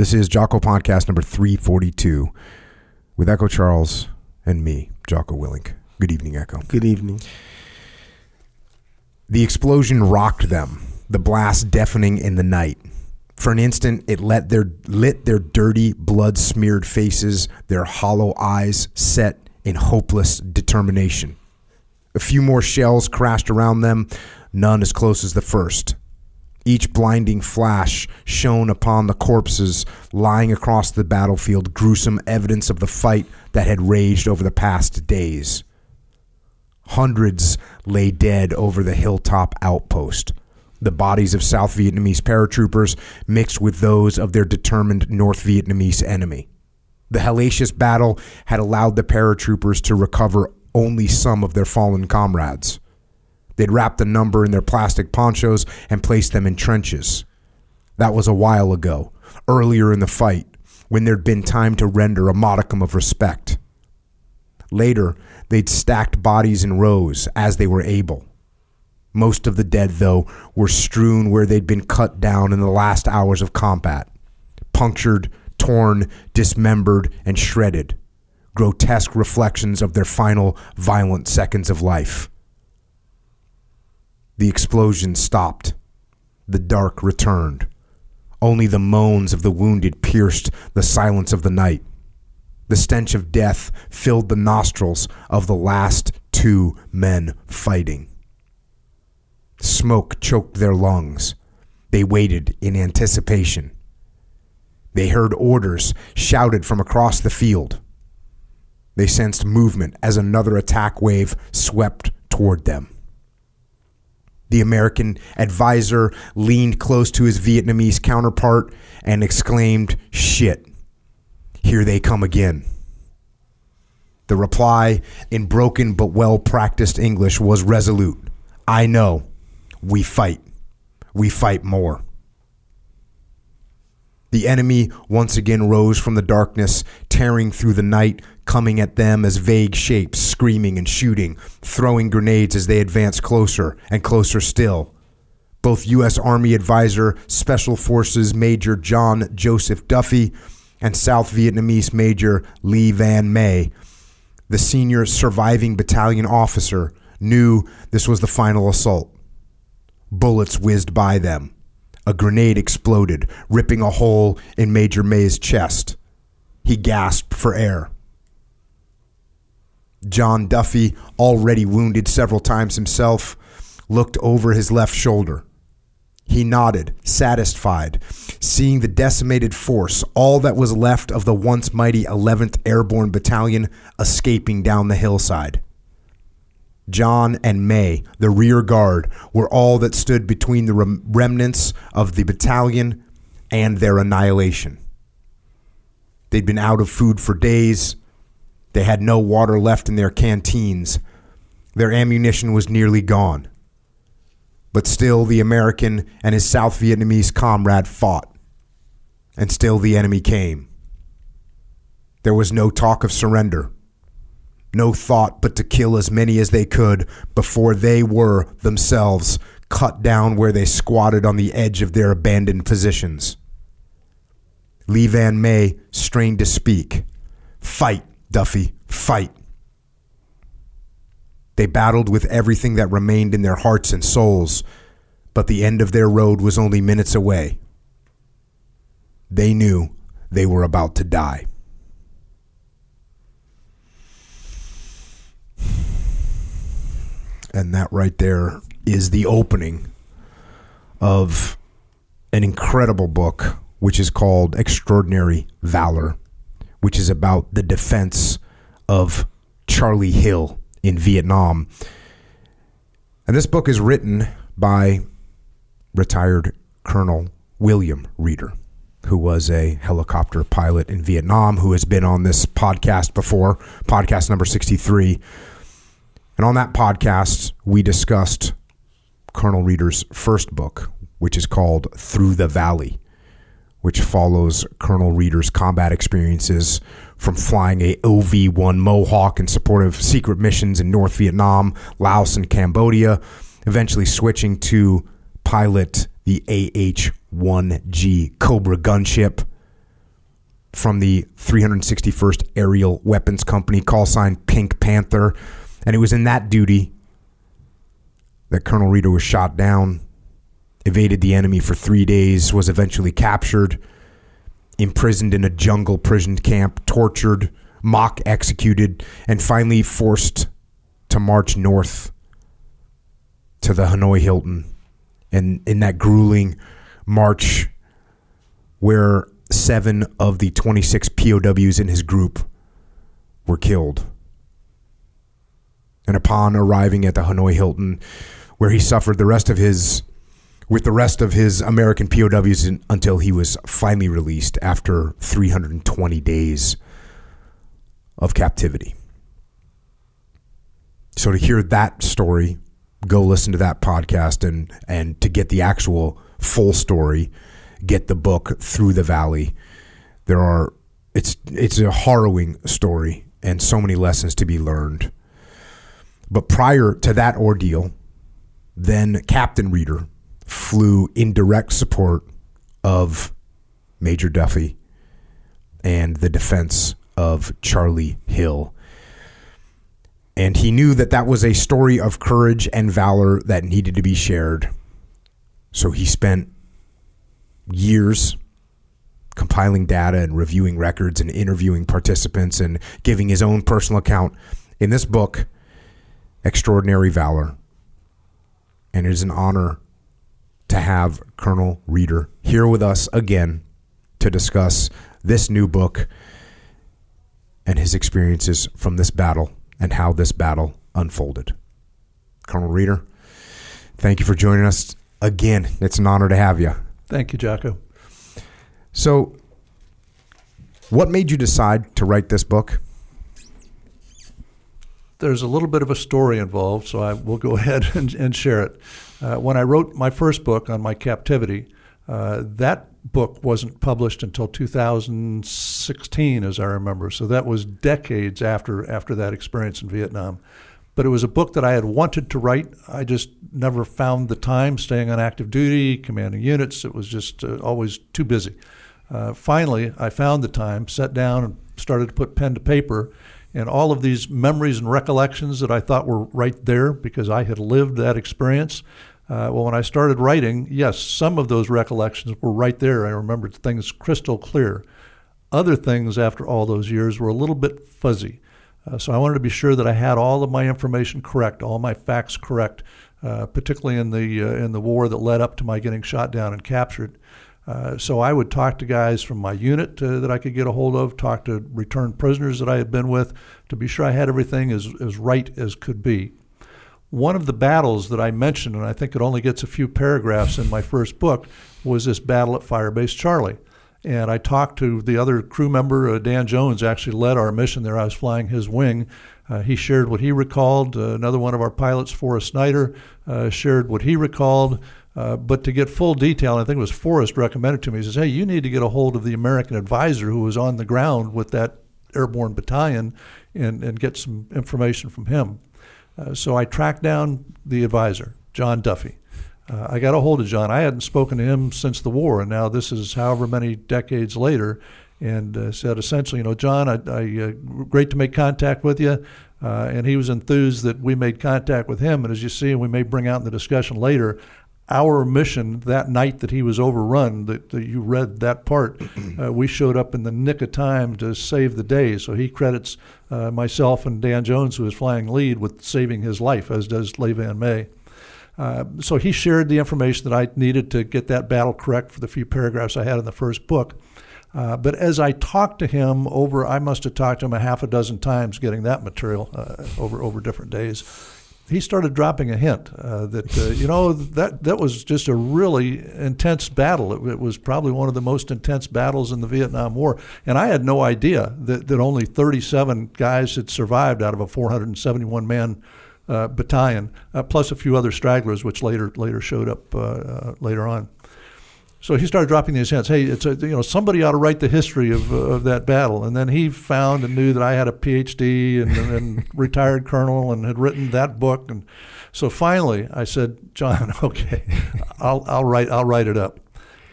This is Jocko Podcast number 342 with Echo Charles and me, Jocko Willink. Good evening, Echo. Good evening. The explosion rocked them, the blast deafening in the night. For an instant, it let their, lit their dirty, blood smeared faces, their hollow eyes set in hopeless determination. A few more shells crashed around them, none as close as the first. Each blinding flash shone upon the corpses lying across the battlefield, gruesome evidence of the fight that had raged over the past days. Hundreds lay dead over the hilltop outpost. The bodies of South Vietnamese paratroopers mixed with those of their determined North Vietnamese enemy. The hellacious battle had allowed the paratroopers to recover only some of their fallen comrades. They'd wrapped a number in their plastic ponchos and placed them in trenches. That was a while ago, earlier in the fight, when there'd been time to render a modicum of respect. Later, they'd stacked bodies in rows as they were able. Most of the dead, though, were strewn where they'd been cut down in the last hours of combat, punctured, torn, dismembered, and shredded, grotesque reflections of their final violent seconds of life. The explosion stopped. The dark returned. Only the moans of the wounded pierced the silence of the night. The stench of death filled the nostrils of the last two men fighting. Smoke choked their lungs. They waited in anticipation. They heard orders shouted from across the field. They sensed movement as another attack wave swept toward them. The American advisor leaned close to his Vietnamese counterpart and exclaimed, Shit, here they come again. The reply, in broken but well practiced English, was resolute I know. We fight. We fight more. The enemy once again rose from the darkness, tearing through the night, coming at them as vague shapes, screaming and shooting, throwing grenades as they advanced closer and closer still. Both U.S. Army Advisor Special Forces Major John Joseph Duffy and South Vietnamese Major Le Van May, the senior surviving battalion officer, knew this was the final assault. Bullets whizzed by them. A grenade exploded, ripping a hole in Major May's chest. He gasped for air. John Duffy, already wounded several times himself, looked over his left shoulder. He nodded, satisfied, seeing the decimated force, all that was left of the once mighty 11th Airborne Battalion, escaping down the hillside. John and May, the rear guard, were all that stood between the rem- remnants of the battalion and their annihilation. They'd been out of food for days. They had no water left in their canteens. Their ammunition was nearly gone. But still, the American and his South Vietnamese comrade fought. And still, the enemy came. There was no talk of surrender. No thought but to kill as many as they could before they were themselves cut down where they squatted on the edge of their abandoned positions. Le Van May strained to speak. Fight, Duffy, fight. They battled with everything that remained in their hearts and souls, but the end of their road was only minutes away. They knew they were about to die. And that right there is the opening of an incredible book, which is called Extraordinary Valor, which is about the defense of Charlie Hill in Vietnam. And this book is written by retired Colonel William Reeder, who was a helicopter pilot in Vietnam, who has been on this podcast before, podcast number 63. And on that podcast, we discussed Colonel Reeder's first book, which is called Through the Valley, which follows Colonel Reeder's combat experiences from flying a OV 1 Mohawk in support of secret missions in North Vietnam, Laos, and Cambodia, eventually switching to pilot the AH 1G Cobra gunship from the 361st Aerial Weapons Company, call sign Pink Panther. And it was in that duty that Colonel Reeder was shot down, evaded the enemy for three days, was eventually captured, imprisoned in a jungle prison camp, tortured, mock executed, and finally forced to march north to the Hanoi Hilton. And in that grueling march, where seven of the 26 POWs in his group were killed. And upon arriving at the Hanoi Hilton, where he suffered the rest of his with the rest of his American POWs in, until he was finally released after 320 days of captivity. So to hear that story, go listen to that podcast and and to get the actual full story, get the book Through the Valley. There are it's it's a harrowing story and so many lessons to be learned. But prior to that ordeal, then Captain Reeder flew in direct support of Major Duffy and the defense of Charlie Hill. And he knew that that was a story of courage and valor that needed to be shared. So he spent years compiling data and reviewing records and interviewing participants and giving his own personal account in this book, Extraordinary Valor. And it is an honor to have Colonel Reeder here with us again to discuss this new book and his experiences from this battle and how this battle unfolded. Colonel Reeder, thank you for joining us again. It's an honor to have you. Thank you, Jocko. So, what made you decide to write this book? There's a little bit of a story involved, so I will go ahead and, and share it. Uh, when I wrote my first book on my captivity, uh, that book wasn't published until 2016, as I remember. So that was decades after after that experience in Vietnam. But it was a book that I had wanted to write. I just never found the time, staying on active duty, commanding units. It was just uh, always too busy. Uh, finally, I found the time, sat down, and started to put pen to paper. And all of these memories and recollections that I thought were right there because I had lived that experience. Uh, well, when I started writing, yes, some of those recollections were right there. I remembered things crystal clear. Other things after all those years were a little bit fuzzy. Uh, so I wanted to be sure that I had all of my information correct, all my facts correct, uh, particularly in the uh, in the war that led up to my getting shot down and captured. Uh, so I would talk to guys from my unit uh, that I could get a hold of, talk to returned prisoners that I had been with, to be sure I had everything as, as right as could be. One of the battles that I mentioned, and I think it only gets a few paragraphs in my first book, was this battle at Firebase Charlie. And I talked to the other crew member, uh, Dan Jones, actually led our mission there. I was flying his wing. Uh, he shared what he recalled. Uh, another one of our pilots, Forrest Snyder, shared what he recalled. Uh, but to get full detail, I think it was Forrest recommended to me. He says, "Hey, you need to get a hold of the American advisor who was on the ground with that airborne battalion, and, and get some information from him." Uh, so I tracked down the advisor, John Duffy. Uh, I got a hold of John. I hadn't spoken to him since the war, and now this is however many decades later, and uh, said essentially, you know, John, I, I uh, great to make contact with you. Uh, and he was enthused that we made contact with him. And as you see, and we may bring out in the discussion later, our mission that night that he was overrun, that, that you read that part, uh, we showed up in the nick of time to save the day. So he credits uh, myself and Dan Jones, who was flying lead, with saving his life, as does Van May. Uh, so he shared the information that I needed to get that battle correct for the few paragraphs I had in the first book. Uh, but as I talked to him over, I must have talked to him a half a dozen times getting that material uh, over over different days. He started dropping a hint uh, that uh, you know that that was just a really intense battle. It, it, was probably one of the most intense battles in the Vietnam War, and I had no idea that, that only 37 guys had survived out of a 471 man uh, battalion, uh, plus a few other stragglers, which later later showed up uh, uh, later on. So he started dropping these hints. Hey, it's a, you know somebody ought to write the history of, of that battle. And then he found and knew that I had a PhD and, and retired colonel and had written that book. And so finally, I said, John, okay, I'll I'll write I'll write it up.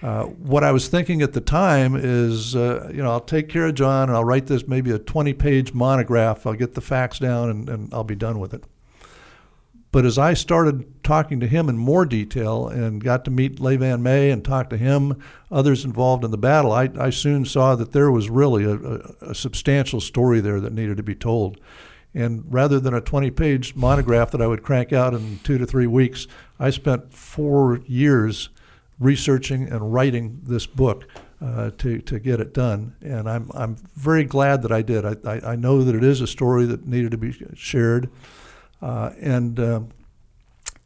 Uh, what I was thinking at the time is, uh, you know, I'll take care of John and I'll write this maybe a 20 page monograph. I'll get the facts down and, and I'll be done with it. But as I started talking to him in more detail and got to meet Le Van May and talk to him, others involved in the battle, I, I soon saw that there was really a, a, a substantial story there that needed to be told. And rather than a 20 page monograph that I would crank out in two to three weeks, I spent four years researching and writing this book uh, to, to get it done. And I'm, I'm very glad that I did. I, I, I know that it is a story that needed to be shared. Uh, and, uh,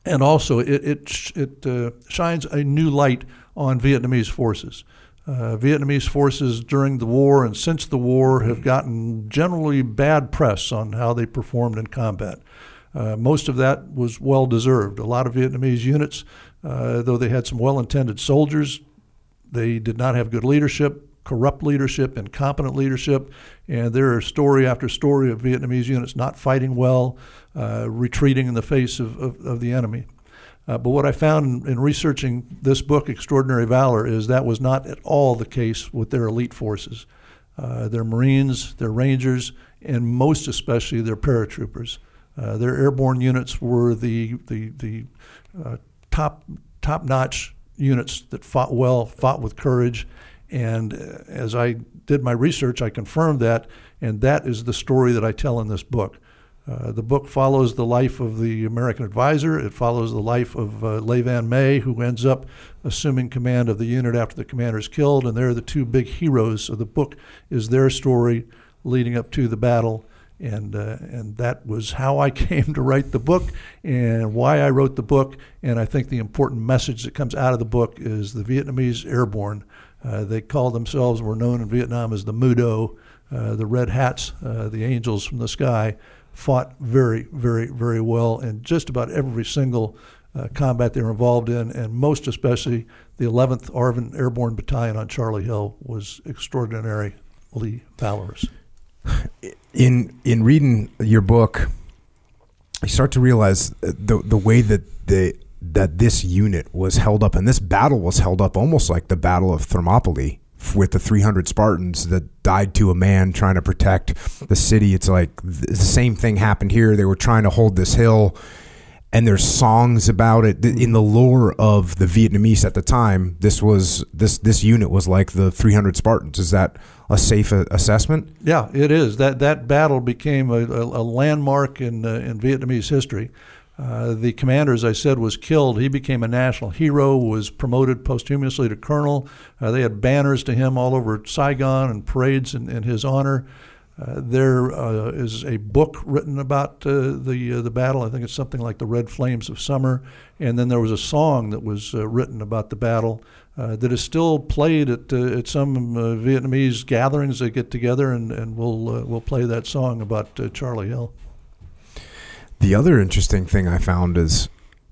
and also, it, it, it uh, shines a new light on Vietnamese forces. Uh, Vietnamese forces during the war and since the war have gotten generally bad press on how they performed in combat. Uh, most of that was well deserved. A lot of Vietnamese units, uh, though they had some well intended soldiers, they did not have good leadership, corrupt leadership, incompetent leadership, and there are story after story of Vietnamese units not fighting well, uh, retreating in the face of, of, of the enemy. Uh, but what I found in, in, researching this book, Extraordinary Valor, is that was not at all the case with their elite forces. Uh, their Marines, their Rangers, and most especially their paratroopers. Uh, their airborne units were the the the uh, top top notch units that fought well, fought with courage, and uh, as I did my research, I confirmed that, and that is the story that I tell in this book. Uh, the book follows the life of the American advisor. It follows the life of uh, Le Van May, who ends up assuming command of the unit after the commander is killed. And they're the two big heroes. So the book is their story leading up to the battle and uh, and that was how I came to write the book and why I wrote the book. And I think the important message that comes out of the book is the Vietnamese airborne. Uh, they called themselves, were known in Vietnam as the Mudo, uh, the Red Hats, uh, the angels from the sky, fought very, very, very well in just about every single uh, combat they were involved in, and most especially the 11th ARVN Airborne Battalion on Charlie Hill was extraordinarily valorous. In in reading your book, you start to realize the the way that the that this unit was held up and this battle was held up almost like the Battle of Thermopylae with the 300 Spartans that died to a man trying to protect the city. It's like the same thing happened here. They were trying to hold this hill and there's songs about it in the lore of the Vietnamese at the time. This was this this unit was like the 300 Spartans. Is that a safe assessment? Yeah, it is. That that battle became a, a landmark in uh, in Vietnamese history. Uh, the commander, as I said, was killed. He became a national hero, was promoted posthumously to colonel. Uh, they had banners to him all over Saigon and parades in, in his honor. Uh, there uh, is a book written about uh, the the battle. I think it's something like the Red Flames of Summer, and then there was a song that was written about the battle that is still played at at some Vietnamese gatherings. They get together and and we'll we'll play that song about Charlie Hill. The other interesting thing I found is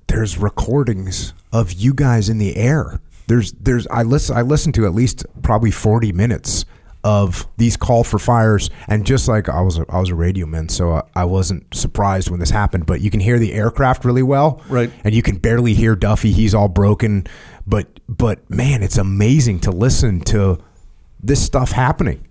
there's recordings of you guys in the air. There's there's I listen I listened to at least probably 40 minutes of these call for fires. And just like I was a, I was a radio man so I, I, wasn't surprised when this happened but you can hear the aircraft really well. Right. And you can barely hear Duffy. He's all broken. But but man it's amazing to listen to this stuff happening.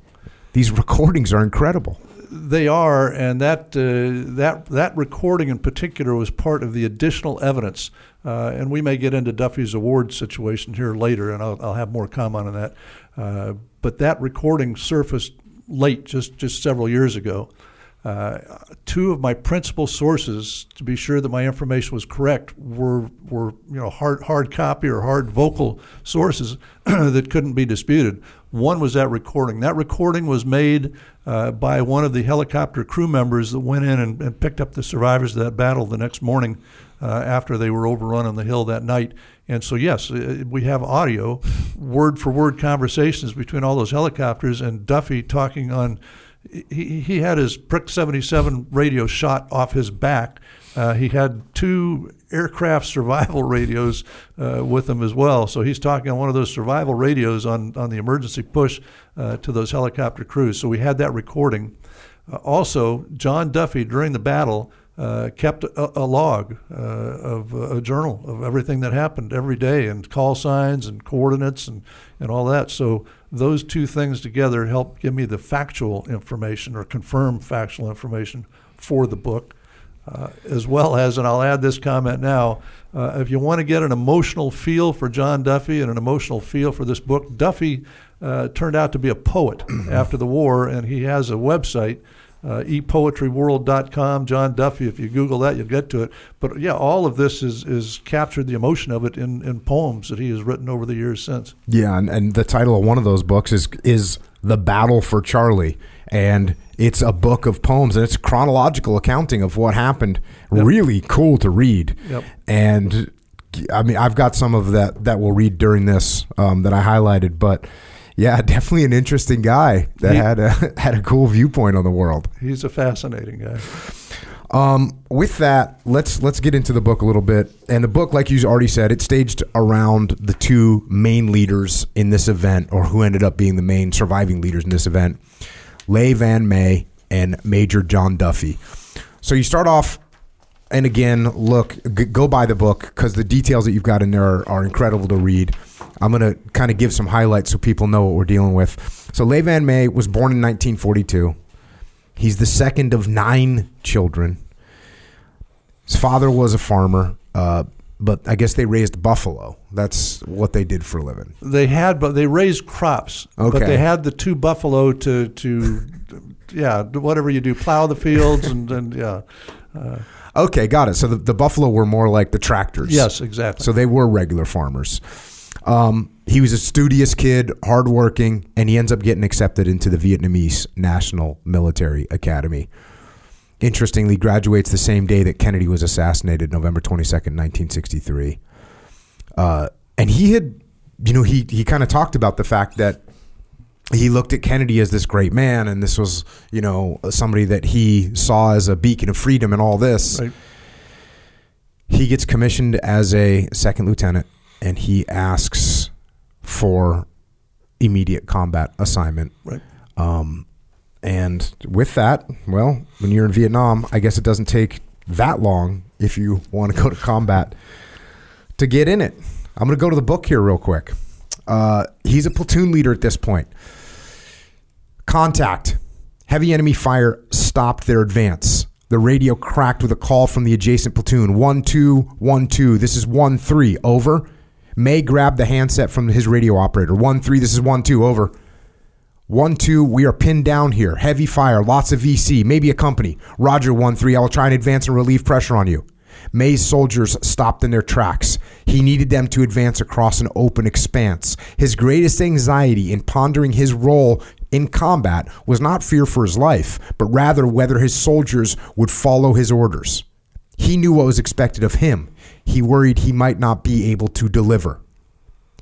These recordings are incredible they are, and that uh, that that recording in particular was part of the additional evidence. Uh, and we may get into Duffy's award situation here later, and I'll, I'll have more comment on that. Uh, but that recording surfaced late, just just several years ago. Uh, two of my principal sources to be sure that my information was correct were were you know hard hard copy or hard vocal sources that couldn't be disputed. One was that recording. That recording was made uh, by one of the helicopter crew members that went in and, and, picked up the survivors of that battle the next morning uh, after they were overrun on the hill that night. And so, yes, uh, we have audio, word for word conversations between all those helicopters and Duffy talking on. He, he had his Prick 77 radio shot off his back. Uh, he had two aircraft survival radios uh, with him as well. So he's talking on one of those survival radios on, on the emergency push uh, to those helicopter crews. So we had that recording. Uh, also, John Duffy, during the battle, uh, kept a, a log of a journal of everything that happened every day and call signs and coordinates and, and all that. So those two things together help give me the factual information or confirm factual information for the book. Uh, as well as, and I'll add this comment now, uh, if you want to get an emotional feel for John Duffy and an emotional feel for this book, Duffy uh, turned out to be a poet after the war, and he has a website uh, epoetryworld.com, John Duffy. If you Google that, you'll get to it. But yeah, all of this is is captured the emotion of it in, in poems that he has written over the years since. Yeah, and, and the title of one of those books is is The Battle for Charlie. And it's a book of poems and it's chronological accounting of what happened. Yep. Really cool to read. Yep. And I mean, I've got some of that that we'll read during this um, that I highlighted, but yeah, definitely an interesting guy that He- had a had a cool viewpoint on the world. He's a fascinating guy. Um, with that, let's let's get into the book a little bit. And the book, like you already said, it staged around the two main leaders in this event, or who ended up being the main surviving leaders in this event, Le Van May and Major John Duffy. So you start off, and again, look, g- go buy the book because the details that you've got in there are, are incredible to read. I'm going to kind of give some highlights so people know what we're dealing with. So Le Van May was born in 1942. He's the second of nine children. His father was a farmer, uh, but I guess they raised buffalo. That's what they did for a living. They had, but they raised crops. Okay. But they had the two buffalo to to, yeah, whatever you do, plow the fields and and yeah, Okay, got it. So the, the buffalo were more like the tractors. yes, exactly. So they were regular farmers. Um, he was a studious kid, hardworking, and he ends up getting accepted into the Vietnamese National Military Academy. Interestingly, graduates the same day that Kennedy was assassinated, November 22nd, 1963. Uh, and he had, you know, he, he kind of talked about the fact that he looked at Kennedy as this great man, and this was, you know, somebody that he saw as a beacon of freedom and all this. Right. He gets commissioned as a second lieutenant and he asks for immediate combat assignment. Right. Um, and with that, well, when you're in Vietnam, I guess it doesn't take that long if you want to go to combat to get in it. I'm going to go to the book here real quick. Uh, he's a platoon leader at this point. Contact. Heavy enemy fire stopped their advance. The radio cracked with a call from the adjacent platoon. One, two, one, two. This is one, three. Over. May grabbed the handset from his radio operator. One, three. This is one, two. Over. One, two, we are pinned down here. Heavy fire, lots of VC, maybe a company. Roger, one, three, I will try and advance and relieve pressure on you. May's soldiers stopped in their tracks. He needed them to advance across an open expanse. His greatest anxiety in pondering his role in combat was not fear for his life, but rather whether his soldiers would follow his orders. He knew what was expected of him. He worried he might not be able to deliver.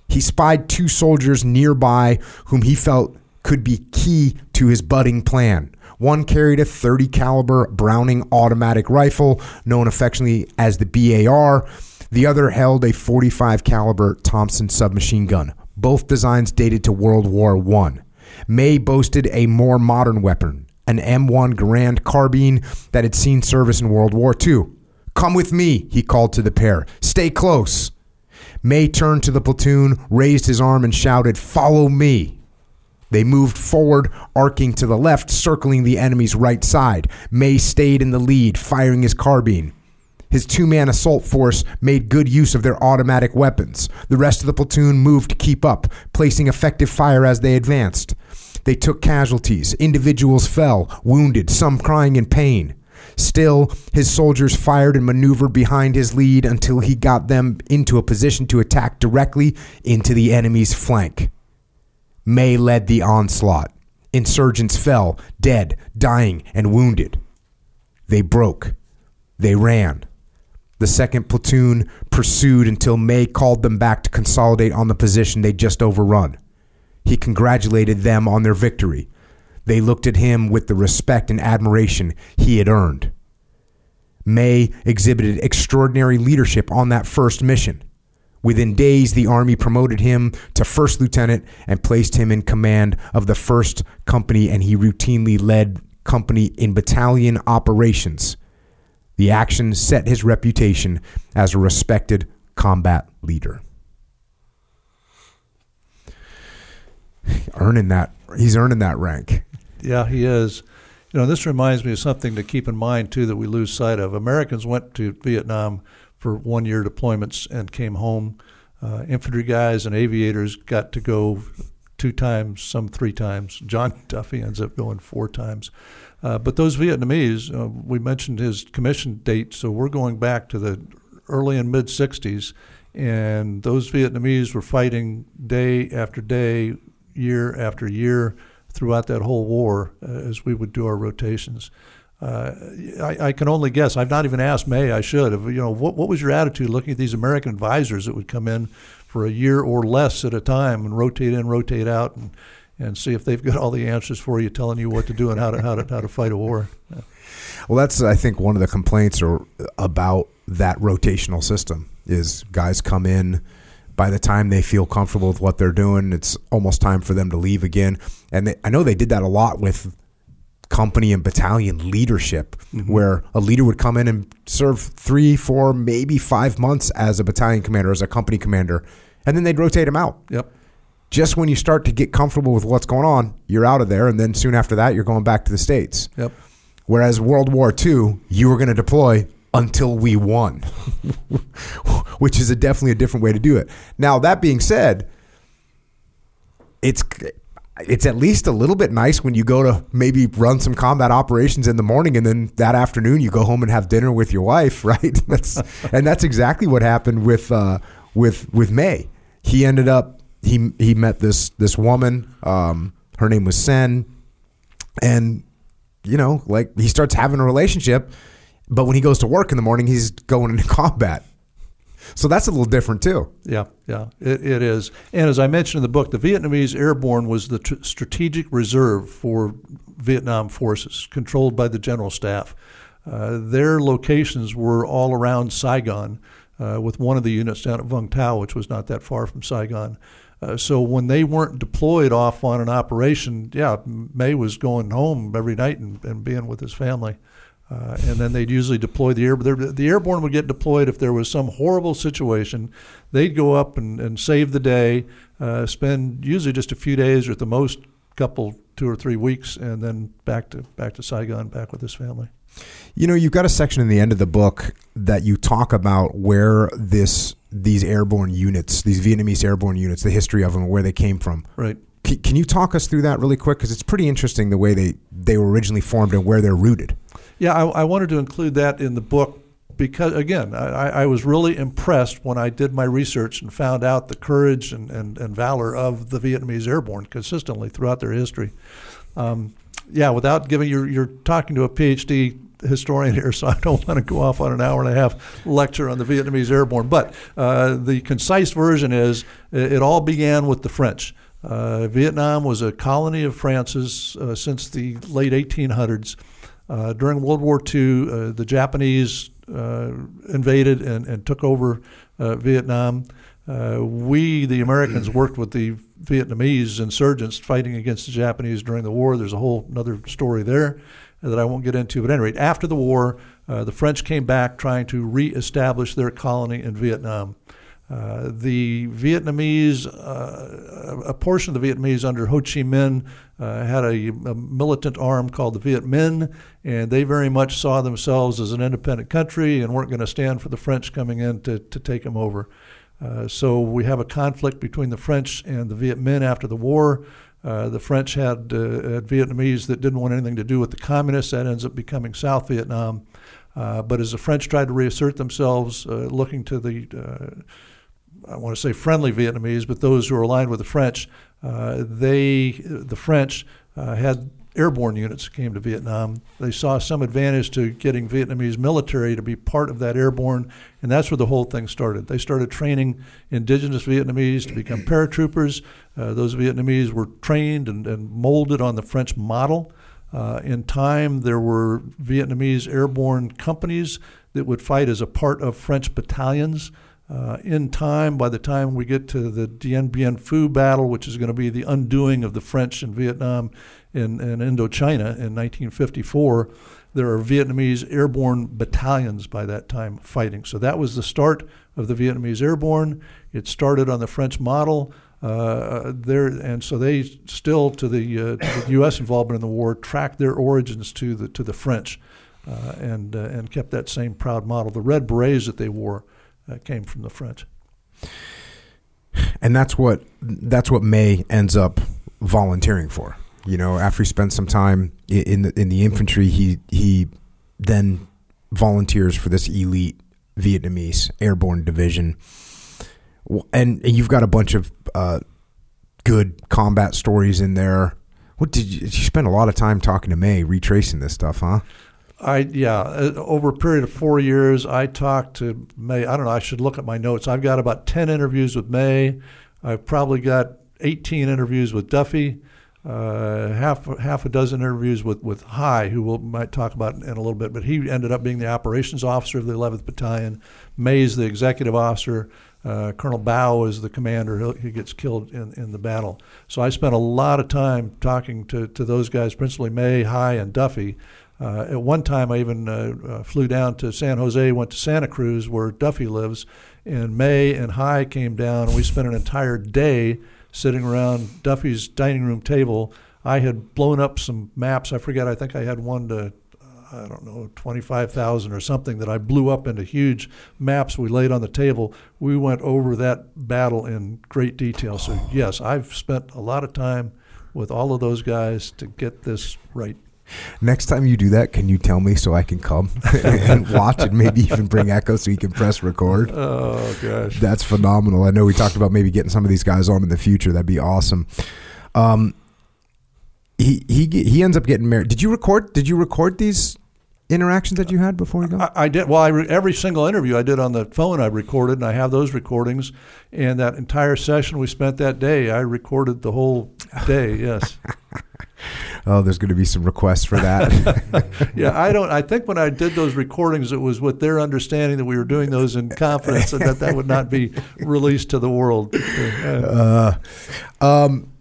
He spied two soldiers nearby whom he felt could be key to his budding plan. One carried a 30 caliber Browning automatic rifle known affectionately as the BAR. The other held a 45 caliber Thompson submachine gun. Both designs dated to World War I. May boasted a more modern weapon, an M1 Garand carbine that had seen service in World War II. Come with me, he called to the pair. Stay close. May turned to the platoon, raised his arm, and shouted, Follow me. They moved forward, arcing to the left, circling the enemy's right side. May stayed in the lead, firing his carbine. His two man assault force made good use of their automatic weapons. The rest of the platoon moved to keep up, placing effective fire as they advanced. They took casualties. Individuals fell, wounded, some crying in pain. Still, his soldiers fired and maneuvered behind his lead until he got them into a position to attack directly into the enemy's flank. May led the onslaught. Insurgents fell, dead, dying, and wounded. They broke. They ran. The second platoon pursued until May called them back to consolidate on the position they'd just overrun. He congratulated them on their victory. They looked at him with the respect and admiration he had earned. May exhibited extraordinary leadership on that first mission. Within days, the Army promoted him to first lieutenant and placed him in command of the first company, and he routinely led company in battalion operations. The action set his reputation as a respected combat leader. Earning that, he's earning that rank. Yeah, he is. You know, this reminds me of something to keep in mind too that we lose sight of. Americans went to Vietnam for one-year deployments and came home. Uh, infantry guys and aviators got to go two times, some three times. John Duffy ends up going four times. Uh, but those Vietnamese, uh, we mentioned his commission date, so we're going back to the early and mid 60s, and those Vietnamese were fighting day after day, year after year throughout that whole war uh, as we would do our rotations. Uh, I, I, can only guess. I've not even asked May. I should have. You know, what, what was your attitude looking at these American advisors that would come in for a year or less at a time and rotate in, rotate out, and and see if they've got all the answers for you, telling you what to do and how to how to how to fight a war. Yeah. Well, that's I think one of the complaints are about that rotational system is guys come in by the time they feel comfortable with what they're doing, it's almost time for them to leave again. And they, I know they did that a lot with company and battalion leadership, mm-hmm. where a leader would come in and serve three, four, maybe five months as a battalion commander, as a company commander, and then they'd rotate him out. Yep just when you start to get comfortable with what's going on, you're out of there, and then soon after that, you're going back to the states. Yep. Whereas World War II, you were going to deploy until we won, which is a definitely a different way to do it. Now that being said, it's it's at least a little bit nice when you go to maybe run some combat operations in the morning and then that afternoon you go home and have dinner with your wife, right? That's and that's exactly what happened with uh, with with May. He ended up he he met this this woman. Um, her name was Sen, and you know, like he starts having a relationship. But when he goes to work in the morning, he's going into combat. So that's a little different too. Yeah, yeah, it, it is. And as I mentioned in the book, the Vietnamese Airborne was the t- strategic reserve for Vietnam forces, controlled by the general staff. Uh, their locations were all around Saigon, uh, with one of the units down at Vung Tau, which was not that far from Saigon. Uh, so when they weren't deployed off on an operation, yeah, May was going home every night and, and being with his family. Uh, and then they'd usually deploy the air. The airborne would get deployed if there was some horrible situation. They'd go up and, and save the day, uh, spend usually just a few days or at the most couple two or three weeks, and then back to back to Saigon, back with his family. You know, you've got a section in the end of the book that you talk about where this these airborne units, these Vietnamese airborne units, the history of them, where they came from. Right. C- can you talk us through that really quick? Because it's pretty interesting the way they, they were originally formed and where they're rooted. Yeah, I, I wanted to include that in the book because, again, I, I, was really impressed when I did my research and found out the courage and, and, and valor of the Vietnamese airborne consistently throughout their history. Um, yeah, without giving you're, you're talking to a PhD historian here, so I don't want to go off on an hour and a half lecture on the Vietnamese airborne. But uh, the concise version is it, it, all began with the French. Uh, Vietnam was a colony of France's uh, since the late 1800s. Uh, during World War II, uh, the Japanese uh, invaded and, and, took over Vietnam. we, the Americans, worked with the Vietnamese insurgents fighting against the Japanese during the war. There's a whole another story there that I won't get into. But at any rate, after the war, uh, the French came back trying to reestablish their colony in Vietnam. Uh, the Vietnamese, uh, a portion of the Vietnamese under Ho Chi Minh uh, had a, a, militant arm called the Viet Minh, and they very much saw themselves as an independent country and weren't going to stand for the French coming in to, to take them over. Uh, so we have a conflict between the French and the Viet Minh after the war. Uh, the French had, had, Vietnamese that didn't want anything to do with the communists. That ends up becoming South Vietnam. But as the French tried to reassert themselves, looking to the, I want to say friendly Vietnamese, but those who are aligned with the French, they, the French, had airborne units came to Vietnam. They saw some advantage to getting Vietnamese military to be part of that airborne, and that's where the whole thing started. They started training indigenous Vietnamese to become paratroopers. Uh, those Vietnamese were trained and, and, molded on the French model. Uh, in time, there were Vietnamese airborne companies that would fight as a part of French battalions. Uh, in time, by the time we get to the Dien Bien Phu battle, which is going to be the undoing of the French in Vietnam and, and Indochina in 1954, there are Vietnamese airborne battalions by that time fighting. So that was the start of the Vietnamese airborne. It started on the French model. Uh, there, and so they still, to the, uh, to the U.S. involvement in the war, tracked their origins to the to the French, uh, and uh, and kept that same proud model. The red berets that they wore uh, came from the French. And that's what that's what May ends up volunteering for. You know, after he spent some time in the in the infantry, he he then volunteers for this elite Vietnamese airborne division and you've got a bunch of uh, good combat stories in there. What did you, you spend a lot of time talking to May, retracing this stuff, huh? I yeah, uh, over a period of four years, I talked to May. I don't know. I should look at my notes. I've got about ten interviews with May. I've probably got eighteen interviews with Duffy. Uh, half half a dozen interviews with with High, who we'll might talk about in, a little bit. But he ended up being the operations officer of the 11th Battalion. May's the executive officer. Uh, Colonel Bao is the commander. He gets killed in, in the battle. So I spent a lot of time talking to, to those guys, principally May, High, and Duffy. Uh, at one time, I even uh, uh, flew down to San Jose, went to Santa Cruz, where Duffy lives, and May and High came down, and we spent an entire day sitting around Duffy's dining room table. I had blown up some maps. I forget. I think I had one to I don't know, 25,000 or something that I blew up into huge maps we laid on the table. We went over that battle in great detail. So, yes, I've spent a lot of time with all of those guys to get this right. Next time you do that, can you tell me so I can come and watch and maybe even bring Echo so you can press record? Oh, gosh. That's phenomenal. I know we talked about maybe getting some of these guys on in the future. That'd be awesome. Um, he he he ends up getting married. Did you record? Did you record these interactions that you had before you go? I, I did. Well, I re- every single interview I did on the phone, I recorded, and I have those recordings. And that entire session we spent that day, I recorded the whole day. Yes. oh, there's going to be some requests for that. yeah, I don't. I think when I did those recordings, it was with their understanding that we were doing those in confidence and that that would not be released to the world. Uh, um,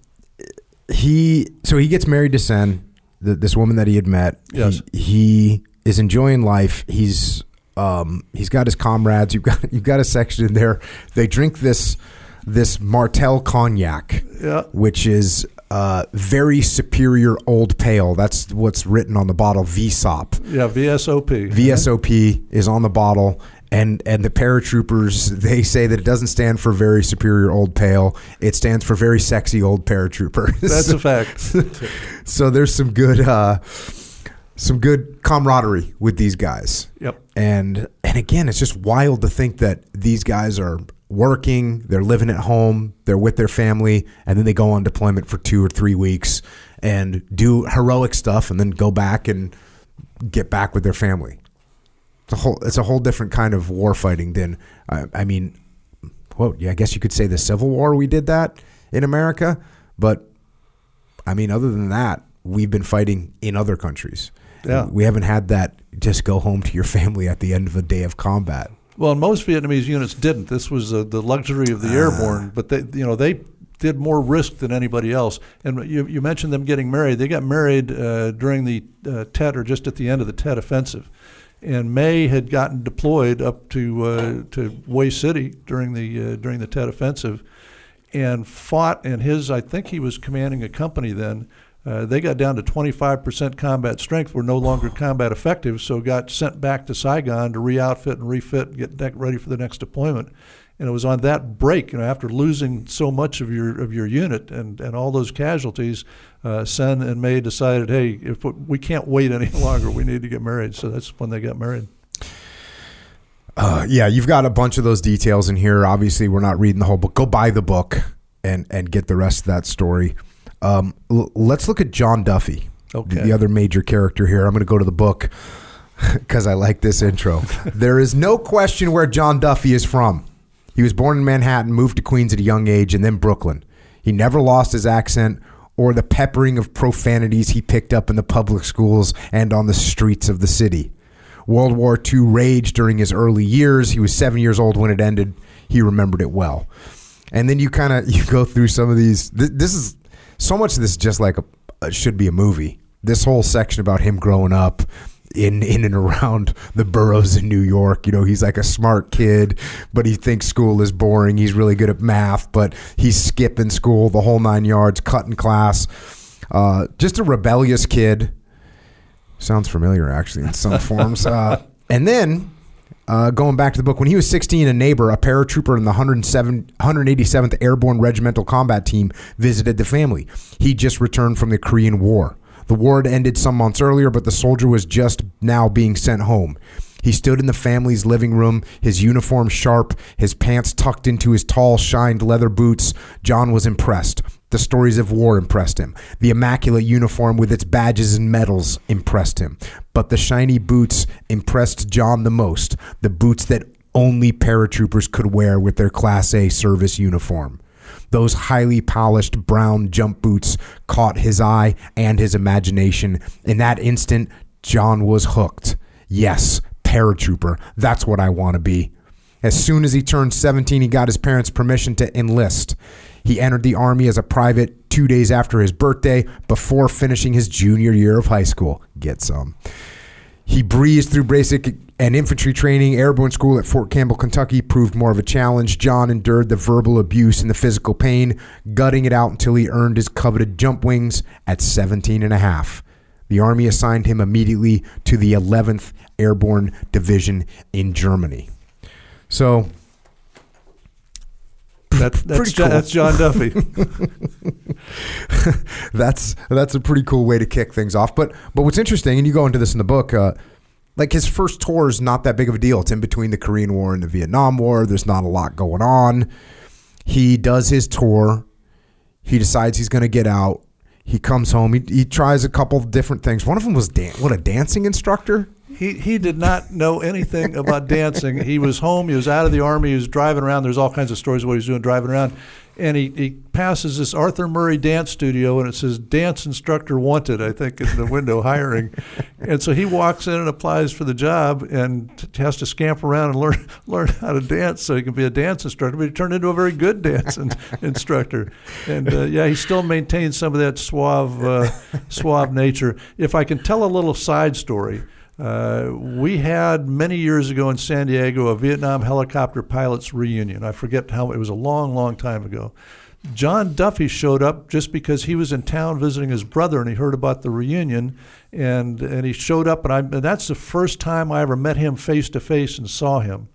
he so he gets married to Sen, the, this woman that he had met. Yes. He, he is enjoying life. He's um, he's got his comrades. You've got you've got a section in there. They drink this this Martell cognac, yeah. which is uh, very superior old pale. That's what's written on the bottle. VSOP. Yeah, VSOP. VSOP is on the bottle, and and the paratroopers they say that it doesn't stand for very superior old pale it stands for very sexy old paratrooper that's a fact so there's some good uh, some good camaraderie with these guys yep and and again it's just wild to think that these guys are working they're living at home they're with their family and then they go on deployment for two or three weeks and do heroic stuff and then go back and get back with their family it's a whole it's a whole different kind of war fighting than I, I mean, well, yeah, I guess you could say the Civil War we did that in America, but I mean, other than that, we've been fighting in other countries. Yeah. We haven't had that just go home to your family at the end of a day of combat. Well, most Vietnamese units didn't. This was uh, the luxury of the uh, airborne, but they, you know, they did more risk than anybody else. And you, you mentioned them getting married. They got married uh, during the uh, Tet or just at the end of the Tet offensive and May had gotten deployed up to uh, to Hue City during the uh, during the Tet Offensive, and fought. And his, I think he was commanding a company then. Uh, they got down to 25% combat strength, were no longer combat effective, so got sent back to Saigon to re-outfit and refit, and get ready for the next deployment and it was on that break, you know, after losing so much of your of your unit and, and all those casualties, uh, Sen and May decided, hey, if we can't wait any longer, we need to get married. So that's when they got married. Uh, yeah, you've got a bunch of those details in here. Obviously, we're not reading the whole book. Go buy the book and and get the rest of that story. Um, l- let's look at John Duffy, okay. the other major character here. I'm going to go to the book because I like this intro. there is no question where John Duffy is from. He was born in Manhattan, moved to Queens at a young age, and then Brooklyn. He never lost his accent or the peppering of profanities he picked up in the public schools and on the streets of the city. World War II raged during his early years. He was seven years old when it ended. he remembered it well. And then you kind of you go through some of these. Th- this is so much of this is just like a, a should be a movie. This whole section about him growing up in in and around the boroughs in New York. You know, he's like a smart kid, but he thinks school is boring. He's really good at math, but he's skipping school the whole nine yards, cutting class. Uh, just a rebellious kid. Sounds familiar, actually, in some forms. Uh, and then uh, going back to the book, when he was 16, a neighbor, a paratrooper in the 187th Airborne Regimental Combat Team, visited the family. He just returned from the Korean War. The war had ended some months earlier, but the soldier was just now being sent home. He stood in the family's living room, his uniform sharp, his pants tucked into his tall, shined leather boots. John was impressed. The stories of war impressed him. The immaculate uniform with its badges and medals impressed him. But the shiny boots impressed John the most. The boots that only paratroopers could wear with their Class A service uniform. Those highly polished brown jump boots caught his eye and his imagination. In that instant, John was hooked. Yes, paratrooper. That's what I want to be. As soon as he turned 17, he got his parents' permission to enlist. He entered the Army as a private two days after his birthday before finishing his junior year of high school. Get some. He breezed through basic and infantry training. Airborne school at Fort Campbell, Kentucky proved more of a challenge. John endured the verbal abuse and the physical pain, gutting it out until he earned his coveted jump wings at 17 and a half. The Army assigned him immediately to the 11th Airborne Division in Germany. So That's that's, Pretty cool. that's John Duffy. that's that's a pretty cool way to kick things off. But but what's interesting, and you go into this in the book, uh, like his first tour is not that big of a deal. It's in between the Korean War and the Vietnam War. There's not a lot going on. He does his tour. He decides he's going to get out. He comes home. He, he tries a couple different things. One of them was dan- what a dancing instructor. He he did not know anything about dancing. He was home. He was out of the army. He was driving around. There's all kinds of stories of what he's doing driving around, and he, he passes this Arthur Murray dance studio, and it says "dance instructor wanted." I think in the window hiring, and so he walks in and applies for the job, and has to scamper around and learn learn how to dance so he can be a dance instructor. But he turned into a very good dance in, instructor, and uh, yeah, he still maintains some of that suave uh, suave nature. If I can tell a little side story. Uh, we had many years ago in San Diego a Vietnam helicopter pilots reunion. I forget how it was a long, long time ago. John Duffy showed up just because he was in town visiting his brother and he heard about the reunion, and and he showed up and I and that's the first time I ever met him face to face and saw him.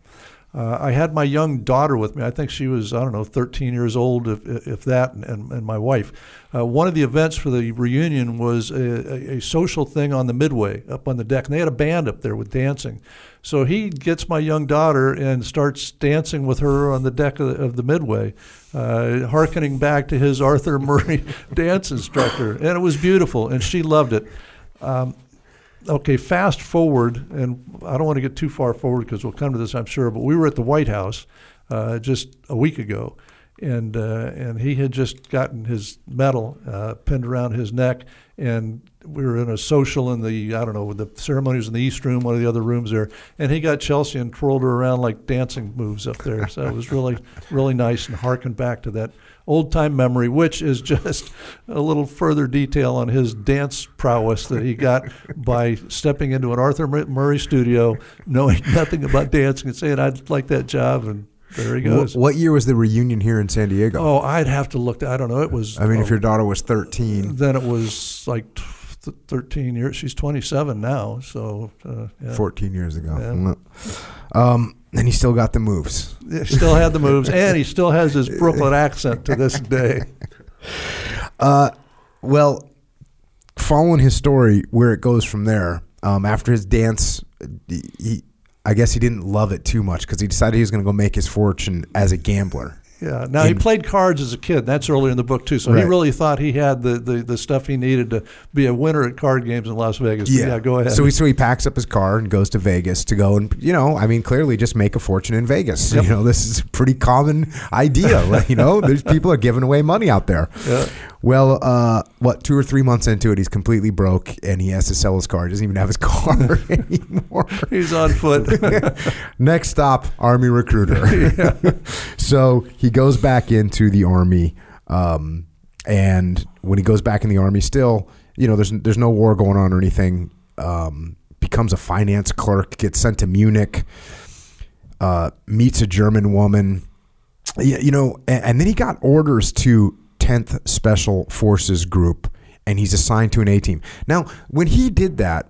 Uh, I had my young daughter with me. I think she was, I don't know, 13 years old, if, if that, and, and, my wife. Uh, one of the events for the reunion was a, a, social thing on the Midway up on the deck, and they had a band up there with dancing. So he gets my young daughter and starts dancing with her on the deck of the, of the Midway, uh, hearkening back to his Arthur Murray dance instructor. And it was beautiful, and she loved it. Um, okay, fast forward, and I don't want to get too far forward because we'll come to this, I'm sure. But we were at the White House uh, just a week ago, and uh, and he had just gotten his medal uh, pinned around his neck, and we were in a social in the I don't know the ceremony was in the East Room, one of the other rooms there, and he got Chelsea and twirled her around like dancing moves up there. So it was really really nice and harkened back to that old time memory, which is just a little further detail on his dance prowess that he got by stepping into an Arthur Murray studio, knowing nothing about dancing, and saying, "I'd like that job," and there he goes. what year was the reunion here in San Diego? Oh, I'd have to look. I don't know. It was. I mean, if your daughter was 13, then it was like t- th- thirteen years. She's twenty-seven now, so uh, yeah. 14 years ago. Yeah. Um, and he still got the moves. He still had the moves, and he still has his Brooklyn accent to this day. Uh, well, following his story, where it goes from there, um, after his dance, he, I guess he didn't love it too much because he decided he was going to go make his fortune as a gambler. Yeah. Now he played cards as a kid. That's earlier in the book too. So he really thought he had the, the, the stuff he needed to be a winner at card games in Las Vegas. But yeah. Go ahead. So he so he packs up his car and goes to Vegas to go and you know I mean clearly just make a fortune in Vegas. Yep. You know this is a pretty common idea. right? you know there's people are giving away money out there. Yeah. Well, uh, what two or three months into it, he's completely broke, and he has to sell his car. He doesn't even have his car anymore. He's on foot. Next stop, Army recruiter. so he goes back into the Army, um, and when he goes back in the Army, still, you know, there's there's no war going on or anything. Um, becomes a finance clerk, gets sent to Munich, uh, meets a German woman. Yeah, you know, and, and then he got orders to 10th Special Forces Group, and he's assigned to an A team. Now, when he did that,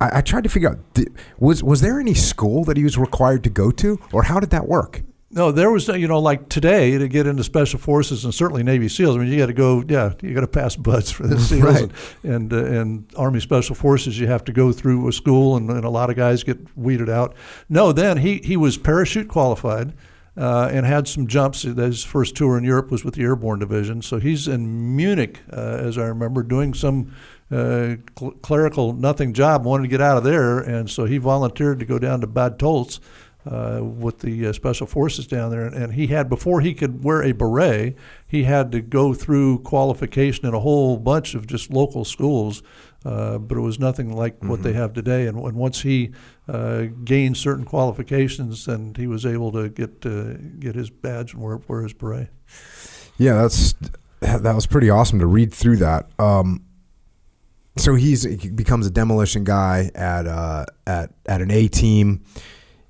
I, I tried to figure out th- was was there any school that he was required to go to, or how did that work? No, there was, you know, like today to get into special forces and certainly Navy SEALs. I mean, you got to go, yeah, you got to pass BUD/S for the SEALs Right. and and, uh, and Army Special Forces. You have to go through a school, and, and a lot of guys get weeded out. No, then he he was parachute qualified. Uh, and had some jumps. His first tour in Europe was with the Airborne Division. So he's in Munich, uh, as I remember, doing some uh, cl- clerical nothing job. Wanted to get out of there, and so he volunteered to go down to Bad Tolz uh, with the uh, special forces down there, and, and he had before he could wear a beret, he had to go through qualification in a whole bunch of just local schools. Uh, but it was nothing like what they have today. And, and once he uh, gained certain qualifications, then he was able to get uh, get his badge and wear, wear his beret. Yeah, that's that was pretty awesome to read through that. Um, so he's he becomes a demolition guy at uh, at at an A team.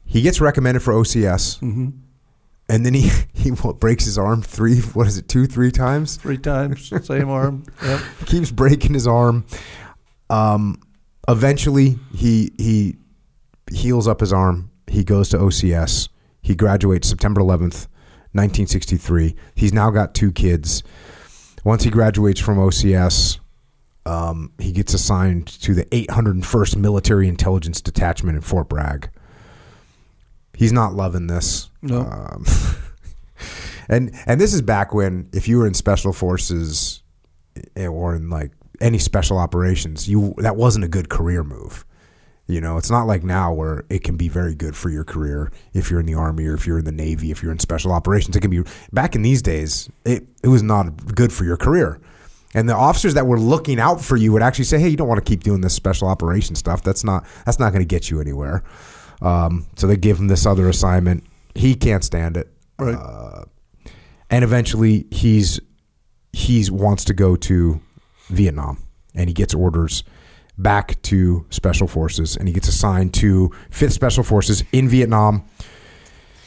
He gets recommended for OCS, Mm-hmm. and then he he what, breaks his arm three. What is it? Two, three times. Three times, same arm. Yep. keeps breaking his arm. Um, eventually, he he heals up his arm. He goes to OCS. He graduates September 11th, 1963. He's now got two kids. Once he graduates from OCS, um, he gets assigned to the 801st Military Intelligence Detachment in Fort Bragg. He's not loving this. No. Um, and and this is back when if you were in special forces eh, or in like any special operations, you that wasn't a good career move. You know, it's not like now where it can be very good for your career if you're in the army or if you're in the navy, if you're in special operations. It can be back in these days. It it was not good for your career. And the officers that were looking out for you would actually say, "Hey, you don't want to keep doing this special operation stuff. That's not that's not going to get you anywhere." Um, so they give him this other assignment. He can't stand it Right. Uh, and eventually he's he's wants to go to Vietnam and he gets orders back to special forces and he gets assigned to 5th special forces in Vietnam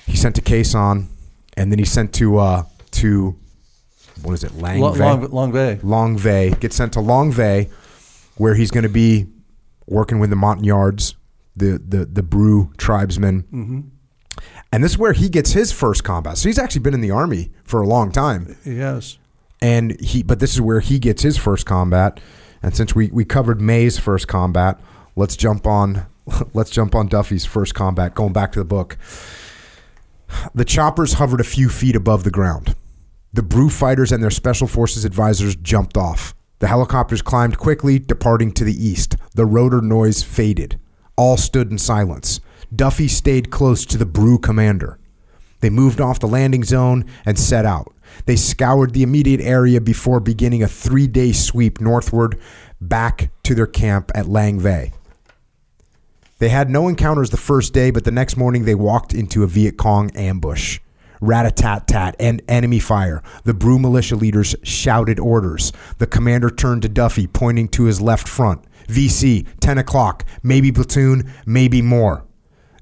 he's sent to Quai Son and then he's sent to uh to what is it Lang Long, Vey? long, long Bay. Long Vey gets sent to Long Vey where he's going to be working with the Montagnards the the the Bru tribesmen hmm and this is where he gets his first combat. So he's actually been in the army for a long time. Yes. And he but this is where he gets his first combat. And since we, we covered May's first combat, let's jump on let's jump on Duffy's first combat, going back to the book. The choppers hovered a few feet above the ground. The Bru fighters and their special forces advisors jumped off. The helicopters climbed quickly, departing to the east. The rotor noise faded. All stood in silence. Duffy stayed close to the Bru commander. They moved off the landing zone and set out. They scoured the immediate area before beginning a three day sweep northward back to their camp at Lang Vei. They had no encounters the first day, but the next morning they walked into a Viet Cong ambush. Rat a tat tat and enemy fire. The Bru militia leaders shouted orders. The commander turned to Duffy, pointing to his left front. VC, 10 o'clock, maybe platoon, maybe more.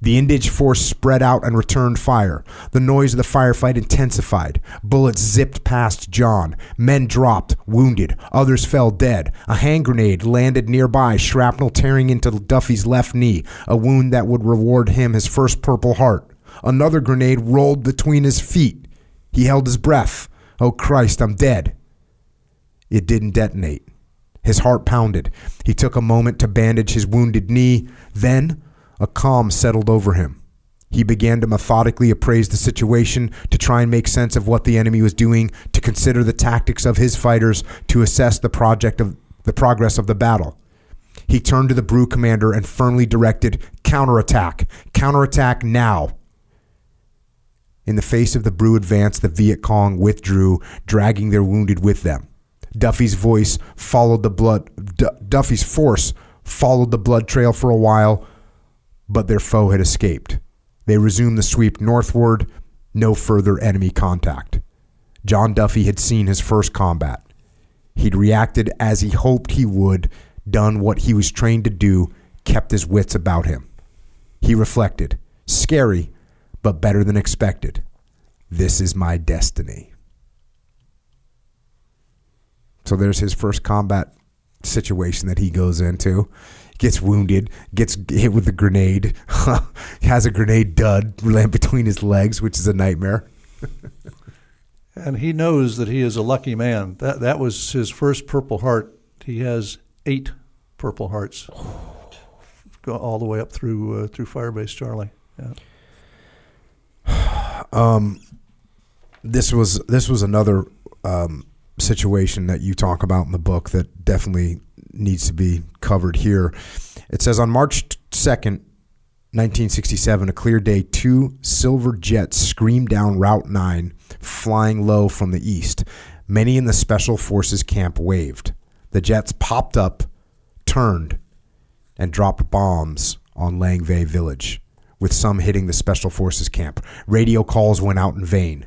The indig force spread out and returned fire. The noise of the firefight intensified. Bullets zipped past John. Men dropped, wounded. Others fell dead. A hand grenade landed nearby, shrapnel tearing into Duffy's left knee, a wound that would reward him his first Purple Heart. Another grenade rolled between his feet. He held his breath. Oh Christ, I'm dead. It didn't detonate. His heart pounded. He took a moment to bandage his wounded knee. Then, a calm settled over him. He began to methodically appraise the situation, to try and make sense of what the enemy was doing, to consider the tactics of his fighters, to assess the project of the progress of the battle. He turned to the Bru commander and firmly directed counterattack. Counterattack now. In the face of the Bru advance, the Viet Cong withdrew, dragging their wounded with them. Duffy's voice followed the blood. D- Duffy's force followed the blood trail for a while, but their foe had escaped. They resumed the sweep northward. No further enemy contact. John Duffy had seen his first combat. He'd reacted as he hoped he would, done what he was trained to do, kept his wits about him. He reflected, scary, but better than expected. This is my destiny. So there's his first combat situation that he goes into. Gets wounded, gets hit with a grenade, has a grenade dud land between his legs, which is a nightmare. and he knows that he is a lucky man. That that was his first Purple Heart. He has eight Purple Hearts, go all the way up through uh, through Firebase Charlie. Yeah. Um, this was this was another um, situation that you talk about in the book that definitely needs to be covered here. It says on March 2nd, 1967, a clear day, two silver jets screamed down Route 9, flying low from the east. Many in the Special Forces camp waved. The jets popped up, turned, and dropped bombs on Lang Vei village, with some hitting the Special Forces camp. Radio calls went out in vain.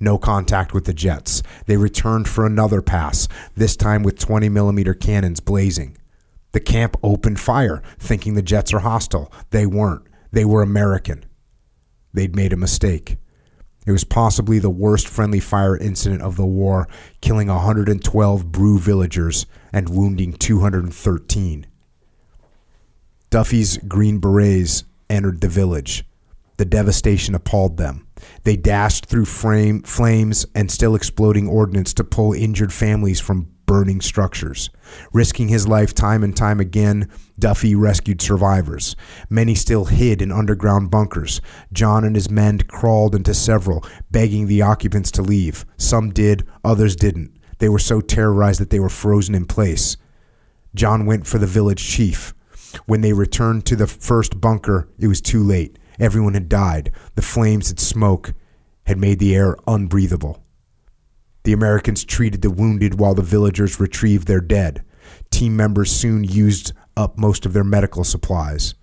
No contact with the jets. They returned for another pass, this time with 20 millimeter cannons blazing. The camp opened fire, thinking the jets are hostile. They weren't. They were American. They'd made a mistake. It was possibly the worst friendly fire incident of the war, killing 112 Bru villagers and wounding 213. Duffy's Green Berets entered the village. The devastation appalled them. They dashed through frame, flames and still exploding ordnance to pull injured families from burning structures. Risking his life time and time again, Duffy rescued survivors. Many still hid in underground bunkers. John and his men crawled into several, begging the occupants to leave. Some did, others didn't. They were so terrorized that they were frozen in place. John went for the village chief. When they returned to the first bunker, it was too late. Everyone had died. The flames and smoke had made the air unbreathable. The Americans treated the wounded while the villagers retrieved their dead. Team members soon used up most of their medical supplies.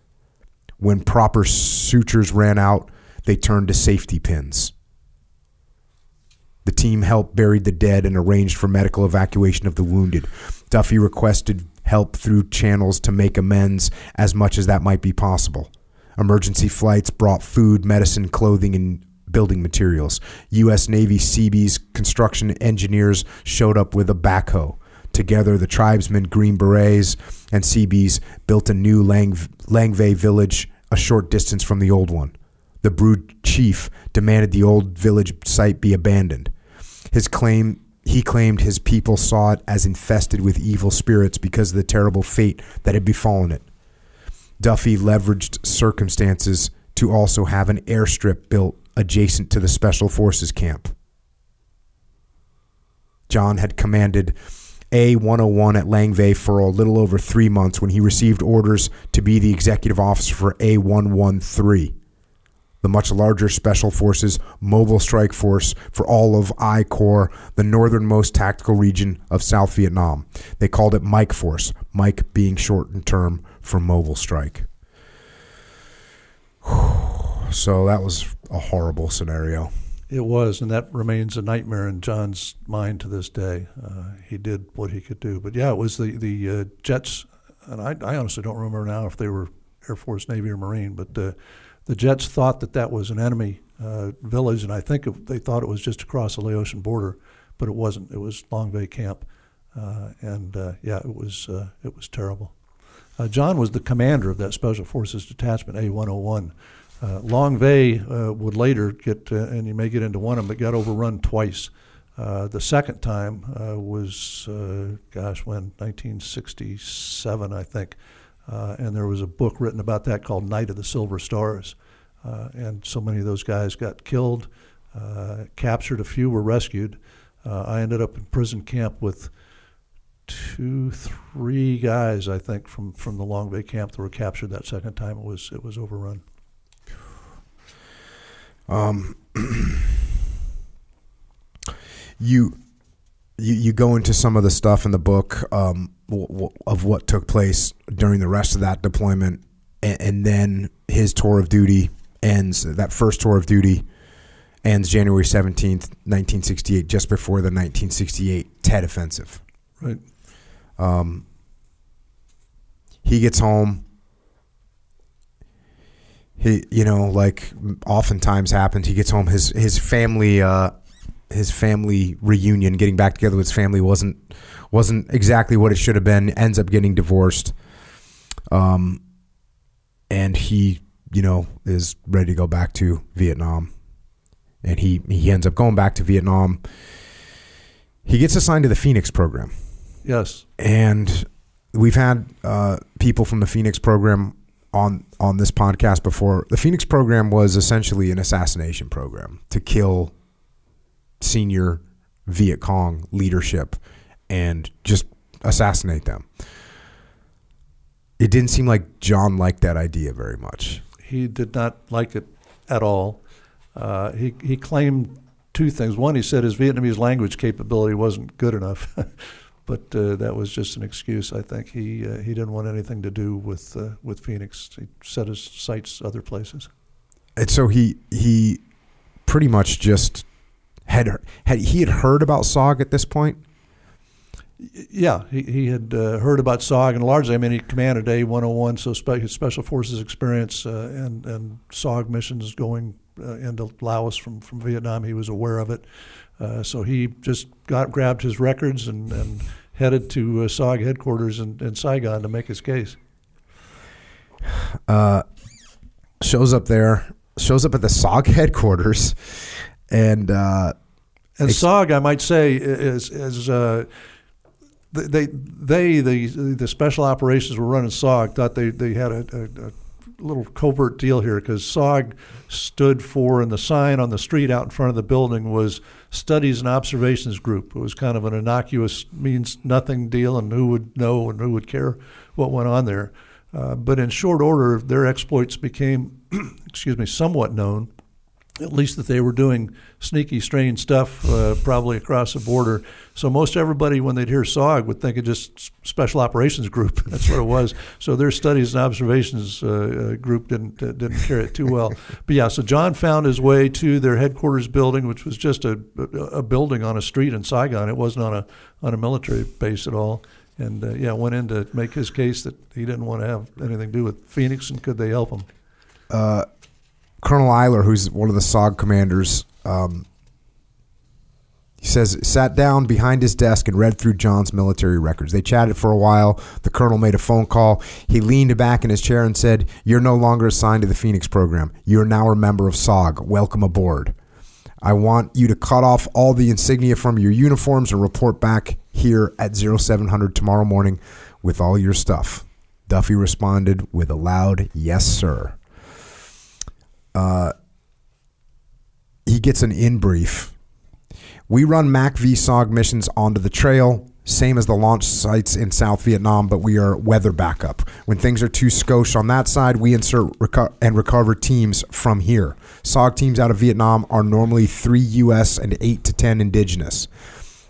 When proper sutures ran out, they turned to safety pins. The team helped bury the dead and arranged for medical evacuation of the wounded. Duffy requested help through channels to make amends as much as that might be possible. Emergency flights brought food, medicine, clothing, and building materials. U.S. Navy Seabees construction engineers showed up with a backhoe. Together, the tribesmen, Green Berets, and Seabees built a new Lang- Langvay village a short distance from the old one. The brood chief demanded the old village site be abandoned. His claim he claimed his people saw it as infested with evil spirits because of the terrible fate that had befallen it. Duffy leveraged circumstances to also have an airstrip built adjacent to the Special Forces camp. John had commanded A 101 at Lang Vei for a little over three months when he received orders to be the executive officer for A 113 the much larger Special Forces Mobile Strike Force for all of I Corps, the northernmost tactical region of South Vietnam. They called it Mike Force, Mike being shortened term for Mobile Strike. So that was a horrible scenario. It was, and that remains a nightmare in John's mind to this day. Uh, he did what he could do, but yeah, it was the the uh, jets, and I, I honestly don't remember now if they were Air Force, Navy, or Marine, but uh, the Jets thought that that was an enemy uh, village, and I think it, they thought it was just across the Laotian border, but it wasn't. It was Long Bay Camp, uh, and uh, yeah, it was it was terrible. Uh, John was the commander of that Special Forces Detachment A101. Uh, Long Bay would later get, and you may get into one of them, but got overrun twice. the second time was, gosh, when 1967, I think. Uh, and there was a book written about that called Night of the Silver Stars. Uh, and so many of those guys got killed, uh, captured, a few were rescued. Uh, I ended up in prison camp with two, three guys, I think, from, from the Long Bay camp that were captured that second time it was, it was overrun. Um, you you, you go into some of the stuff in the book um, w- w- of what took place during the rest of that deployment, and, and then his tour of duty ends. That first tour of duty ends January seventeenth, nineteen sixty eight, just before the nineteen sixty eight Tet Offensive. Right. Um, he gets home. He, you know, like oftentimes happens, he gets home. His his family, uh, his family reunion, getting back together with his family wasn't wasn't exactly what it should have been. Ends up getting divorced. Um, and he, you know, is ready to go back to Vietnam, and he he ends up going back to Vietnam. He gets assigned to the Phoenix program Yes. and we've had uh, people from the Phoenix program on on this podcast before. The Phoenix program was essentially an assassination program to kill senior Viet Cong leadership and just assassinate them. It didn't seem like John liked that idea very much. He did not like it at all. Uh, he he claimed two things. One, he said his Vietnamese language capability wasn't good enough, but uh, that was just an excuse. I think he uh, he didn't want anything to do with uh, with Phoenix. He set his sights other places. And so he he pretty much just had had he had heard about SOG at this point. Yeah, he, he had uh, heard about SOG, and largely, I mean, he commanded A101, so spe- his Special Forces experience uh, and, and SOG missions going uh, into Laos from, from Vietnam, he was aware of it. Uh, so he just got grabbed his records and, and headed to uh, SOG headquarters in, in Saigon to make his case. uh, shows up there, shows up at the SOG headquarters, and uh, And Ex- SOG, I might say, is is uh, they they the the special operations were running SOG thought they they had a, a, a little covert deal here because SOG stood for and the sign on the street out in front of the building was Studies and Observations Group. It was kind of an innocuous, means nothing deal, and who would know and who would care what went on there. Uh, but in short order, their exploits became, excuse me, somewhat known at least that they were doing sneaky, strange stuff, uh, probably across the border. So most everybody, when they'd hear SOG, would think of just Special Operations Group. That's what it was. So their studies and observations uh, uh, group didn't uh, didn't carry it too well. But yeah, so John found his way to their headquarters building, which was just a, a, building on a street in Saigon. It wasn't on a on a military base at all. And uh, yeah, went in to make his case that he didn't want to have anything to do with Phoenix, and could they help him? uh, Colonel Eiler, who's one of the SOG commanders, um, he says sat down behind his desk and read through John's military records. They chatted for a while. The colonel made a phone call. He leaned back in his chair and said, "You're no longer assigned to the Phoenix program. You are now a member of SOG. Welcome aboard." I want you to cut off all the insignia from your uniforms and report back here at 0700 tomorrow morning with all your stuff. Duffy responded with a loud, Yes, sir. Uh, he gets an in brief. We run MACV-SOG missions onto the trail, same as the launch sites in South Vietnam, but we are weather backup. When things are too skosh on that side, we insert reco- and recover teams from here. SOG teams out of Vietnam are normally three U.S. and eight to ten indigenous.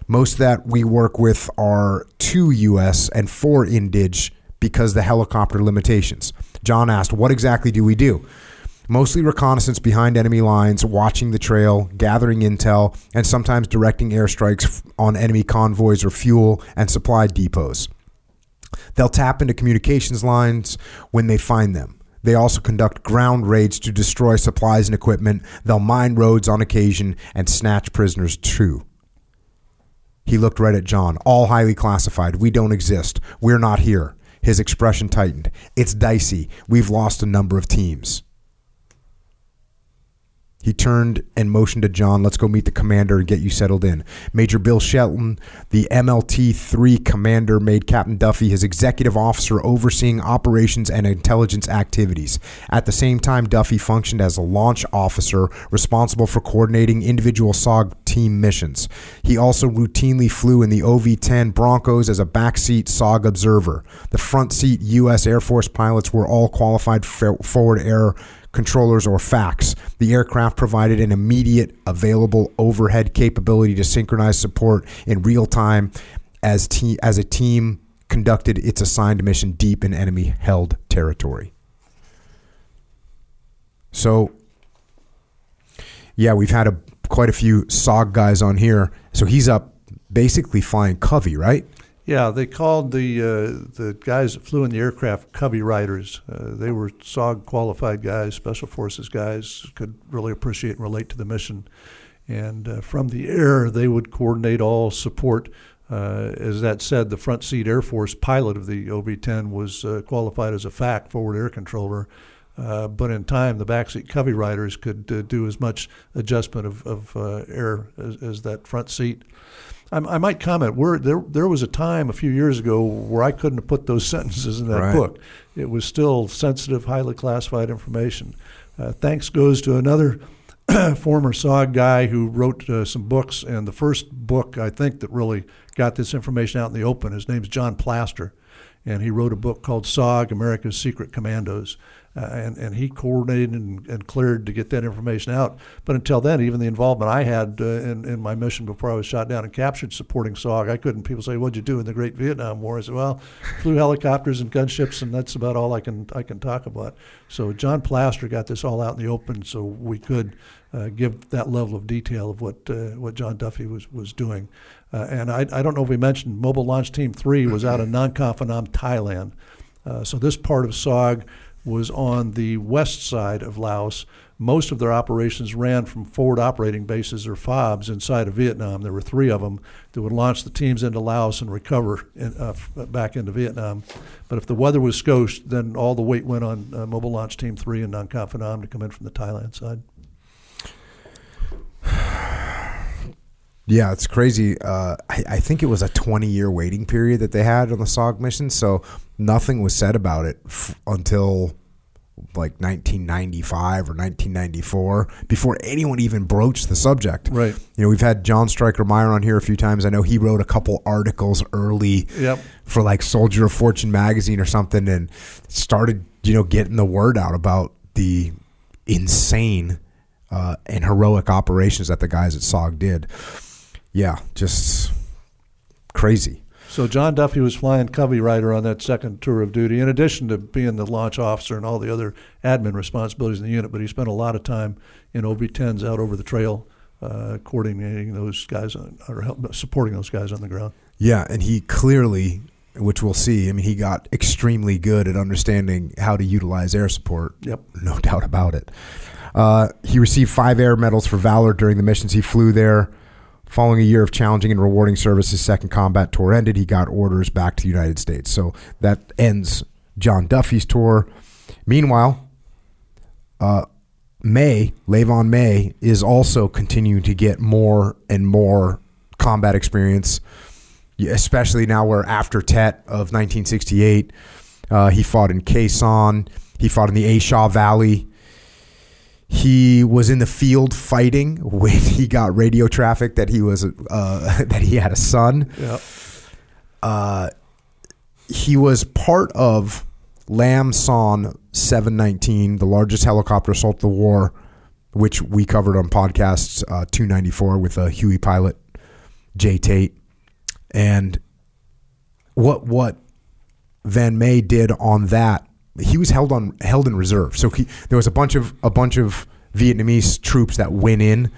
Most that we work with are two U.S. and four indig because the helicopter limitations. John asked, "What exactly do we do?" Mostly reconnaissance behind enemy lines, watching the trail, gathering intel, and sometimes directing airstrikes on enemy convoys or fuel and supply depots. They'll tap into communications lines when they find them. They also conduct ground raids to destroy supplies and equipment. They'll mine roads on occasion and snatch prisoners too. He looked right at John. All highly classified. We don't exist. We're not here. His expression tightened. It's dicey. We've lost a number of teams. He turned and motioned to John, let's go meet the commander and get you settled in. Major Bill Shelton, the MLT 3 commander, made Captain Duffy his executive officer overseeing operations and intelligence activities. At the same time, Duffy functioned as a launch officer responsible for coordinating individual SOG team missions. He also routinely flew in the OV 10 Broncos as a backseat SOG observer. The front seat U.S. Air Force pilots were all qualified for- forward air controllers, or FACs. The aircraft provided an immediate, available overhead capability to synchronize support in real time as, te- as a team conducted its assigned mission deep in enemy held territory. So, yeah, we've had a, quite a few SOG guys on here. So he's up basically flying Covey, right? Yeah, they called the uh, the guys that flew in the aircraft Covey riders. Uh, they were SOG qualified guys, special forces guys, could really appreciate and relate to the mission. And uh, from the air, they would coordinate all support. Uh, as that said, the front seat Air Force pilot of the OV-10 was uh, qualified as a FAC, forward air controller. Uh, but in time, the backseat Covey riders could do as much adjustment of, of air as, as that front seat. I, I might comment. We're, there, there was a time a few years ago where I couldn't have put those sentences in that Right. book. It was still sensitive, highly classified information. Uh, thanks goes to another former SOG guy who wrote uh, some books, and the first book I think that really got this information out in the open. His name's John Plaster, and he wrote a book called SOG: America's Secret Commandos. Uh, and, and he coordinated and, and cleared to get that information out. But until then, even the involvement I had uh, in, in my mission before I was shot down and captured supporting SOG, I couldn't. People say, "What'd you do in the Great Vietnam War?" I said, "Well, flew helicopters and gunships, and that's about all I can I can talk about." So John Plaster got this all out in the open, so we could uh, give that level of detail of what uh, what John Duffy was was doing. Uh, and I, I don't know if we mentioned Mobile Launch Team Three was out of Nakhon Phanom, Thailand. Uh, so this part of SOG was on the west side of Laos. Most of their operations ran from forward operating bases or FOBs inside of Vietnam. There were three of them that would launch the teams into Laos and recover in, uh, f- back into Vietnam. But if the weather was scoshed, then all the weight went on uh, Mobile Launch Team 3 and Nakhon Phanom to come in from the Thailand side. Yeah, it's crazy. Uh, I, I think it was a 20 year waiting period that they had on the SOG mission, so nothing was said about it f- until like 1995 or 1994 before anyone even broached the subject. Right. You know, we've had John Stryker Meyer on here a few times. I know he wrote a couple articles early Yep. for like Soldier of Fortune magazine or something and started, you know, getting the word out about the insane uh, and heroic operations that the guys at SOG did. Yeah, just crazy. So John Duffy was flying Covey Rider on that second tour of duty, in addition to being the launch officer and all the other admin responsibilities in the unit. But he spent a lot of time in OV-10s out over the trail, uh, coordinating those guys on, or help, supporting those guys on the ground. Yeah, and he clearly, which we'll see, I mean, he got extremely good at understanding how to utilize air support. Yep. No doubt about it. Uh, he received five air medals for valor during the missions he flew there. Following a year of challenging and rewarding service, his second combat tour ended. He got orders back to the United States. So that ends John Duffy's tour. Meanwhile, uh, May, Le Van May, is also continuing to get more and more combat experience, especially now we're after Tet of 1968. Uh, he fought in Sanh. He fought in the A Shau Valley. He was in the field fighting when he got radio traffic that he was uh, that he had a son. Yep. Uh, he was part of Lam Son 719, the largest helicopter assault of the war, which we covered on podcasts uh, 294 with a Huey pilot, Jay Tate, and what what Van May did on that, he was held on held in reserve. So he, there was a bunch of a bunch of Vietnamese troops that went in,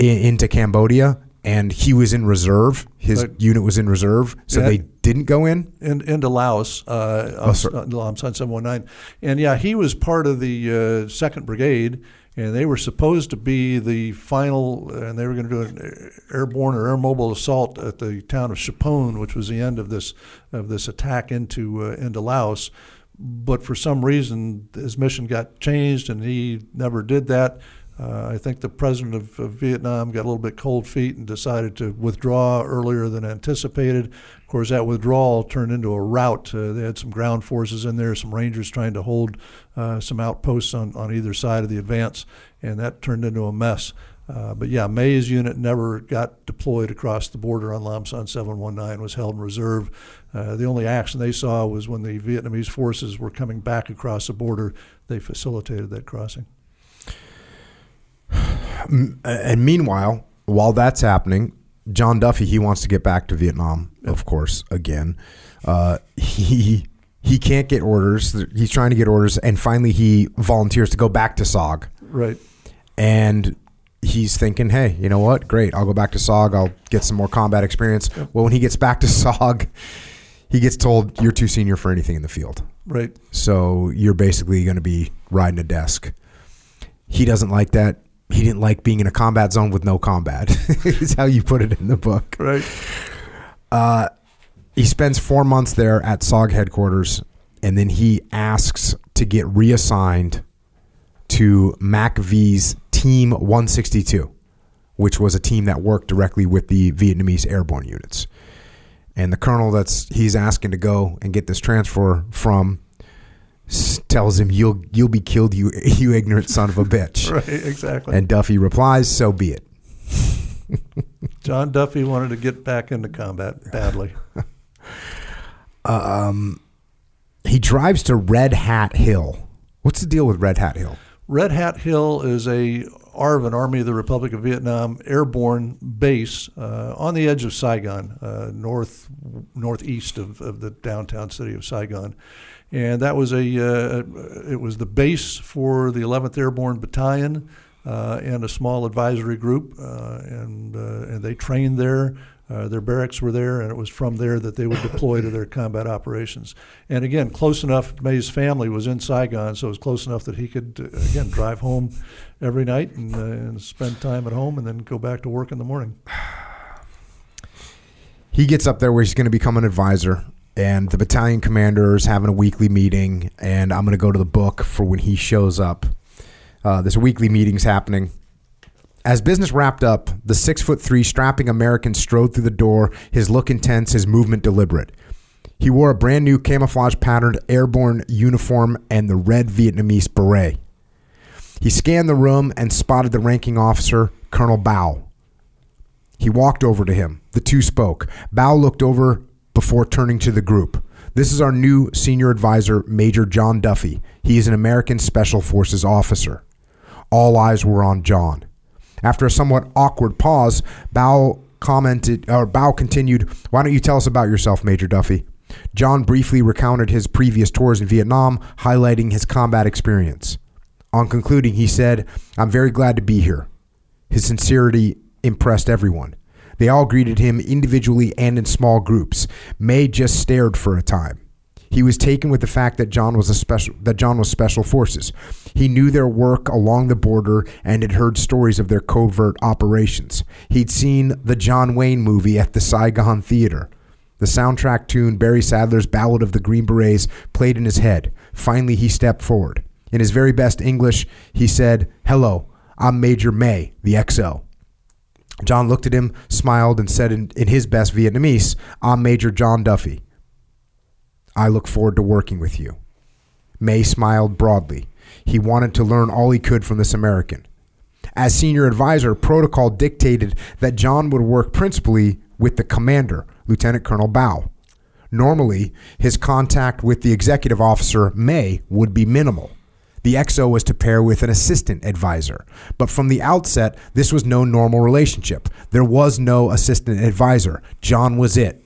i into Cambodia, and he was in reserve. His Right. unit was in reserve, so Yeah. they didn't go in. in, into Laos uh, Oh, on, sorry. on Lam Son 719. And yeah, he was part of the uh, 2nd Brigade, and they were supposed to be the final, and they were going to do an airborne or air mobile assault at the town of Tchepone, which was the end of this of this attack into uh, into Laos. But for some reason, his mission got changed, and he never did that. Uh, I think the president of, of Vietnam got a little bit cold feet and decided to withdraw earlier than anticipated. Of course, that withdrawal turned into a rout. Uh, they had some ground forces in there, some Rangers trying to hold uh, some outposts on, on either side of the advance, and that turned into a mess. Uh, but yeah, May's unit never got deployed across the border on Lam Son 719, was held in reserve. Uh, the only action they saw was when the Vietnamese forces were coming back across the border, they facilitated that crossing. And meanwhile, while that's happening, John Duffy he wants to get back to Vietnam, of course. Again, uh, he he can't get orders. He's trying to get orders, and finally he volunteers to go back to SOG. Right. And he's thinking, hey, you know what? Great, I'll go back to SOG. I'll get some more combat experience. Well, when he gets back to SOG, he gets told you're too senior for anything in the field. Right. So you're basically going to be riding a desk. He doesn't like that. He didn't like being in a combat zone with no combat. is how you put it in the book. Right. Uh, he spends four months there at SOG headquarters, and then he asks to get reassigned to MACV's Team 162, which was a team that worked directly with the Vietnamese airborne units. And the colonel that's he's asking to go and get this transfer from tells him you'll you'll be killed you you ignorant son of a bitch. Right. Exactly. And Duffy replies, "So be it." John Duffy wanted to get back into combat badly. Um, he drives to Red Hat Hill. What's the deal with Red Hat Hill? Red Hat Hill is a ARVN, Army of the Republic of Vietnam, airborne base uh, on the edge of Saigon, uh, north northeast of, of the downtown city of Saigon, and that was a uh, it was the base for the 11th Airborne Battalion uh, and a small advisory group, uh, and and they trained there. Uh, their barracks were there, and it was from there that they would deploy to their combat operations. And again, close enough. May's family was in Saigon, so it was close enough that he could uh, again drive home every night and, uh, and spend time at home, and then go back to work in the morning. He gets up there where he's going to become an advisor, and the battalion commander is having a weekly meeting. And I'm going to go to the book for when he shows up. Uh, this weekly meeting's happening. As business wrapped up, the six foot three strapping American strode through the door, his look intense, his movement deliberate. He wore a brand new camouflage patterned airborne uniform and the red Vietnamese beret. He scanned the room and spotted the ranking officer, Colonel Bao. He walked over to him. The two spoke. Bao looked over before turning to the group. This is our new senior advisor, Major John Duffy. He is an American Special Forces officer. All eyes were on John. After a somewhat awkward pause, Bao commented or Bao continued, "Why don't you tell us about yourself, Major Duffy?" John briefly recounted his previous tours in Vietnam, highlighting his combat experience. On concluding, he said, "I'm very glad to be here." His sincerity impressed everyone. They all greeted him individually and in small groups. May just stared for a time. He was taken with the fact that John was a special that John was special forces. He knew their work along the border and had heard stories of their covert operations. He'd seen the John Wayne movie at the Saigon Theater. The soundtrack tune Barry Sadler's Ballad of the Green Berets played in his head. Finally, he stepped forward. In his very best English, he said, "Hello, I'm Major May, the XO." John looked at him, smiled, and said in, in his best Vietnamese, I'm Major John Duffy. I look forward to working with you. May smiled broadly. He wanted to learn all he could from this American. As senior advisor, protocol dictated that John would work principally with the commander, Lieutenant Colonel Bao. Normally, his contact with the executive officer, May, would be minimal. The XO was to pair with an assistant advisor. But from the outset, this was no normal relationship. There was no assistant advisor. John was it.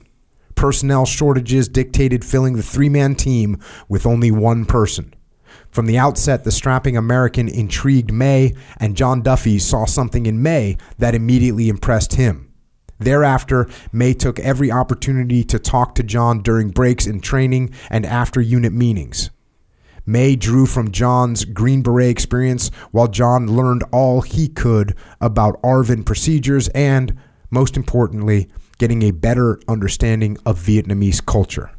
Personnel shortages dictated filling the three man team with only one person. From the outset, the strapping American intrigued May, and John Duffy saw something in May that immediately impressed him. Thereafter, May took every opportunity to talk to John during breaks in training and after unit meetings. May drew from John's Green Beret experience while John learned all he could about ARVN procedures and, most importantly, getting a better understanding of Vietnamese culture.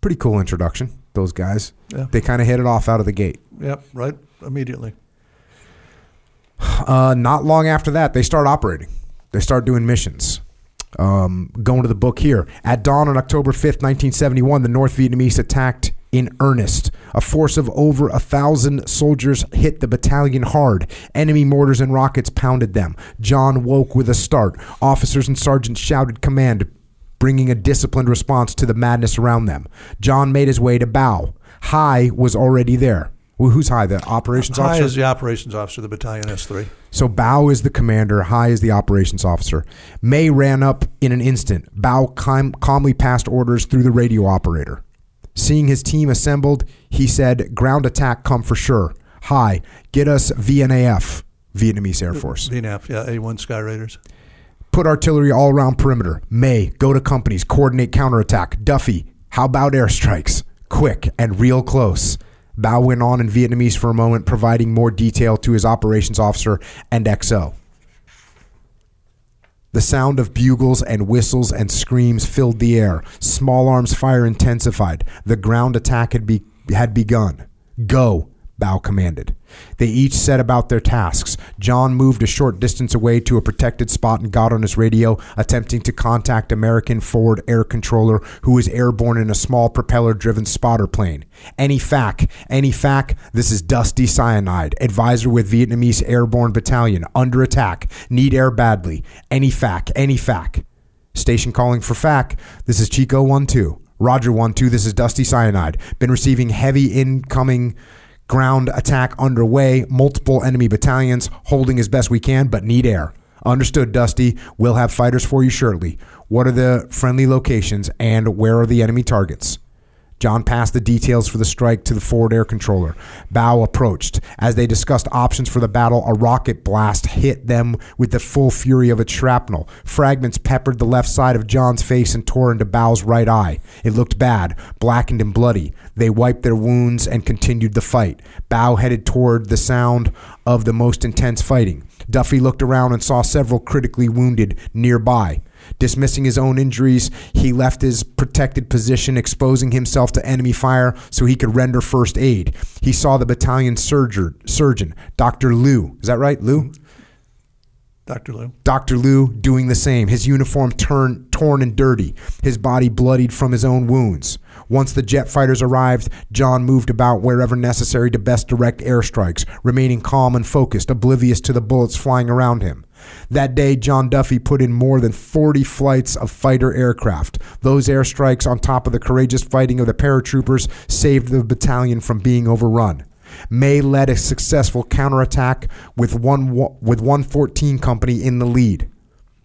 Pretty cool introduction, those guys. Yeah. They kind of hit it off out of the gate. Yep, right immediately. Uh, not long after that, they start operating. They start doing missions. Um, going to the book here. At dawn on October 5th, 1971, the North Vietnamese attacked in earnest. A force of over a thousand soldiers hit the battalion hard. Enemy mortars and rockets pounded them. John woke with a start. Officers and sergeants shouted command, bringing a disciplined response to the madness around them. John made his way to Bao. High was already there. Well, who's High? The operations High officer? is the operations officer the battalion S3. So Bao is the commander, High is the operations officer. May ran up in an instant. Bao calm, calmly passed orders through the radio operator. Seeing his team assembled, he said, "Ground attack come for sure. Hi, get us VNAF, Vietnamese Air Force. VNAF, yeah, A1 Skyraiders. Put artillery all around perimeter. May, go to companies, coordinate counterattack. Duffy, how about airstrikes? Quick and real close." Bao went on in Vietnamese for a moment, providing more detail to his operations officer and XO. The sound of bugles and whistles and screams filled the air. Small arms fire intensified. The ground attack had, be- had begun. Go, Bao commanded. They each set about their tasks. John moved a short distance away to a protected spot and got on his radio, attempting to contact American Forward Air Controller, who was airborne in a small propeller driven spotter plane. Any fac, any fac, this is Dusty Cyanide, advisor with Vietnamese Airborne Battalion, under attack, need air badly. Any fac, any fac. Station calling for FAC. This is Chico 1 2. Roger 1 2. This is Dusty Cyanide. Been receiving heavy incoming ground attack underway. Multiple enemy battalions holding as best we can, but need air. Understood, Dusty. We'll have fighters for you shortly. What are the friendly locations and where are the enemy targets? John passed the details for the strike to the forward air controller. Bao approached. As they discussed options for the battle, a rocket blast hit them with the full fury of its shrapnel. Fragments peppered the left side of John's face and tore into Bao's right eye. It looked bad, blackened and bloody. They wiped their wounds and continued the fight. Bao headed toward the sound of the most intense fighting. Duffy looked around and saw several critically wounded nearby. Dismissing his own injuries, he left his protected position, exposing himself to enemy fire so he could render first aid. He saw the battalion surgeon, surgeon Dr. Liu. Is that right, Liu? Dr. Lou. Dr. Liu doing the same, his uniform turn, torn and dirty, his body bloodied from his own wounds. Once the jet fighters arrived, John moved about wherever necessary to best direct airstrikes, remaining calm and focused, oblivious to the bullets flying around him. That day, John Duffy put in more than 40 flights of fighter aircraft. Those airstrikes, on top of the courageous fighting of the paratroopers, saved the battalion from being overrun. May led a successful counterattack with one with 114 Company in the lead.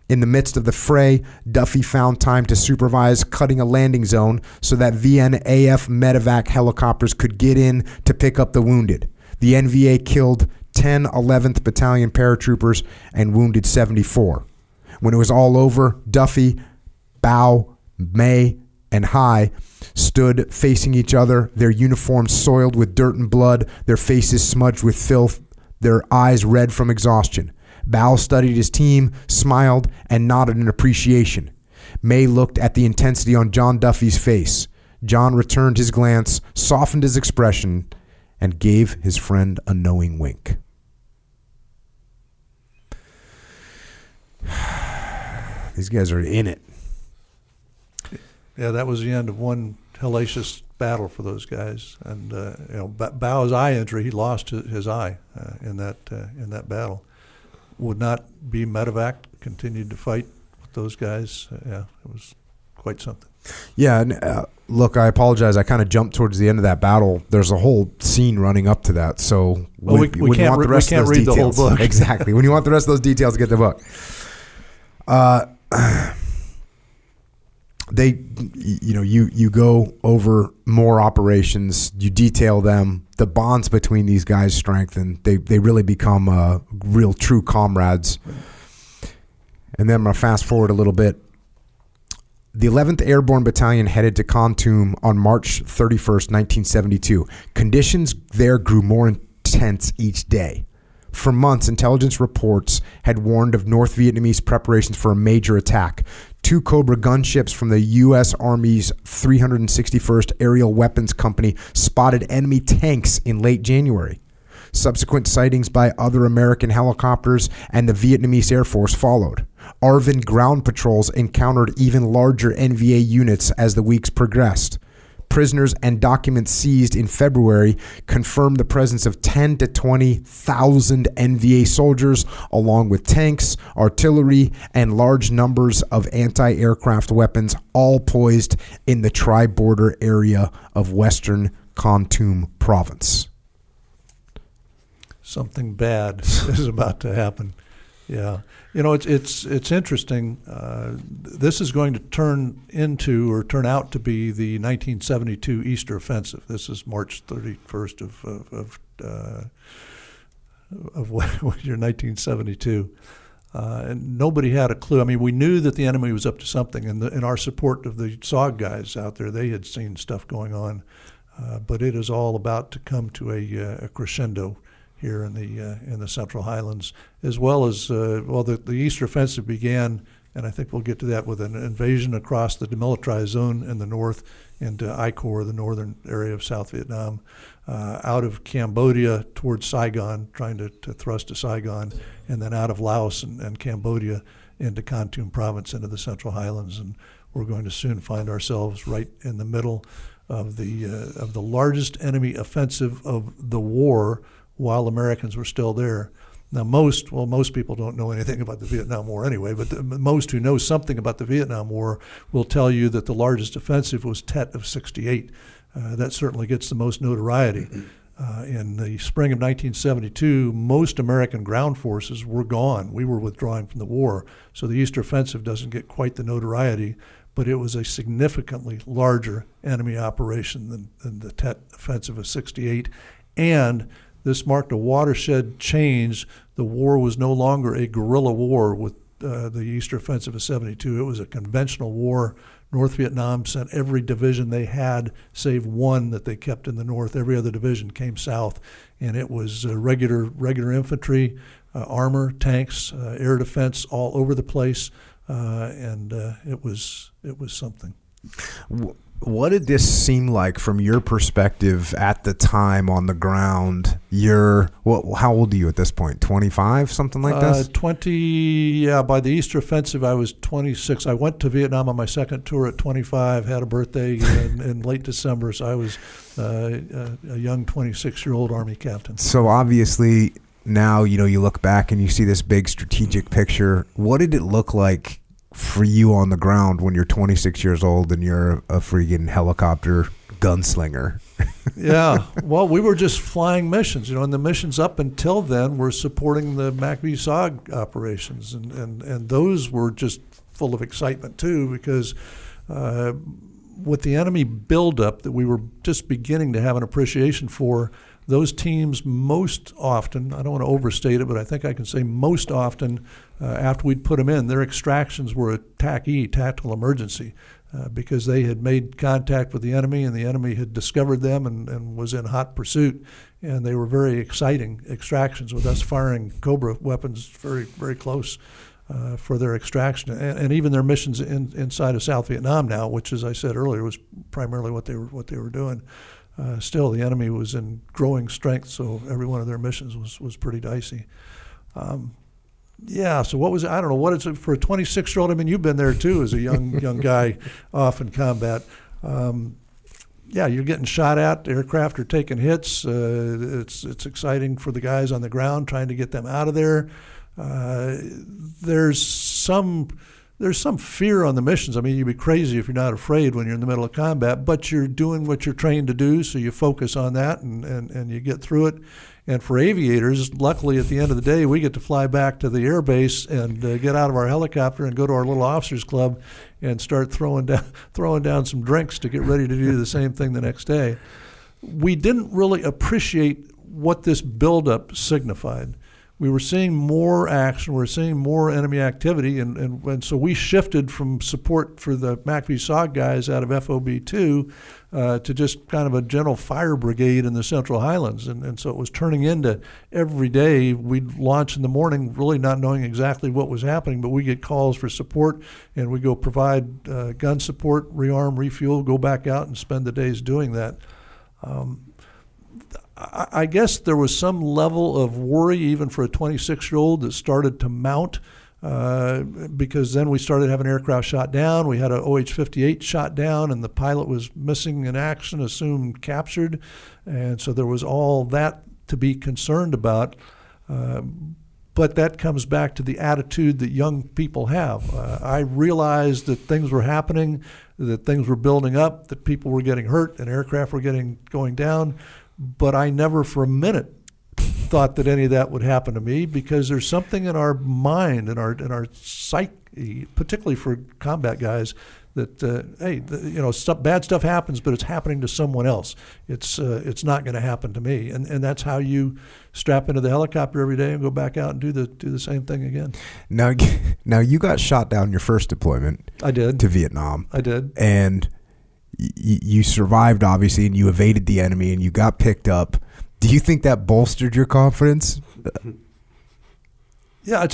In the midst of the fray, Duffy found time to supervise cutting a landing zone so that VNAF medevac helicopters could get in to pick up the wounded. The NVA killed 10 11th Battalion paratroopers and wounded 74. When it was all over, Duffy, Bao, May, and High stood facing each other, their uniforms soiled with dirt and blood, their faces smudged with filth, their eyes red from exhaustion. Bao studied his team, smiled, and nodded in appreciation. May looked at the intensity on John Duffy's face. John returned his glance, softened his expression, and gave his friend a knowing wink. These guys are in it. Yeah, that was the end of one hellacious battle for those guys. And uh, you know, Ba- Bao's eye injury, he lost his, eye uh, in that uh, in that battle. Would not be medevac. Continued to fight with those guys. Uh, yeah, it was quite something. Yeah, and uh, look, I apologize. I kind of jumped towards the end of that battle. There's a whole scene running up to that, so Well, we- we you can't want re- the we rest of can't read the whole book. exactly. When you want the rest of those details, get the book. Uh, they, you know, you you go over more operations, you detail them. The bonds between these guys strengthen. They they really become uh, real true comrades. And then I'm gonna fast forward a little bit. The 11th Airborne Battalion headed to Kontum on March 31st, 1972. Conditions there grew more intense each day. For months, intelligence reports had warned of North Vietnamese preparations for a major attack. Two Cobra gunships from the U.S. Army's 361st Aerial Weapons Company spotted enemy tanks in late January. Subsequent sightings by other American helicopters and the Vietnamese Air Force followed. ARVN ground patrols encountered even larger NVA units as the weeks progressed. Prisoners and documents seized in February confirmed the presence of 10 to 20,000 NVA soldiers, along with tanks, artillery, and large numbers of anti aircraft weapons, all poised in the tri border area of western Kontum province. Something bad is about to happen. Yeah, you know it's it's it's interesting. Uh, this is going to turn into or turn out to be the 1972 Easter Offensive. This is March 31st of of of, uh, of what, what year 1972. Uh, and nobody had a clue. I mean, we knew that the enemy was up to something, and in our support of the SOG guys out there, they had seen stuff going on. Uh, but it is all about to come to a, uh, a crescendo here in the uh, in the Central Highlands, as well as uh, well the, the Easter Offensive began, and I think we'll get to that with an invasion across the demilitarized zone in the north into I Corps, the northern area of South Vietnam, uh, out of Cambodia towards Saigon, trying to, to thrust to Saigon, and then out of Laos and, and Cambodia into Kontum province into the Central Highlands, and we're going to soon find ourselves right in the middle of the uh, of the largest enemy offensive of the war while Americans were still there. Now, most, well, most people don't know anything about the Vietnam War anyway, but the, most who know something about the Vietnam War will tell you that the largest offensive was Tet of 68. Uh, that certainly gets the most notoriety. Uh, in the spring of 1972, most American ground forces were gone. We were withdrawing from the war. So the Easter Offensive doesn't get quite the notoriety, but it was a significantly larger enemy operation than, than the Tet Offensive of 68. And this marked a watershed change. The war was no longer a guerrilla war with uh, the Easter Offensive of 72. It was a conventional war. North Vietnam sent every division they had, save one that they kept in the north. Every other division came south, and it was uh, regular regular infantry, uh, armor, tanks, uh, air defense all over the place, uh, and uh, it was it was something. What did this seem like from your perspective at the time on the ground? You're what? How old are you at this point? Twenty five, something like uh, this. Twenty, yeah. By the Easter Offensive, I was twenty six. I went to Vietnam on my second tour at twenty five. Had a birthday in, in, late December, so I was uh, a young twenty six year old Army captain. So obviously, now you know you look back and you see this big strategic picture. What did it look like for you on the ground when you're 26 years old and you're a freaking helicopter gunslinger. yeah, well, we were just flying missions, you know, and the missions up until then were supporting the MACV SOG operations, and, and, and those were just full of excitement too because uh, with the enemy buildup that we were just beginning to have an appreciation for, those teams most often, I don't want to overstate it, but I think I can say most often, uh, after we'd put them in, their extractions were a TAC-E, tactical emergency, uh, because they had made contact with the enemy and the enemy had discovered them and, and was in hot pursuit. And they were very exciting extractions with us firing Cobra weapons very, very close. Uh, for their extraction and, and, even their missions in, inside of South Vietnam now, which, as I said earlier, was primarily what they were what they were doing uh, still the enemy was in growing strength, so every one of their missions was, was pretty dicey. Um, yeah, so what was it? I don't know what is it for a 26 year old. I mean, you've been there too as a young young guy off in combat. Um, yeah, you're getting shot at. Aircraft are taking hits. Uh, it's it's exciting for the guys on the ground trying to get them out of there. Uh, there's some there's some fear on the missions. I mean, you'd be crazy if you're not afraid when you're in the middle of combat, but you're doing what you're trained to do, so you focus on that and, and, and you get through it. And for aviators, luckily at the end of the day, we get to fly back to the air base and uh, get out of our helicopter and go to our little officers club and start throwing down throwing down some drinks to get ready to do the same thing the next day. We didn't really appreciate what this buildup signified we were seeing more action, we were seeing more enemy activity, and, and, and so we shifted from support for the MACV SOG guys out of FOB2 uh, to just kind of a general fire brigade in the Central Highlands. And, and so it was turning into every day we'd launch in the morning, really not knowing exactly what was happening, but we get calls for support, and we go provide uh, gun support, rearm, refuel, go back out and spend the days doing that. Um, I guess there was some level of worry, even for a 26 year old, that started to mount Uh, because then we started having aircraft shot down. We had a OH-58 shot down, and the pilot was missing in action, assumed captured, and so there was all that to be concerned about. Uh, but that comes back to the attitude that young people have. Uh, I realized that things were happening, that things were building up, that people were getting hurt, and aircraft were getting going down. But I never, for a minute, thought that any of that would happen to me because there's something in our mind and our in our psyche, particularly for combat guys, that uh, hey, the, you know, stuff, bad stuff happens, but it's happening to someone else. It's uh, it's not going to happen to me, and and that's how you strap into the helicopter every day and go back out and do the do the same thing again. Now, now you got shot down your first deployment. I did to Vietnam. I did, and you survived obviously, and you evaded the enemy, and you got picked up do you think that bolstered your confidence? Yeah,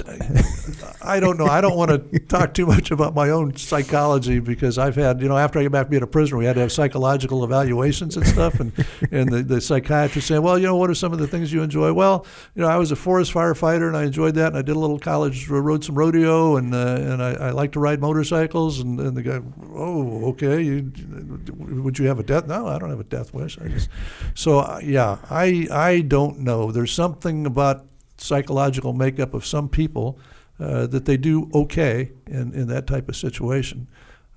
I don't know. I don't want to talk too much about my own psychology because I've had, you know, after I get back being a prisoner, we had to have psychological evaluations and stuff, and and the, the psychiatrist saying, well, you know, what are some of the things you enjoy? Well, you know, I was a forest firefighter and I enjoyed that, and I did a little college, rode some rodeo, and uh, and I, I like to ride motorcycles, and, and the guy, oh, okay, you, would you have a death? No, I don't have a death wish. I just, so uh, yeah, I I don't know. There's something about psychological makeup of some people uh, that they do okay in, in that type of situation.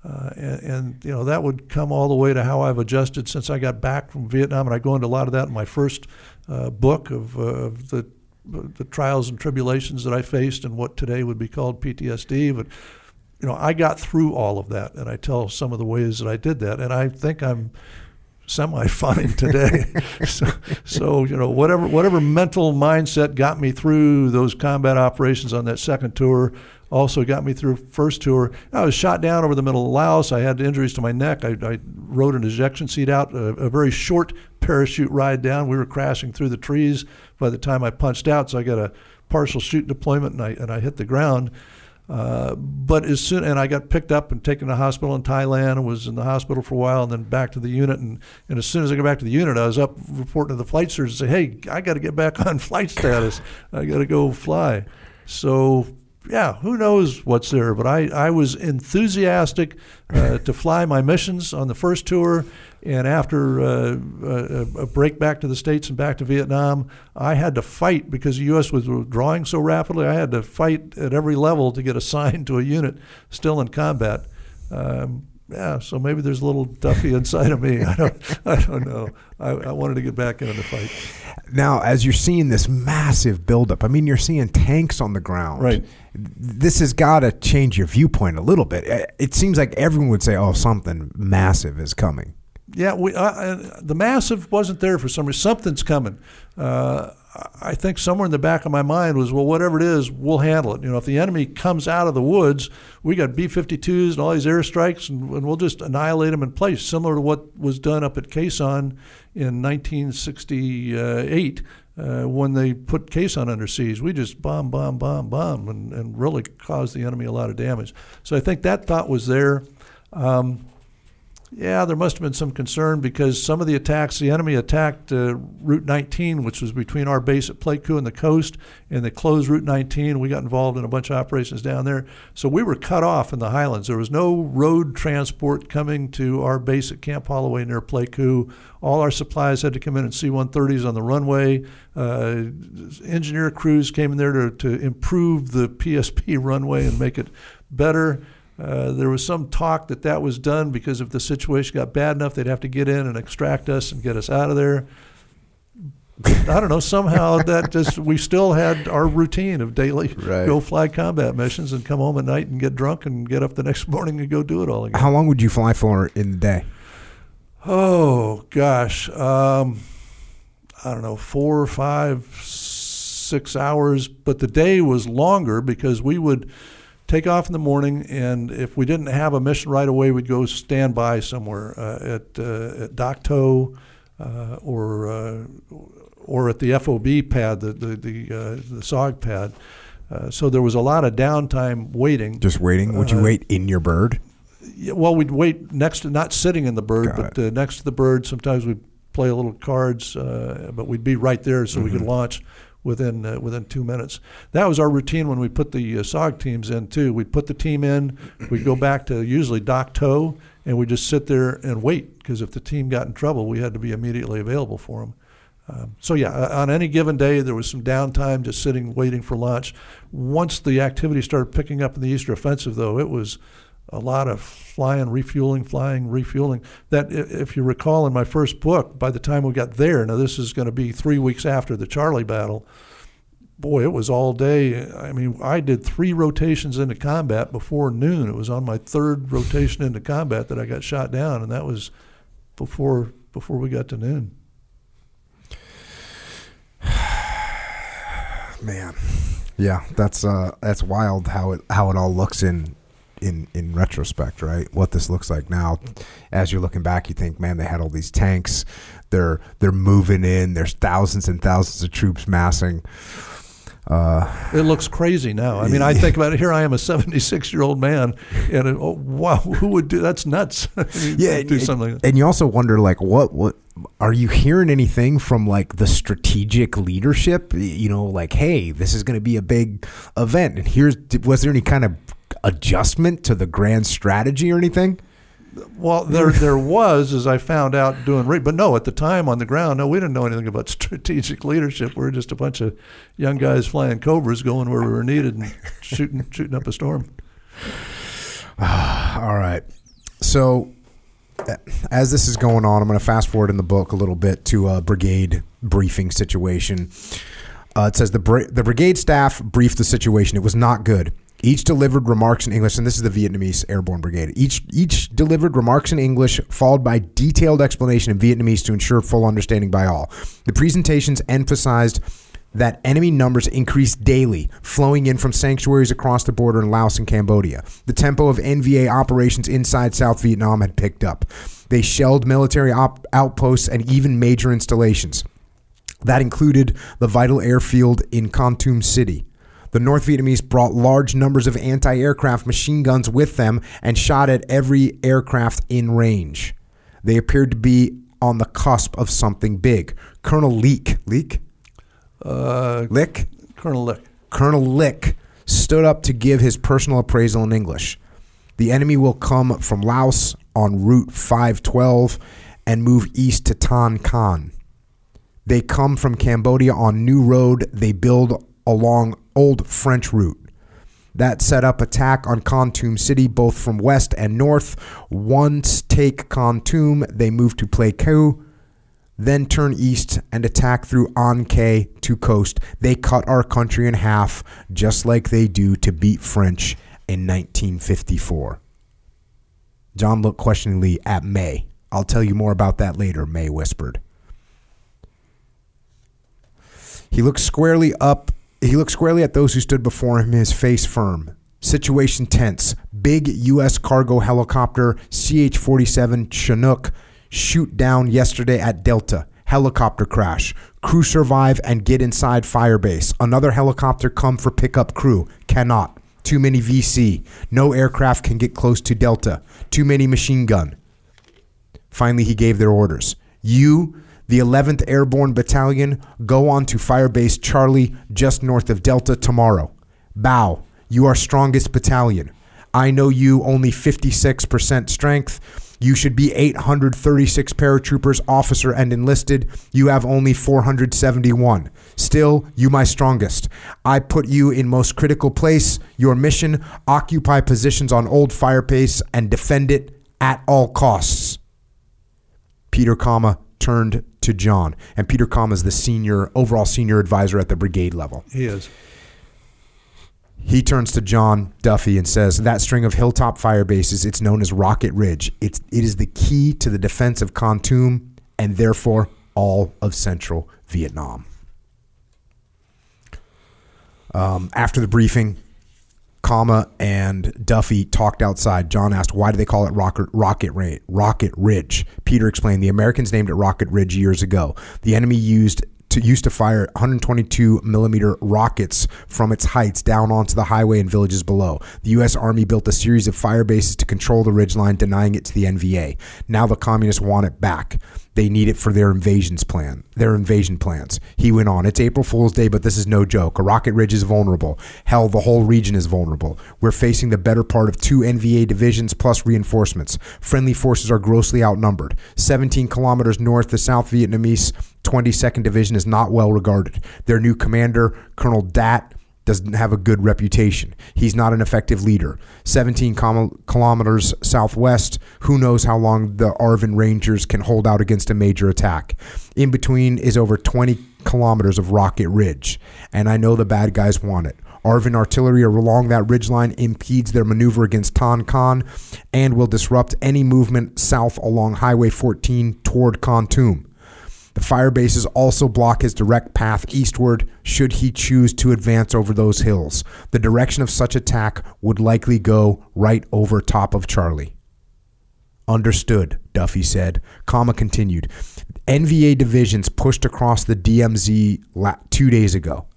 Uh, and, and, you know that would come all the way to how I've adjusted since I got back from Vietnam, and I go into a lot of that in my first uh, book of, uh, of the the trials and tribulations that I faced and what today would be called PTSD. But you know, I got through all of that, and I tell some of the ways that I did that, and I think I'm semi fine today. so, so, you know, whatever whatever mental mindset got me through those combat operations on that second tour also got me through first tour. I was shot down over the middle of Laos. I had injuries to my neck. I, I rode an ejection seat out, a, a, very short parachute ride down. We were crashing through the trees by the time I punched out, so I got a partial chute deployment and I and I hit the ground. Uh, but as soon and I got picked up and taken to hospital in Thailand and was in the hospital for a while and then back to the unit and, and as soon as I got back to the unit I was up reporting to the flight surgeon say hey I got to get back on flight status I got to go fly so yeah, who knows what's there? But I, I was enthusiastic uh, to fly my missions on the first tour. And after uh, a, a, break back to the States and back to Vietnam, I had to fight because the U.S. was withdrawing so rapidly. I had to fight at every level to get assigned to a unit still in combat. Um, yeah, so maybe there's a little Duffy inside of me. I don't, I don't know. I, I, wanted to get back into the fight. Now, as you're seeing this massive buildup, I mean, you're seeing tanks on the ground. Right. This has got to change your viewpoint a little bit. It seems like everyone would say, "Oh, something massive is coming." Yeah, we, uh, the massive wasn't there for some reason. Something's coming. Uh, I think somewhere in the back of my mind was, well, whatever it is, we'll handle it. You know, if the enemy comes out of the woods, we got B-52s and all these airstrikes, and, and we'll just annihilate them in place, similar to what was done up at Sanh in 1968 uh, when they put Sanh under siege. We just bomb, bomb, bomb, bomb, and, and really caused the enemy a lot of damage. So I think that thought was there. Um, yeah, there must have been some concern because some of the attacks, the enemy attacked uh, Route 19, which was between our base at Pleiku and the coast, and they closed Route 19. We got involved in a bunch of operations down there. So we were cut off in the highlands. There was no road transport coming to our base at Camp Holloway near Pleiku. All our supplies had to come in in C 130s on the runway. Uh, engineer crews came in there to, to improve the PSP runway and make it better. Uh, there was some talk that that was done because if the situation got bad enough, they'd have to get in and extract us and get us out of there. I don't know. Somehow that just we still had our routine of daily right. go fly combat missions and come home at night and get drunk and get up the next morning and go do it all again. How long would you fly for in the day? Oh gosh, um, I don't know, four, five, six hours. But the day was longer because we would take off in the morning, and if we didn't have a mission right away, we'd go stand by somewhere uh, at uh, at Dak To uh, or uh, or at the FOB pad, the the the, uh, the SOG pad. Uh, so there was a lot of downtime waiting. Just waiting. Would you wait in your bird? Yeah, well, we'd wait next to not sitting in the bird, Got but next to the bird. Sometimes we'd play a little cards, but we'd be right there so mm-hmm. we could mm-hmm. launch within uh, within two minutes. That was our routine when we put the uh, SOG teams in too. We'd put the team in, we'd go back to usually Dak To, and we'd just sit there and wait because if the team got in trouble, we had to be immediately available for them. Um, so yeah, uh, on any given day, there was some downtime, just sitting waiting for lunch. Once the activity started picking up in the Easter offensive, though, it was a lot of flying, refueling, flying, refueling. That, if you recall, in my first book, by the time we got there, now this is going to be three weeks after the Charlie battle. Boy, it was all day. I mean, I did three rotations into combat before noon. It was on my third rotation into combat that I got shot down, and that was before before we got to noon. Man, yeah, that's uh, that's wild how it how it all looks in in in retrospect, right? What this looks like now, as you're looking back, you think, man, they had all these tanks. They're they're moving in. There's thousands and thousands of troops massing. Uh, it looks crazy now. I mean, I think about it. Here I am, a 76 year old man, and it, oh, wow, who would do that's nuts? yeah, do something. And you also wonder, like, what what are you hearing anything from like the strategic leadership? You know, like, hey, this is going to be a big event, and here's was there any kind of adjustment to the grand strategy or anything? Well, there there was, as I found out doing, re- but no, at the time on the ground, no, we didn't know anything about strategic leadership. We were just a bunch of young guys flying cobras, going where we were needed and shooting shooting up a storm. All right, so as this is going on, I'm going to fast forward in the book a little bit to a brigade briefing situation. Uh, it says the br- the brigade staff briefed the situation. It was not good. Each delivered remarks in English, and this is the Vietnamese Airborne Brigade. Each each delivered remarks in English, followed by detailed explanation in Vietnamese to ensure full understanding by all. The presentations emphasized that enemy numbers increased daily, flowing in from sanctuaries across the border in Laos and Cambodia. The tempo of NVA operations inside South Vietnam had picked up. They shelled military op- outposts and even major installations. That included the vital airfield in Kon Tum City. The North Vietnamese brought large numbers of anti aircraft machine guns with them and shot at every aircraft in range. They appeared to be on the cusp of something big. Colonel Leek, Leek? Uh, Lick? Colonel Lick. Colonel Lick stood up to give his personal appraisal in English. The enemy will come from Laos on Route 512 and move east to Tan Canh. They come from Cambodia on New Road. They build along old French route. That set up attack on Kon Tum City both from west and north. Once take Kon Tum, they move to Pleiku, then turn east and attack through An Khe to coast. They cut our country in half, just like they do to beat French in 1954. John looked questioningly at May. I'll tell you more about that later, May whispered. He looked squarely up he looked squarely at those who stood before him, his face firm. Situation tense. Big U.S. cargo helicopter CH 47 Chinook shoot down yesterday at Delta. Helicopter crash. Crew survive and get inside firebase. Another helicopter come for pickup crew. Cannot. Too many VC. No aircraft can get close to Delta. Too many machine gun. Finally, he gave their orders. You the 11th Airborne Battalion go on to Firebase Charlie just north of Delta tomorrow. Bao, you are strongest battalion. I know you only 56% strength. You should be 836 paratroopers, officer, and enlisted. You have only 471. Still, you my strongest. I put you in most critical place. Your mission: occupy positions on old firebase and defend it at all costs. Peter, Kama turned to John, and Peter Kama is the senior, overall senior advisor at the brigade level. He is. He turns to John Duffy and says, "That string of hilltop fire bases, it's known as Rocket Ridge. It's it is the key to the defense of Kon Tum and therefore all of Central Vietnam." Um, after the briefing, Kama and Duffy talked outside. John asked, "Why do they call it Rocket Rocket Rocket Ridge?" Peter explained, "The Americans named it Rocket Ridge years ago. The enemy used to used to fire 122 millimeter rockets from its heights down onto the highway and villages below. The U.S. Army built a series of fire bases to control the ridge line, denying it to the NVA. Now the communists want it back. They need it for their invasions plan, their invasion plans. He went on, It's April Fool's Day, but this is no joke. A Rocket Ridge is vulnerable. Hell, the whole region is vulnerable. We're facing the better part of two NVA divisions plus reinforcements. Friendly forces are grossly outnumbered. 17 kilometers north, the South Vietnamese 22nd Division is not well regarded. Their new commander, Colonel Dat, doesn't have a good reputation. He's not an effective leader. 17 com- kilometers southwest, who knows how long the ARVN Rangers can hold out against a major attack. In between is over 20 kilometers of Rocket Ridge, and I know the bad guys want it. ARVN artillery along that ridgeline impedes their maneuver against Tan Canh and will disrupt any movement south along Highway 14 toward Kontum. The fire bases also block his direct path eastward should he choose to advance over those hills. The direction of such attack would likely go right over top of Charlie. Understood, Duffy said. Kama continued. NVA divisions pushed across the DMZ two days ago.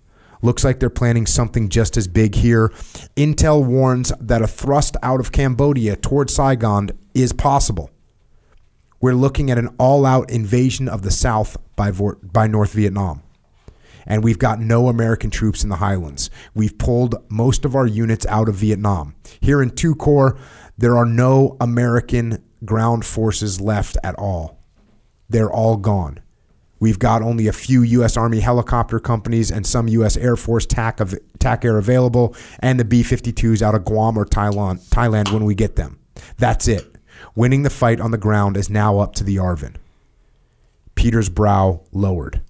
Looks like they're planning something just as big here. Intel warns that a thrust out of Cambodia toward Saigon is possible we're looking at an all out invasion of the South by, by North Vietnam. And we've got no American troops in the highlands. We've pulled most of our units out of Vietnam. Here in two Corps, there are no American ground forces left at all. They're all gone. We've got only a few U.S. Army helicopter companies and some U.S. Air Force TAC, of, TAC Air available, and the B 52s out of Guam or Thailand, Thailand when we get them. That's it. Winning the fight on the ground is now up to the ARVN. Peter's brow lowered.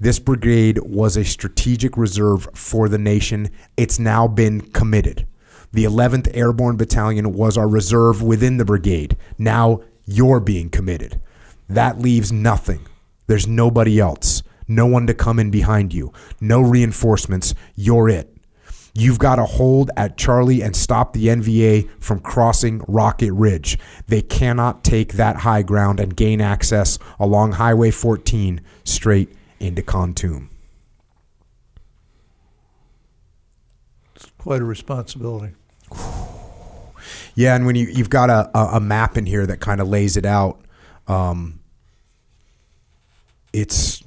This brigade was a strategic reserve for the nation. It's now been committed. The 11th Airborne Battalion was our reserve within the brigade. Now you're being committed. That leaves nothing. There's nobody else. No one to come in behind you. No reinforcements. You're it. You've got to hold at Charlie and stop the NVA from crossing Rocket Ridge. They cannot take that high ground and gain access along Highway 14 straight into Kontum. It's quite a responsibility. Yeah, and when you you've got a, a, a map in here that kind of lays it out, um, it's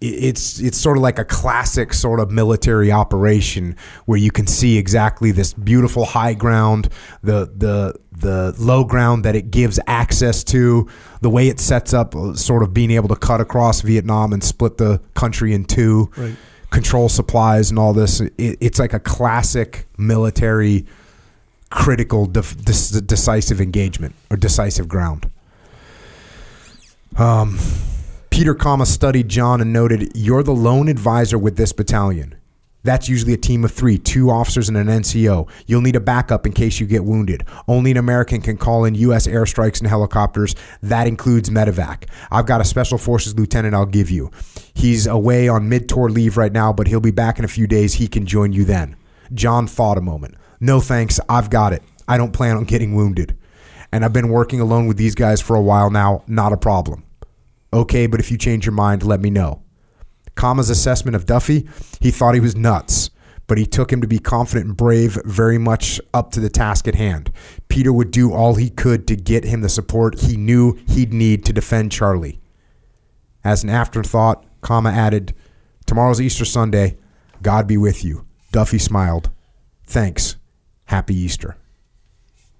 it's it's sort of like a classic sort of military operation where you can see exactly this beautiful high ground, the the the low ground that it gives access to, the way it sets up, uh, sort of being able to cut across Vietnam and split the country in two, right. control supplies and all this. It, it's like a classic military critical decisive engagement or decisive ground. Um Peter Kama studied John and noted, You're the lone advisor with this battalion. That's usually a team of three, two officers and an NCO. You'll need a backup in case you get wounded. Only an American can call in U.S. airstrikes and helicopters. That includes medevac. I've got a special forces lieutenant I'll give you. He's away on mid tour leave right now, but he'll be back in a few days. He can join you then. John thought a moment. No thanks. I've got it. I don't plan on getting wounded. And I've been working alone with these guys for a while now. Not a problem. Okay, but if you change your mind, let me know. Kama's assessment of Duffy, he thought he was nuts, but he took him to be confident and brave, very much up to the task at hand. Peter would do all he could to get him the support he knew he'd need to defend Charlie. As an afterthought, Kama added, Tomorrow's Easter Sunday. God be with you. Duffy smiled. Thanks. Happy Easter.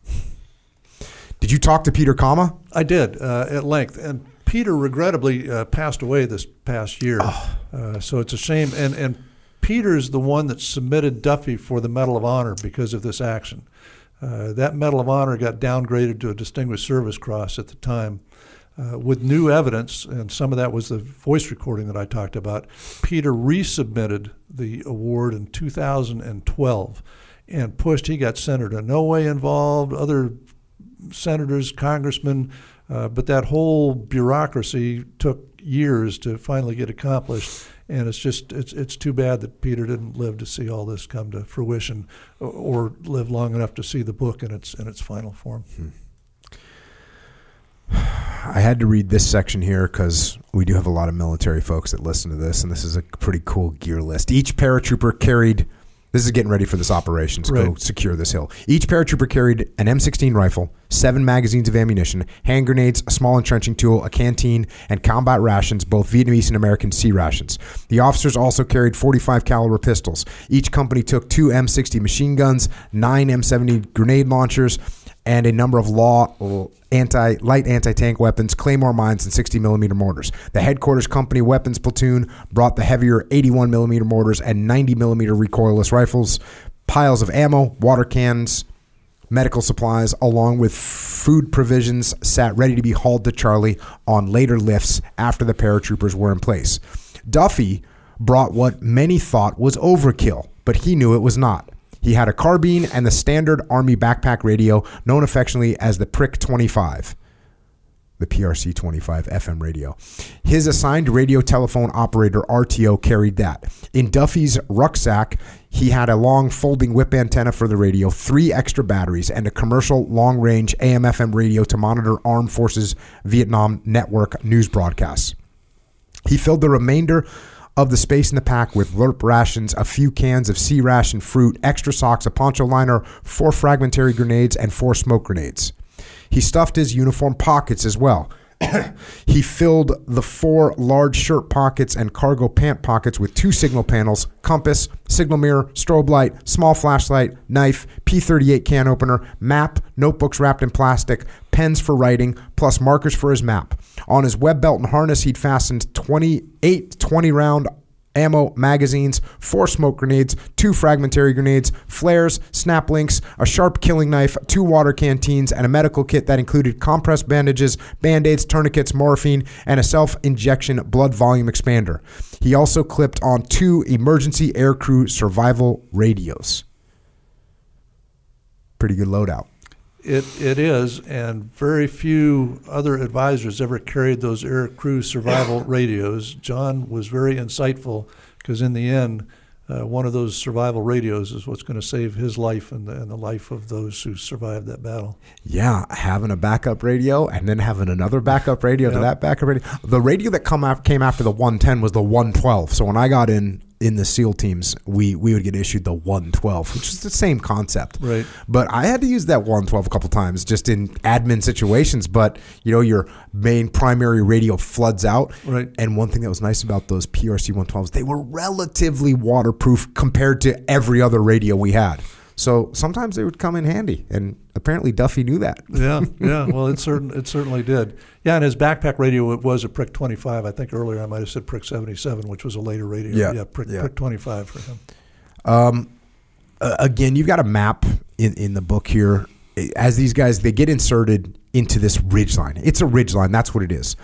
Did you talk to Peter Kama? I did uh, at length, and Peter regrettably uh, passed away this past year, oh. uh, so it's a shame. And and Peter's the one that submitted Duffy for the Medal of Honor because of this action. Uh, that Medal of Honor got downgraded to a Distinguished Service Cross at the time. Uh, with new evidence, and some of that was the voice recording that I talked about, Peter resubmitted the award in 2012 and pushed. He got Senator No way involved, other senators, congressmen, uh, but that whole bureaucracy took years to finally get accomplished, and it's just it's it's too bad that Peter didn't live to see all this come to fruition, or, or live long enough to see the book in its in its final form. Hmm. I had to read this section here because we do have a lot of military folks that listen to this, and this is a pretty cool gear list. Each paratrooper carried This is getting ready for this operation to go secure this hill. Each paratrooper carried an M16 rifle, seven magazines of ammunition, hand grenades, a small entrenching tool, a canteen, and combat rations, both Vietnamese and American C rations. The officers also carried 45 caliber pistols. Each company took two M60 machine guns, nine M70 grenade launchers, and a number of law anti light anti tank weapons, claymore mines, and 60 millimeter mortars. The headquarters company weapons platoon brought the heavier 81 millimeter mortars and 90 millimeter recoilless rifles, piles of ammo, water cans, medical supplies, along with food provisions, sat ready to be hauled to Charlie on later lifts after the paratroopers were in place. Duffy brought what many thought was overkill, but he knew it was not. He had a carbine and the standard Army backpack radio, known affectionately as the Prick 25 the PRC 25 FM radio. His assigned radio telephone operator RTO carried that. In Duffy's rucksack, he had a long folding whip antenna for the radio, three extra batteries, and a commercial long range AM FM radio to monitor Armed Forces Vietnam Network news broadcasts. He filled the remainder of the space in the pack with LRRP rations, a few cans of C ration fruit, extra socks, a poncho liner, four fragmentary grenades, and four smoke grenades. He stuffed his uniform pockets as well. he filled the four large shirt pockets and cargo pant pockets with two signal panels, compass, signal mirror, strobe light, small flashlight, knife, P38 can opener, map, notebooks wrapped in plastic, pens for writing, plus markers for his map. On his web belt and harness, he'd fastened 28 20 round ammo magazines, four smoke grenades, two fragmentary grenades, flares, snap links, a sharp killing knife, two water canteens, and a medical kit that included compressed bandages, band aids, tourniquets, morphine, and a self injection blood volume expander. He also clipped on two emergency aircrew survival radios. Pretty good loadout. It, it is, and very few other advisors ever carried those air crew survival radios. John was very insightful because, in the end, uh, one of those survival radios is what's going to save his life and the, and the life of those who survived that battle. Yeah, having a backup radio and then having another backup radio to that backup radio. The radio that come af- came after the 110 was the 112. So when I got in in the SEAL teams, we we would get issued the 112, which is the same concept. Right. But I had to use that 112 a couple times just in admin situations. But you know, your main primary radio floods out. Right. And one thing that was nice about those PRC 112s, they were relatively waterproof compared to every other radio we had. So sometimes they would come in handy, and apparently Duffy knew that. Yeah, yeah. Well, it certain it certainly did. Yeah, and his backpack radio it was a Prick 25. I think earlier I might have said Prick 77, which was a later radio. Yeah, yeah, Prick, yeah. Prick 25 for him. Um, uh, again, you've got a map in, in the book here. As these guys they get inserted into this ridge line, it's a ridge line. That's what it is.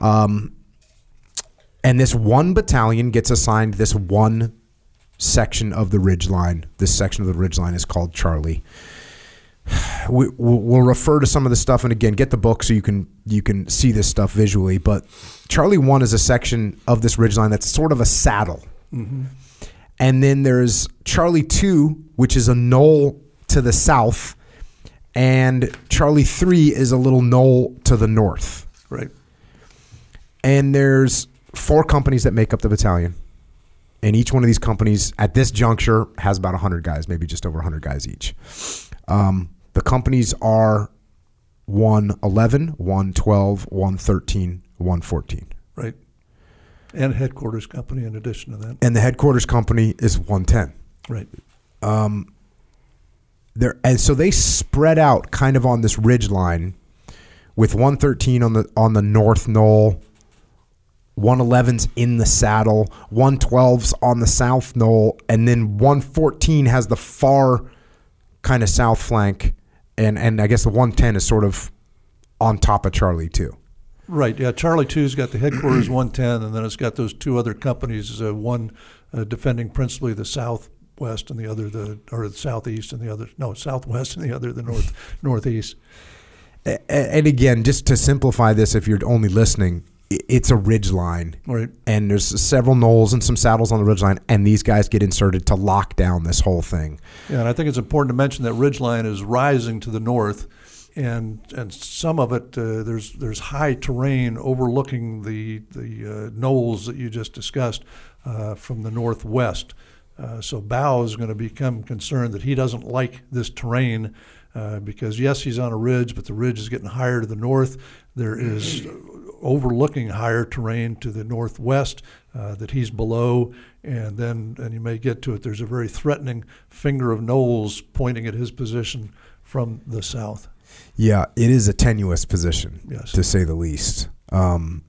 Um, and this one battalion gets assigned this one section of the ridge line. This section of the ridge line is called Charlie. We, we'll we'll refer to some of the stuff, and again, get the book so you can you can see this stuff visually. But Charlie One is a section of this ridge line that's sort of a saddle. And then there's Charlie 2, which is a knoll to the south. And Charlie 3 is a little knoll to the north. Right. And there's four companies that make up the battalion. And each one of these companies at this juncture has about 100 guys, maybe just over 100 guys each. Um, the companies are 111, 112, 113, 114. Right. And headquarters company in addition to that. And the headquarters company is 110. Right. Um, there and so they spread out kind of on this ridge line with 113 on the on the north knoll 111's in the saddle 112's on the south knoll and then 114 has the far kind of south flank and and I guess the 110 is sort of on top of Charlie Two Right. Yeah. Charlie Two's got the headquarters 110, and then it's got those two other companies. Uh, one uh, defending principally the southwest, and the other the or the southeast, and the other no southwest, and the other the north northeast. And again just to simplify this if you're only listening it's a ridge line Right. and there's several knolls and some saddles on the ridge line, and these guys get inserted to lock down this whole thing. Yeah, and I think it's important to mention that ridgeline is rising to the north, and and some of it uh, there's there's high terrain overlooking the the uh, knolls that you just discussed uh, from the northwest. Uh, so Bao is going to become concerned that he doesn't like this terrain uh, because, yes, he's on a ridge, but the ridge is getting higher to the north. There is overlooking higher terrain to the northwest uh, that he's below. And then, and you may get to it, there's a very threatening finger of knolls pointing at his position from the south. Yeah, it is a tenuous position, Yes. to say the least. Um,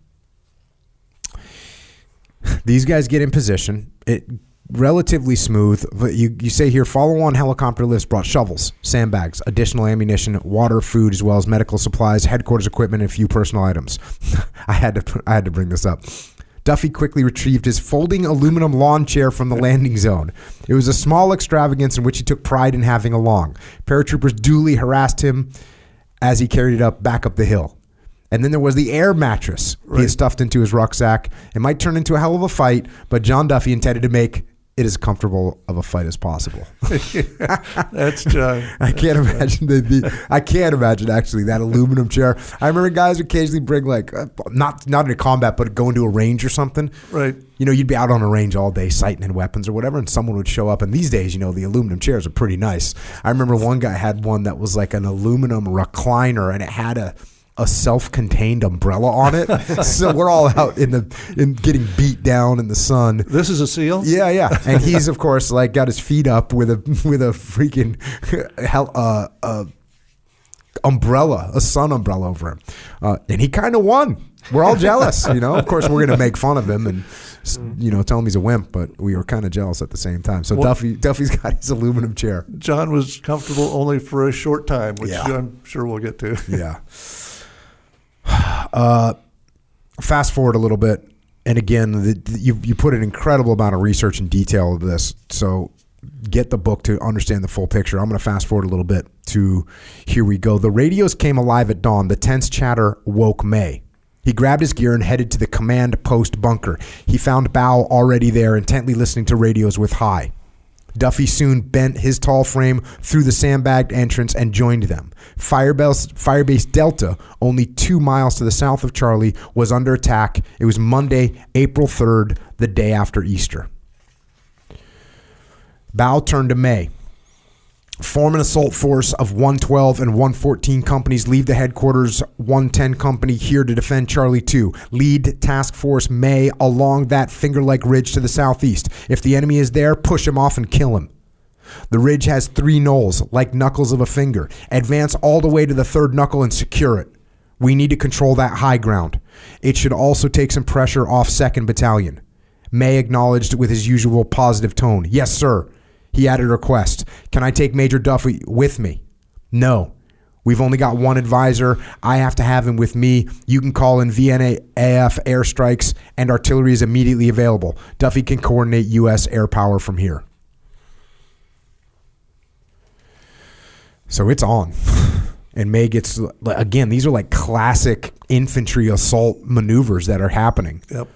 these guys get in position. It relatively smooth. But you, you say here, follow on helicopter lifts brought shovels, sandbags, additional ammunition, water, food, as well as medical supplies, headquarters equipment, and a few personal items. I had to I had to bring this up. Duffy quickly retrieved his folding aluminum lawn chair from the landing zone. It was a small extravagance in which he took pride in having along. Paratroopers duly harassed him as he carried it up back up the hill. And then there was the air mattress he had stuffed into his rucksack. It might turn into a hell of a fight, but John Duffy intended to make it as comfortable of a fight as possible. That's John. I can't imagine the, the I can't imagine actually that aluminum chair. I remember guys would occasionally bring like uh, not not in a combat, but go into a range or something. Right. You know, you'd be out on a range all day sighting in weapons or whatever, and someone would show up. And these days, you know, the aluminum chairs are pretty nice. I remember one guy had one that was like an aluminum recliner, and it had a a self-contained umbrella on it. so we're all out in the in getting beat down in the sun. This is a seal? Yeah, yeah, and he's of course like got his feet up with a with a freaking hell uh, uh, umbrella, a sun umbrella over him, uh, and he kind of won. We're all jealous, you know. Of course, we're gonna make fun of him and you know tell him he's a wimp, but we were kind of jealous at the same time. So Well- Duffy Duffy's got his aluminum chair. John was comfortable only for a short time, which Yeah. I'm sure we'll get to. Yeah. Uh, fast forward a little bit, and again, the, the- you you put an incredible amount of research and detail into this. So get the book to understand the full picture. I'm going to fast forward a little bit to here we go. The radios came alive at dawn. The tense chatter woke May. He grabbed his gear and headed to the command post bunker. He found Bao already there, intently listening to radios with High. Duffy soon bent his tall frame through the sandbagged entrance and joined them. Firebase, Delta, only two miles to the south of Charlie, was under attack. It was Monday, April 3rd, the day after Easter. Bao turned to May. Form an assault force of 112 and 114 companies. Leave the headquarters 110 company here to defend Charlie 2. Lead task force May along that finger like ridge to the southeast. If the enemy is there, push him off and kill him. The ridge has three knolls, like knuckles of a finger. Advance all the way to the third knuckle and secure it. We need to control that high ground. It should also take some pressure off 2nd Battalion. May acknowledged with his usual positive tone. Yes, sir. He added a request. Can I take Major Duffy with me? No. We've only got one advisor. I have to have him with me. You can call in VNA AF airstrikes, and artillery is immediately available. Duffy can coordinate U.S. air power from here. So it's on. And May gets, again, these are like classic infantry assault maneuvers that are happening. Yep.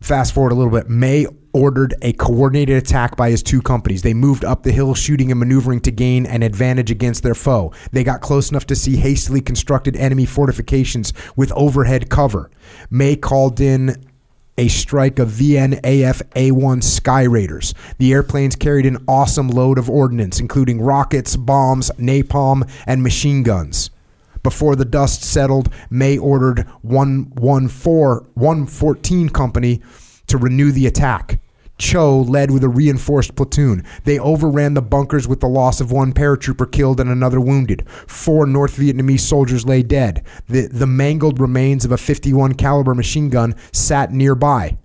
Fast forward a little bit. May ordered a coordinated attack by his two companies. They moved up the hill, shooting and maneuvering to gain an advantage against their foe. They got close enough to see hastily constructed enemy fortifications with overhead cover. May called in a strike of VNAF A1 Skyraiders. The airplanes carried an awesome load of ordnance, including rockets, bombs, napalm, and machine guns. Before the dust settled, May ordered 114, 114 Company to renew the attack. Cho led with a reinforced platoon. They overran the bunkers with the loss of one paratrooper killed and another wounded. Four North Vietnamese soldiers lay dead. The, the mangled remains of a 51 caliber machine gun sat nearby.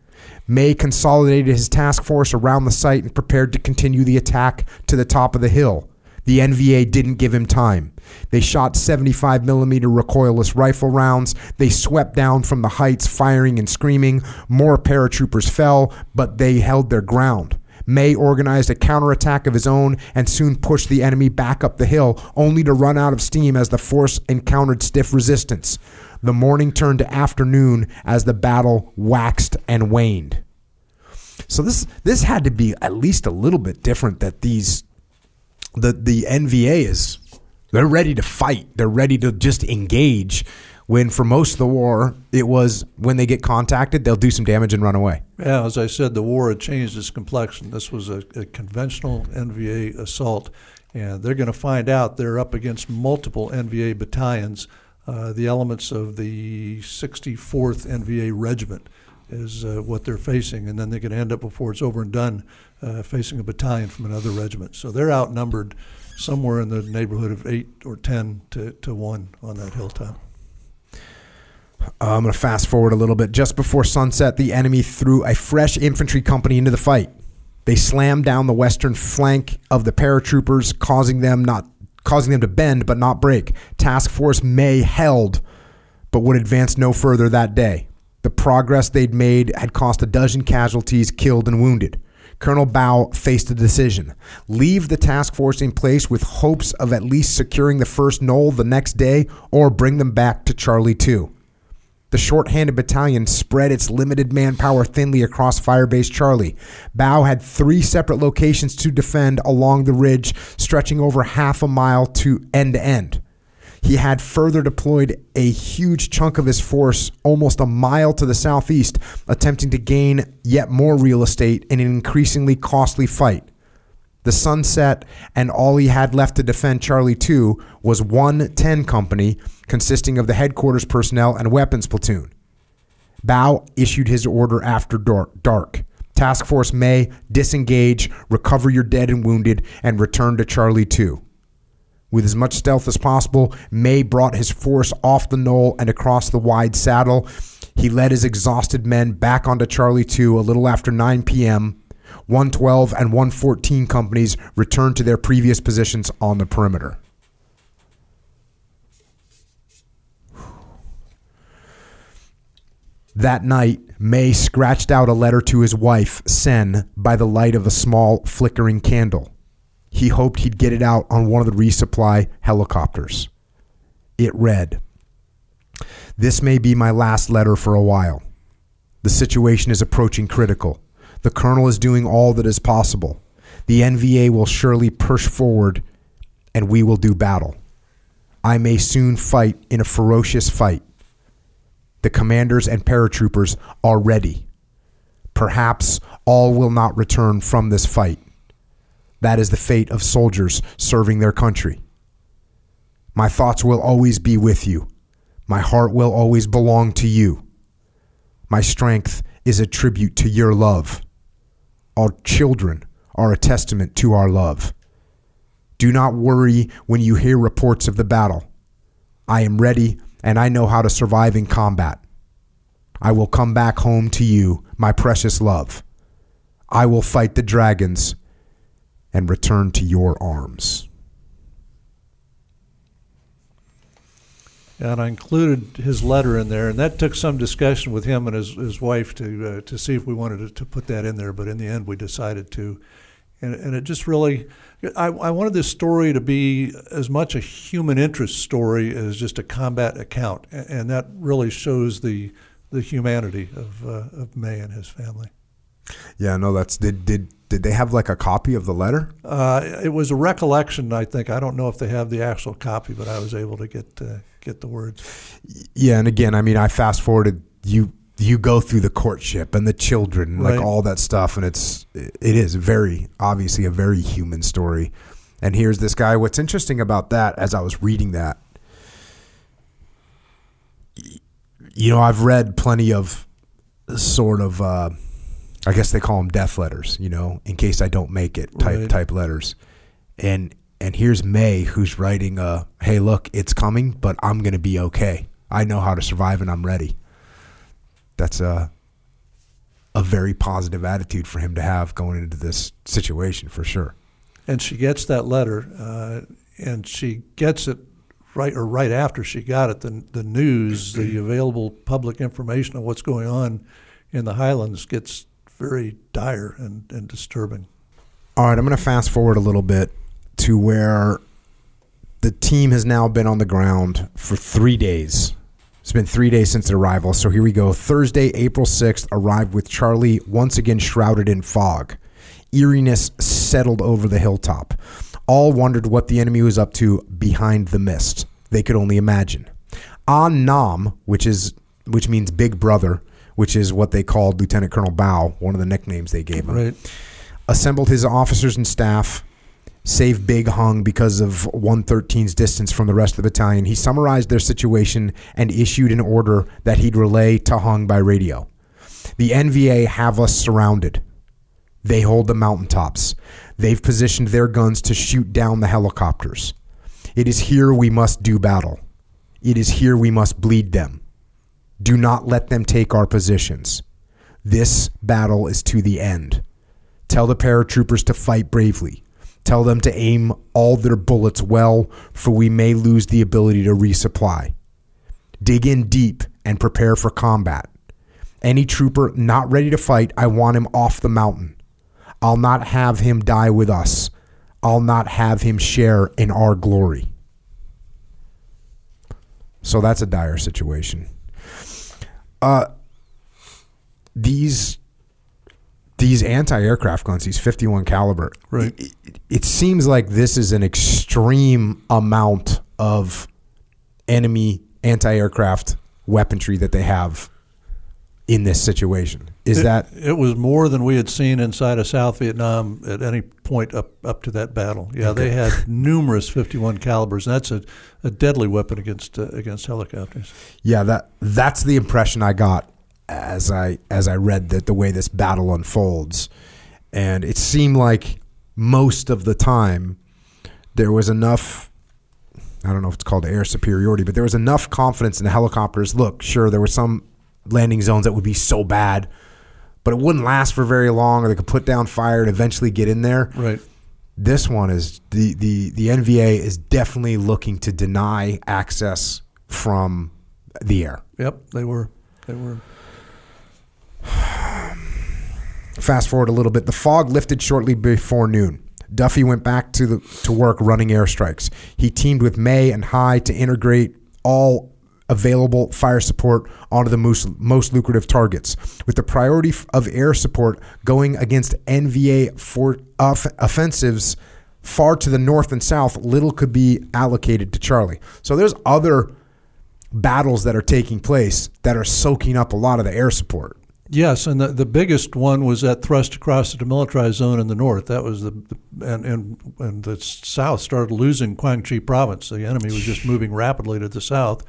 May consolidated his task force around the site and prepared to continue the attack to the top of the hill. The NVA didn't give him time. They shot 75 millimeter recoilless rifle rounds. They swept down from the heights, firing and screaming. More paratroopers fell, but they held their ground. May organized a counterattack of his own and soon pushed the enemy back up the hill, only to run out of steam as the force encountered stiff resistance. The morning turned to afternoon as the battle waxed and waned. So this this had to be at least a little bit different that these the the NVA is they're ready to fight. They're ready to just engage When for most of the war, it was when they get contacted, they'll do some damage and run away. Yeah, as I said, the war had changed its complexion. This was a, a conventional NVA assault, and they're going to find out they're up against multiple NVA battalions. Uh, the elements of the 64th NVA Regiment is uh, what they're facing, and then they're going to end up before it's over and done uh, facing a battalion from another regiment. So they're outnumbered somewhere in the neighborhood of eight or ten to, to one on that hilltop. Uh, I'm going to fast forward a little bit. Just before sunset, the enemy threw a fresh infantry company into the fight. They slammed down the western flank of the paratroopers, causing them not causing them to bend but not break. Task Force May held, but would advance no further that day. The progress they'd made had cost a dozen casualties, killed and wounded. Colonel Bao faced a decision leave the task force in place with hopes of at least securing the first knoll the next day, or bring them back to Charlie 2. The short-handed battalion spread its limited manpower thinly across Firebase Charlie. Bao had three separate locations to defend along the ridge, stretching over half a mile to end to end. He had further deployed a huge chunk of his force almost a mile to the southeast, attempting to gain yet more real estate in an increasingly costly fight. The sun set, and all he had left to defend Charlie 2 was one 10 company consisting of the headquarters personnel and weapons platoon. Bao issued his order after dark. Task Force May disengage, recover your dead and wounded, and return to Charlie 2. With as much stealth as possible, May brought his force off the knoll and across the wide saddle. He led his exhausted men back onto Charlie 2 a little after 9 p.m 112 and 114 companies returned to their previous positions on the perimeter. That night, May scratched out a letter to his wife, Sen, by the light of a small flickering candle. He hoped he'd get it out on one of the resupply helicopters. It read This may be my last letter for a while. The situation is approaching critical. The colonel is doing all that is possible. The NVA will surely push forward and we will do battle. I may soon fight in a ferocious fight. The commanders and paratroopers are ready. Perhaps all will not return from this fight. That is the fate of soldiers serving their country. My thoughts will always be with you. My heart will always belong to you. My strength is a tribute to your love. Our children are a testament to our love. Do not worry when you hear reports of the battle. I am ready and I know how to survive in combat. I will come back home to you, my precious love. I will fight the dragons and return to your arms. and I included his letter in there, and that took some discussion with him and his, his wife to uh, to see if we wanted to, to, put that in there. But in the end, we decided to, and, and it just really, I, I wanted this story to be as much a human interest story as just a combat account, and, and that really shows the the humanity of uh, of May and his family. Yeah, no, that's did did did they have like a copy of the letter? Uh, it was a recollection, I think. I don't know if they have the actual copy, but I was able to get uh, get the words. Yeah, and again, I mean, I fast forwarded you. You go through the courtship and the children, right. like all that stuff, and it's it is very obviously a very human story. And here's this guy. What's interesting about that, as I was reading that, you know, I've read plenty of sort of, uh, I guess they call them death letters. You know, in case I don't make it, type right. type letters, and and here's May who's writing a hey look it's coming but I'm going to be okay. I know how to survive and I'm ready. That's a a very positive attitude for him to have going into this situation for sure. And she gets that letter uh, and she gets it right or right after she got it the the news the available public information of what's going on in the highlands gets very dire and, and disturbing. All right, I'm going to fast forward a little bit to where the team has now been on the ground for three days. It's been three days since their arrival. So here we go. Thursday, April 6th, arrived with Charlie once again shrouded in fog. Eeriness settled over the hilltop. All wondered what the enemy was up to behind the mist. They could only imagine. An Nam, which is which means big brother, which is what they called Lieutenant Colonel Bao, one of the nicknames they gave him, Right. assembled his officers and staff, saved Big Hung because of 113's distance from the rest of the battalion. He summarized their situation and issued an order that he'd relay to Hung by radio. The NVA have us surrounded. They hold the mountaintops. They've positioned their guns to shoot down the helicopters. It is here we must do battle. It is here we must bleed them. Do not let them take our positions. This battle is to the end. Tell the paratroopers to fight bravely. Tell them to aim all their bullets well, for we may lose the ability to resupply. Dig in deep and prepare for combat. Any trooper not ready to fight, I want him off the mountain. I'll not have him die with us. I'll not have him share in our glory. So that's a dire situation. Uh, these these anti-aircraft guns, these 51 caliber, Right. It, it- it seems like this is an extreme amount of enemy anti-aircraft weaponry that they have in this situation. Is It- that it was more than we had seen inside of South Vietnam at any point up up to that battle. Yeah, they had numerous 51 calibers, and that's a, a deadly weapon against uh, against helicopters. Yeah, that that's the impression I got as I as I read that the way this battle unfolds, and it seemed like most of the time there was enough. I don't know if it's called air superiority, but there was enough confidence in the helicopters. Look, sure, there were some landing zones that would be so bad, but it wouldn't last for very long, or they could put down fire and eventually get in there Right. this one is the, the the NVA is definitely looking to deny access from the air. Yep. They were. They were. Fast forward a little bit, the fog lifted shortly before noon. Duffy went back to the, to work running airstrikes. He teamed with May and High to integrate all available fire support onto the most, most lucrative targets, with the priority of air support going against NVA for off- offensives far to the north and south. Little could be allocated to Charlie. So there's other battles that are taking place that are soaking up a lot of the air support. Yes, and the, the biggest one was that thrust across the demilitarized zone in the north. That was the, the and, and and the south started losing Quang Tri province. The enemy was just moving rapidly to the south,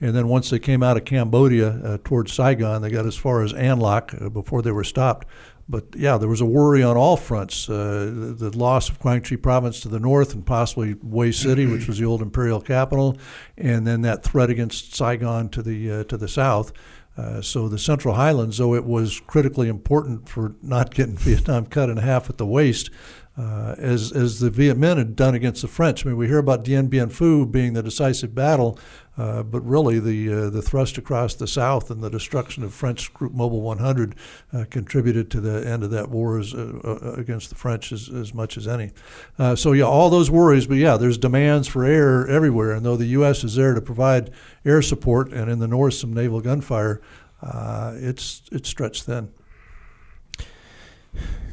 and then once they came out of Cambodia uh, towards Saigon, they got as far as An Loc uh, before they were stopped. But yeah, there was a worry on all fronts. Uh, the, the loss of Quang Tri province to the north and possibly Hue City, which was the old imperial capital, and then that threat against Saigon to the uh, to the south. Uh, so the Central Highlands, though it was critically important for not getting Vietnam cut in half at the waist, uh, as as the Viet Minh had done against the French. I mean, we hear about Dien Bien Phu being the decisive battle, uh, but really the uh, the thrust across the south and the destruction of French Group Mobile 100 uh, contributed to the end of that war as, uh, uh, against the French as, as much as any. So yeah, all those worries, but yeah, there's demands for air everywhere, and though the U.S. is there to provide air support, and in the north some naval gunfire, it's it's stretched thin.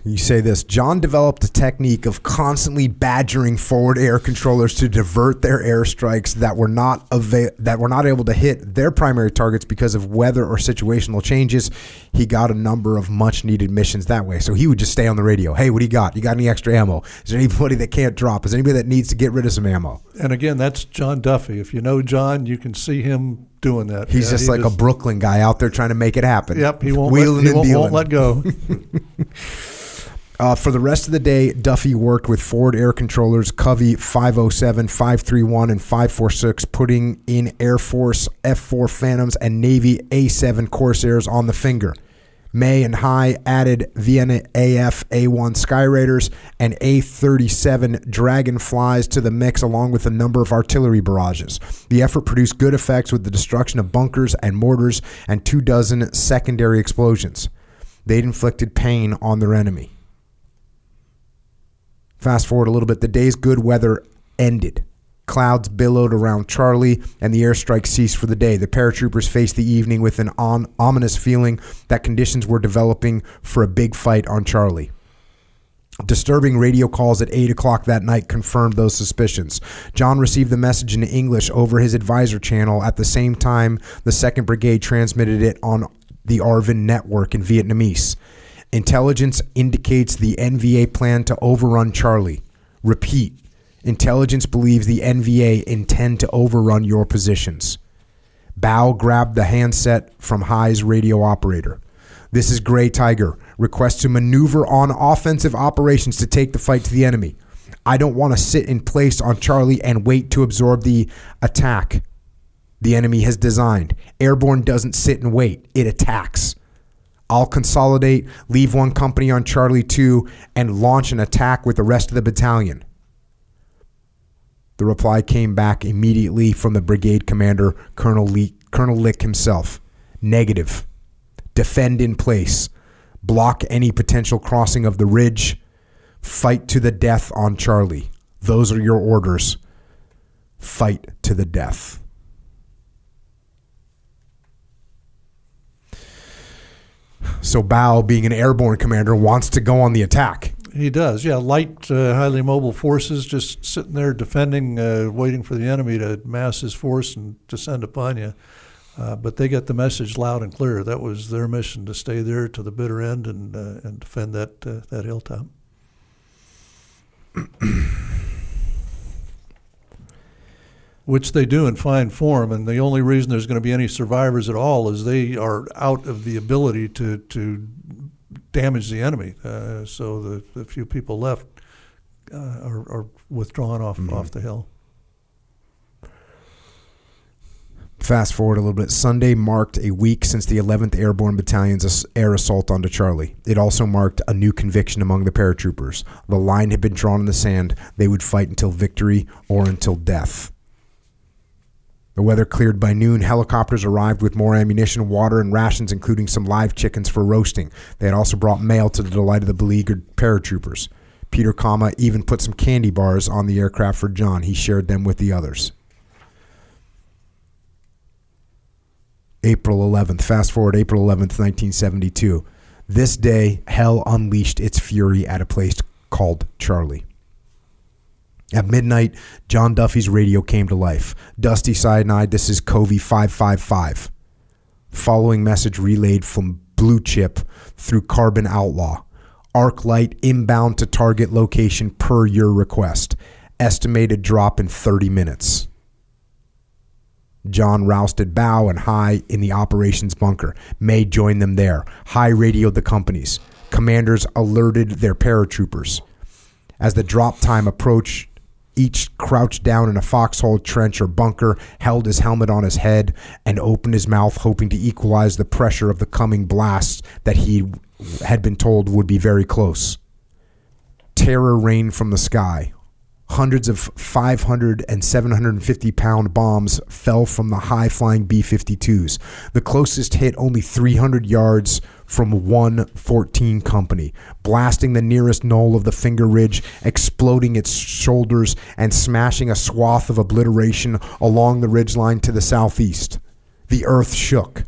You say this John developed a technique of constantly badgering forward air controllers to divert their airstrikes that were not ava- that were not able to hit their primary targets because of weather or situational changes. He got a number of much needed missions that way. So he would just stay on the radio. Hey, what do you got? You got any extra ammo? Is there anybody that can't drop? Is there anybody that needs to get rid of some ammo? And again, that's John Duffy. If you know John, you can see him doing that. He's Yeah, just he like a Brooklyn guy out there trying to make it happen. Yep, he won't Wheeling let, he won't, won't let go. Uh, for the rest of the day, Duffy worked with forward air controllers Covey 507, 531, and 546, putting in Air Force F 4 Phantoms and Navy A 7 Corsairs on the finger. May and High added Vienna AF A 1 Skyraiders and A 37 Dragonflies to the mix, along with a number of artillery barrages. The effort produced good effects with the destruction of bunkers and mortars and two dozen secondary explosions. They'd inflicted pain on their enemy. Fast forward a little bit, the day's good weather ended. Clouds billowed around Charlie, and the airstrike ceased for the day. The paratroopers faced the evening with an ominous feeling that conditions were developing for a big fight on Charlie. Disturbing radio calls at 8 o'clock that night confirmed those suspicions. John received the message in English over his advisor channel at the same time the 2nd Brigade transmitted it on the ARVN network in Vietnamese. Intelligence indicates the NVA plan to overrun Charlie. Repeat. Intelligence believes the NVA intend to overrun your positions. Bao grabbed the handset from High's radio operator. This is Gray Tiger. Request to maneuver on offensive operations to take the fight to the enemy. I don't want to sit in place on Charlie and wait to absorb the attack the enemy has designed. Airborne doesn't sit and wait, it attacks. I'll consolidate, leave one company on Charlie 2, and launch an attack with the rest of the battalion. The reply came back immediately from the brigade commander, Colonel, Lee, Colonel Lich himself. Negative. Defend in place. Block any potential crossing of the ridge. Fight to the death on Charlie. Those are your orders. Fight to the death. So Bao, being an airborne commander, wants to go on the attack. He does, yeah. Light, uh, highly mobile forces just sitting there defending, uh, waiting for the enemy to mass his force and descend upon you. Uh, but they get the message loud and clear. That was their mission to stay there to the bitter end and uh, and defend that uh, that hilltop. Which they do in fine form, and the only reason there's going to be any survivors at all is they are out of the ability to to damage the enemy. Uh, so the, the few people left uh, are, are withdrawn off Mhm. off the hill. Fast forward a little bit. Sunday marked a week since the 11th Airborne Battalion's air assault onto Charlie. It also marked a new conviction among the paratroopers. The line had been drawn in the sand. They would fight until victory or until death. The weather cleared by noon. Helicopters arrived with more ammunition, water, and rations, including some live chickens for roasting. They had also brought mail to the delight of the beleaguered paratroopers. Peter Kama even put some candy bars on the aircraft for John. He shared them with the others. April 11th. Fast forward April 11th, 1972. This day, hell unleashed its fury at a place called Charlie. At midnight, John Duffy's radio came to life. Dusty Cyanide, this is Covey 555. Following message relayed from Blue Chip through Carbon Outlaw. Arc light inbound to target location per your request. Estimated drop in 30 minutes. John rousted Bao and High in the operations bunker. May joined them there. High radioed the companies. Commanders alerted their paratroopers. As the drop time approached, each crouched down in a foxhole trench or bunker, held his helmet on his head, and opened his mouth, hoping to equalize the pressure of the coming blasts that he had been told would be very close. Terror rained from the sky. Hundreds of 500 and 750 pound bombs fell from the high flying B 52s. The closest hit only 300 yards from one 14 company, blasting the nearest knoll of the Finger Ridge, exploding its shoulders, and smashing a swath of obliteration along the ridgeline to the southeast. The earth shook.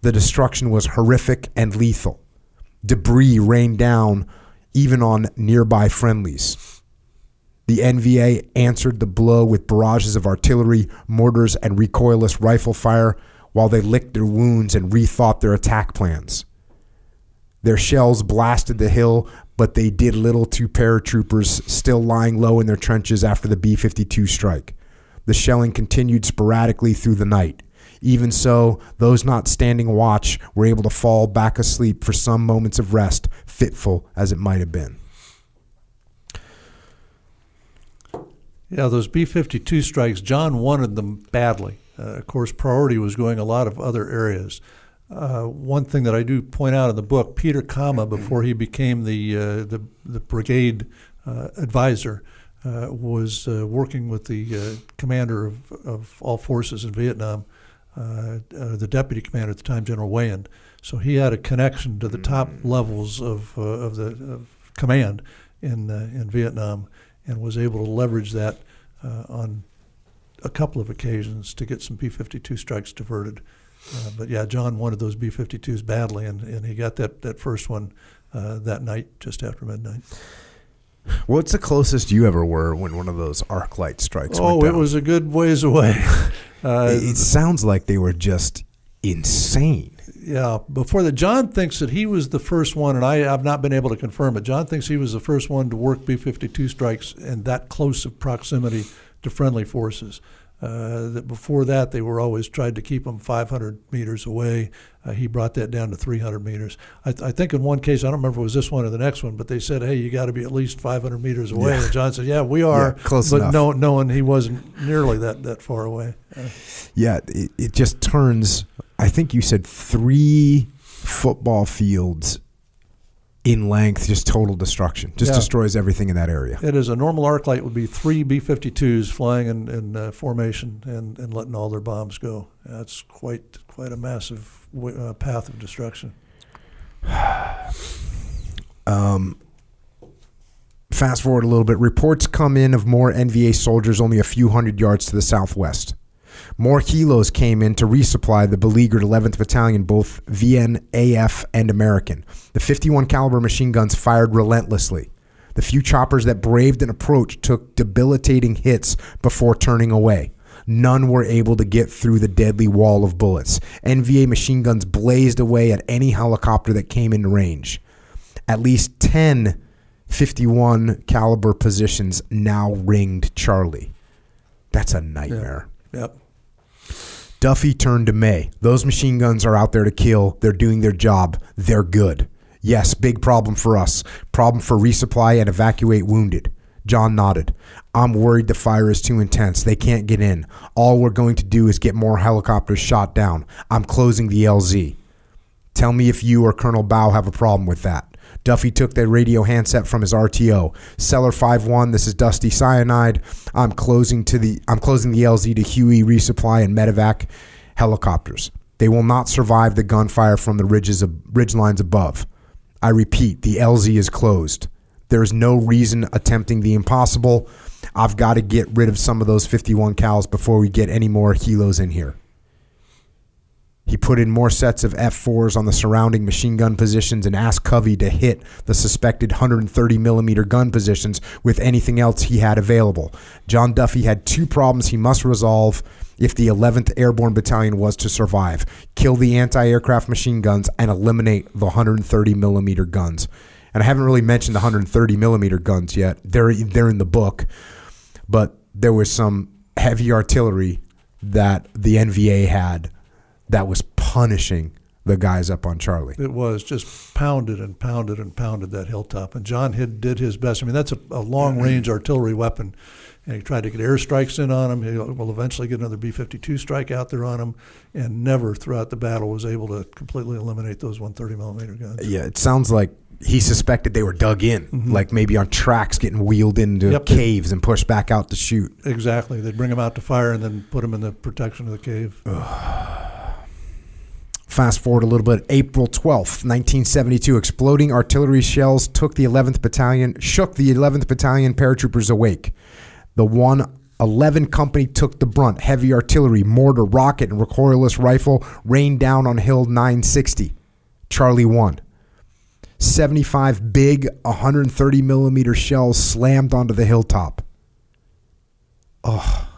The destruction was horrific and lethal. Debris rained down even on nearby friendlies. The NVA answered the blow with barrages of artillery, mortars, and recoilless rifle fire while they licked their wounds and rethought their attack plans. Their shells blasted the hill, but they did little to paratroopers still lying low in their trenches after the B 52 strike. The shelling continued sporadically through the night. Even so, those not standing watch were able to fall back asleep for some moments of rest, fitful as it might have been. Yeah, those B 52 strikes, John wanted them badly. Uh, of course, priority was going a lot of other areas. Uh, one thing that I do point out in the book, Peter Kama, before he became the, uh, the, the brigade uh, advisor, uh, was uh, working with the uh, commander of, of all forces in Vietnam, uh, uh, the deputy commander at the time, General Weyand. So he had a connection to the top levels of, uh, of the of command in, uh, in Vietnam and was able to leverage that uh, on a couple of occasions to get some B 52 strikes diverted. Uh, but yeah, John wanted those B 52s badly, and, and he got that, that first one uh, that night just after midnight. What's the closest you ever were when one of those arc light strikes? Oh, it was a good ways away. Uh, It, it sounds like they were just insane. yeah, before that, John thinks that he was the first one, and I have not been able to confirm it. John thinks he was the first one to work B 52 strikes in that close of proximity to friendly forces. Uh, that before that, they were always tried to keep them 500 meters away. Uh, he brought that down to 300 meters. I, th- I think in one case, I don't remember if it was this one or the next one, but they said, "Hey, you got to be at least 500 meters away." Yeah. And John said, "Yeah, we are," Yeah, close but enough. no, knowing he wasn't nearly that that far away. Uh, Yeah, it, it just turns. I think you said three football fields in length, just total destruction. Just Yeah. destroys everything in that area. It is a normal arc light would be three B-52s flying in, in uh, formation and, and letting all their bombs go. That's quite quite a massive w- uh, path of destruction. Um, fast forward a little bit. Reports come in of more NVA soldiers only a few hundred yards to the southwest. More kilos came in to resupply the beleaguered 11th Battalion, both VN, AF, and American. The 51 caliber machine guns fired relentlessly. The few choppers that braved an approach took debilitating hits before turning away. None were able to get through the deadly wall of bullets. NVA machine guns blazed away at any helicopter that came into range. At least 10 51 caliber positions now ringed Charlie. That's a nightmare. Yep. Duffy turned to May. Those machine guns are out there to kill. They're doing their job. They're good. Yes, big problem for us. Problem for resupply and evacuate wounded. John nodded. I'm worried the fire is too intense. They can't get in. All we're going to do is get more helicopters shot down. I'm closing the LZ. Tell me if you or Colonel Bao have a problem with that. Duffy took the radio handset from his RTO. Seller 5-1, this is Dusty Cyanide. I'm closing to the I'm closing the LZ to Huey resupply and medevac helicopters. They will not survive the gunfire from the ridges of ridge lines above. I repeat, the LZ is closed. There is no reason attempting the impossible. I've got to get rid of some of those 51 cals before we get any more helos in here. He put in more sets of F4s on the surrounding machine gun positions and asked Covey to hit the suspected 130 millimeter gun positions with anything else he had available. John Duffy had two problems he must resolve if the 11th Airborne Battalion was to survive kill the anti aircraft machine guns and eliminate the 130 millimeter guns. And I haven't really mentioned the 130 millimeter guns yet. They're, they're in the book, but there was some heavy artillery that the NVA had that was punishing the guys up on Charlie. It was just pounded and pounded and pounded that hilltop. And John had, did his best. I mean, that's a, a long range artillery weapon. And he tried to get airstrikes in on him. He will eventually get another B 52 strike out there on him. And never throughout the battle was able to completely eliminate those 130 millimeter guns. Yeah, it sounds like he suspected they were dug in, mm-hmm. like maybe on tracks getting wheeled into Yep. caves and pushed back out to shoot. Exactly. They'd bring them out to fire and then put them in the protection of the cave. Fast forward a little bit, April 12th, 1972, exploding artillery shells took the 11th Battalion, shook the 11th Battalion paratroopers awake. The 111 Company took the brunt. Heavy artillery, mortar, rocket, and recoilless rifle rained down on Hill 960. Charlie 1. 75 big 130 millimeter shells slammed onto the hilltop. Oh.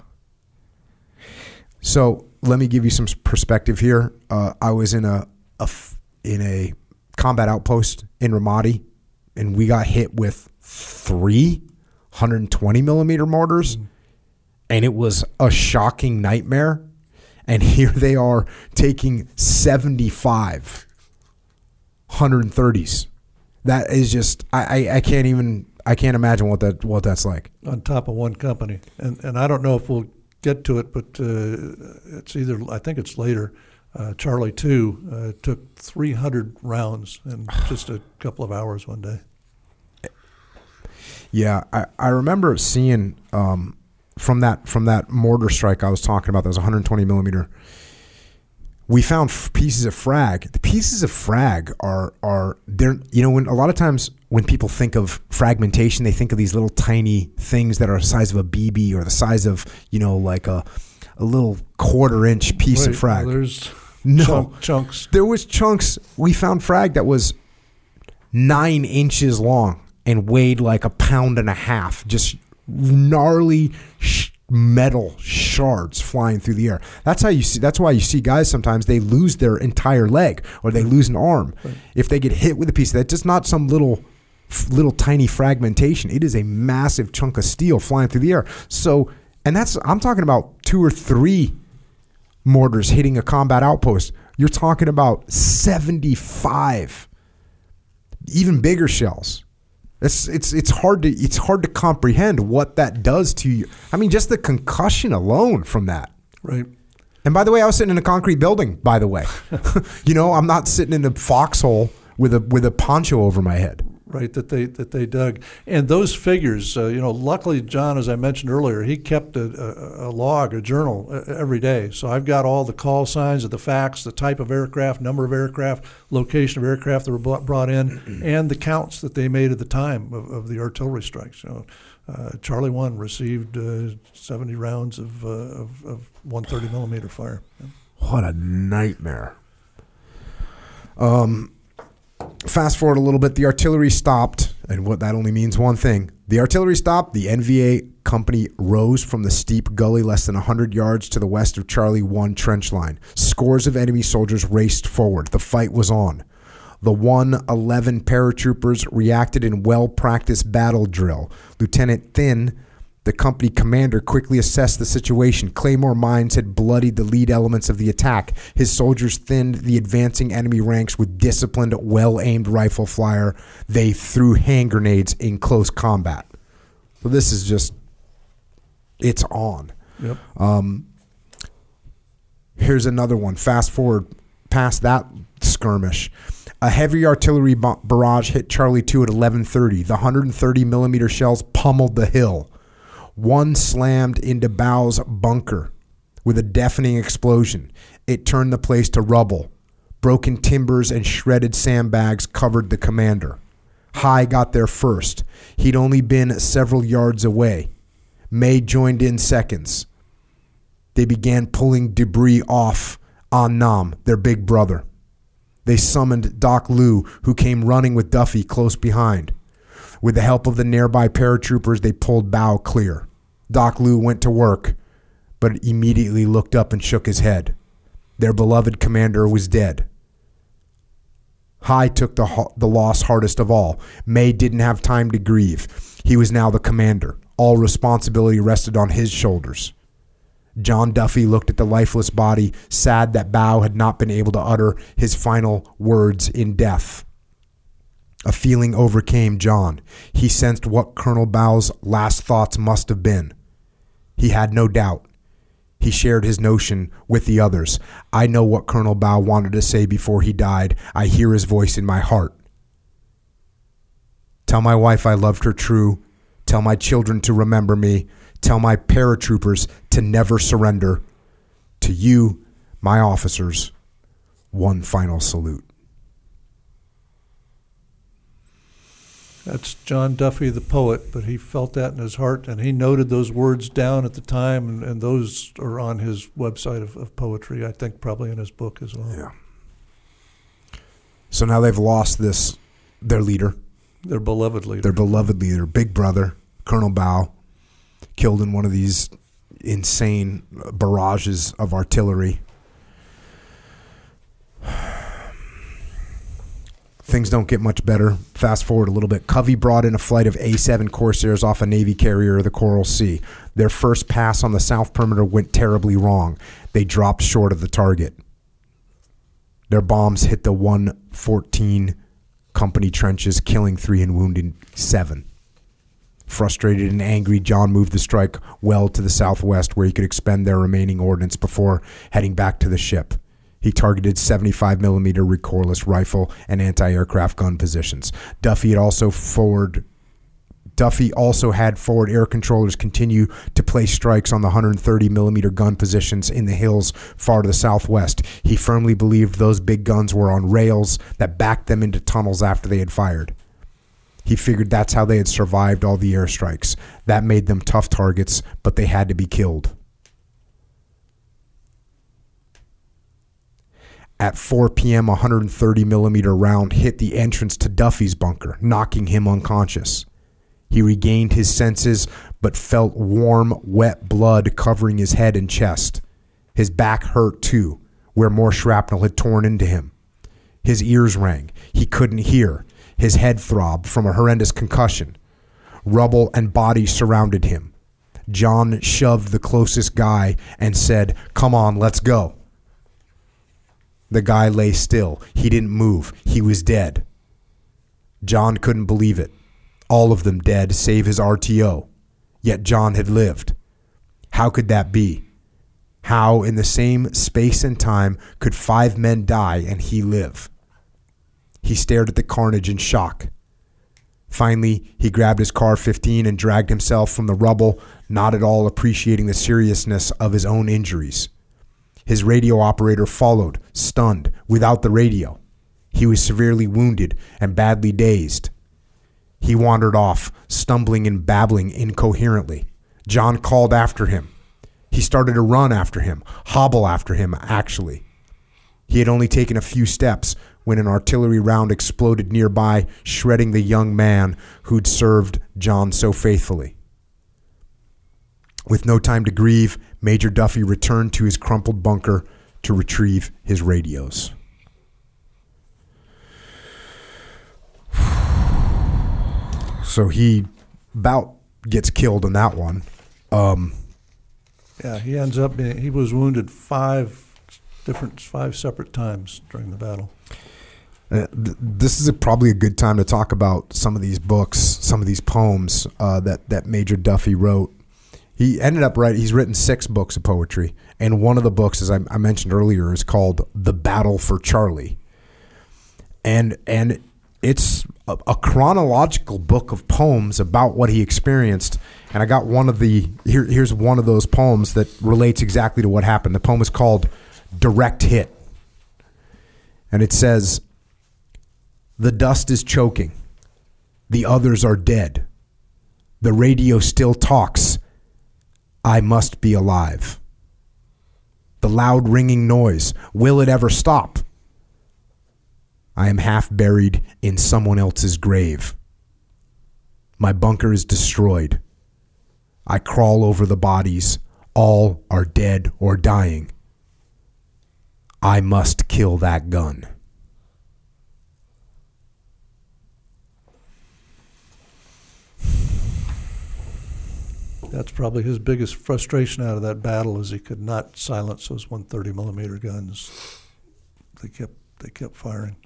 So let me give you some perspective here. Uh, I was in a, a f- in a combat outpost in Ramadi, and we got hit with three 120 millimeter mortars, and it was a shocking nightmare. And here they are taking 75 130s. That is just I, I, I can't even I can't imagine what that what that's like. on top of one company. And and I don't know if we'll get to it, but uh, it's either I think it's later. Uh, Charlie Two uh, took 300 rounds in just a couple of hours one day. Yeah, I, I remember seeing um, from that from that mortar strike I was talking about. That was 120 millimeter. We found f- pieces of frag. The pieces of frag are are they're you know when a lot of times when people think of fragmentation, they think of these little tiny things that are the size of a BB or the size of you know like a a little quarter inch piece Wait, of frag. There's No. chunk, chunks. There was chunks. We found frag that was nine inches long and weighed like a pound and a half, just gnarly sh- metal shards flying through the air. That's how you see. That's why you see guys sometimes they lose their entire leg or they lose an arm if they get hit with a piece. That's just not some little little tiny fragmentation. It is a massive chunk of steel flying through the air. So, and that's I'm talking about two or three mortars hitting a combat outpost. You're talking about 75 even bigger shells. It's it's it's hard to it's hard to comprehend what that does to you. I mean, just the concussion alone from that. Right. And by the way, I was sitting in a concrete building. By the way, you know, I'm not sitting in a foxhole with a with a poncho over my head. Right that they that they dug and those figures uh, you know luckily john as i mentioned earlier he kept a, a, a log a journal uh, every day so i've got all the call signs of the FACs the type of aircraft number of aircraft location of aircraft that were brought in and the counts that they made at the time of, of the artillery strikes you know uh, Charlie One received uh, 70 rounds of, uh, of, of 130 millimeter fire. What a nightmare. Um, fast forward a little bit. The artillery stopped, and what that only means one thing: the artillery stopped. The NVA company rose from the steep gully less than 100 yards to the west of Charlie One trench line. Scores of enemy soldiers raced forward. The fight was on. The 111 paratroopers reacted in well practiced battle drill. Lieutenant Thin, the company commander, quickly assessed the situation. Claymore mines had bloodied the lead elements of the attack. His soldiers thinned the advancing enemy ranks with disciplined, well aimed rifle fire. They threw hand grenades in close combat. So this is just, it's on. Yep. Um, here's another one. Fast forward past that skirmish. A heavy artillery barrage hit Charlie 2 at 11:30. The 130 millimeter shells pummeled the hill. One slammed into Bao's bunker with a deafening explosion. It turned the place to rubble. Broken timbers and shredded sandbags covered the commander. High got there first. He'd only been several yards away. May joined in seconds. They began pulling debris off An Nam, their big brother. They summoned Doc Liu, who came running with Duffy close behind. With the help of the nearby paratroopers, they pulled Bao clear. Doc Liu went to work, but immediately looked up and shook his head. Their beloved commander was dead. High took the, the loss hardest of all. May didn't have time to grieve. He was now the commander. All responsibility rested on his shoulders. John Duffy looked at the lifeless body, sad that Bao had not been able to utter his final words in death. A feeling overcame John. He sensed what Colonel Bao's last thoughts must have been. He had no doubt. He shared his notion with the others. I know what Colonel Bao wanted to say before he died. I hear his voice in my heart. Tell my wife I loved her true. Tell my children to remember me. Tell my paratroopers to never surrender. To you, my officers, one final salute. That's John Duffy, the poet, but he felt that in his heart, and he noted those words down at the time, and, and those are on his website of, of poetry. I think probably in his book as well. Yeah. So now they've lost this, their leader, Their beloved leader. their beloved leader, big brother, Colonel Bao, killed in one of these insane barrages of artillery. Things don't get much better. Fast forward a little bit. Covey brought in a flight of A 7 Corsairs off a Navy carrier, the Coral Sea. Their first pass on the south perimeter went terribly wrong. They dropped short of the target. Their bombs hit the 114 company trenches, killing three and wounding seven. Frustrated and angry, John moved the strike well to the southwest where he could expend their remaining ordnance before heading back to the ship. He targeted 75 millimeter recoilless rifle and anti-aircraft gun positions. Duffy had also forward Duffy also had forward air controllers continue to place strikes on the 130 millimeter gun positions in the hills far to the southwest. He firmly believed those big guns were on rails that backed them into tunnels after they had fired. He figured that's how they had survived all the airstrikes. That made them tough targets, but they had to be killed. At 4 p.m., a 130 millimeter round hit the entrance to Duffy's bunker, knocking him unconscious. He regained his senses, but felt warm, wet blood covering his head and chest. His back hurt too, where more shrapnel had torn into him. His ears rang. He couldn't hear. His head throbbed from a horrendous concussion. Rubble and bodies surrounded him. John shoved the closest guy and said, Come on, let's go. The guy lay still. He didn't move. He was dead. John couldn't believe it. All of them dead, save his RTO. Yet John had lived. How could that be? How, in the same space and time, could five men die and he live? He stared at the carnage in shock. Finally, he grabbed his CAR-15 and dragged himself from the rubble, not at all appreciating the seriousness of his own injuries. His radio operator followed, stunned, without the radio. He was severely wounded and badly dazed. He wandered off, stumbling and babbling incoherently. John called after him. He started to run after him, hobble after him, actually. He had only taken a few steps when an artillery round exploded nearby, shredding the young man who'd served John so faithfully. With no time to grieve, Major Duffy returned to his crumpled bunker to retrieve his radios. So he about gets killed in that one. Um, Yeah, he ends up being, he was wounded five different, five separate times during the battle. Uh, th- this is a, probably a good time to talk about some of these books, some of these poems uh, that that Major Duffy wrote. He ended up writing. He's written six books of poetry, and one of the books, as I, I mentioned earlier, is called "The Battle for Charlie," and and it's a, a chronological book of poems about what he experienced. And I got one of the here. Here's one of those poems that relates exactly to what happened. The poem is called "Direct Hit," and it says. The dust is choking. The others are dead. The radio still talks. I must be alive. The loud ringing noise. Will it ever stop? I am half buried in someone else's grave. My bunker is destroyed. I crawl over the bodies. All are dead or dying. I must kill that gun. That's probably his biggest frustration out of that battle is he could not silence those 130 millimeter guns. They kept they kept firing.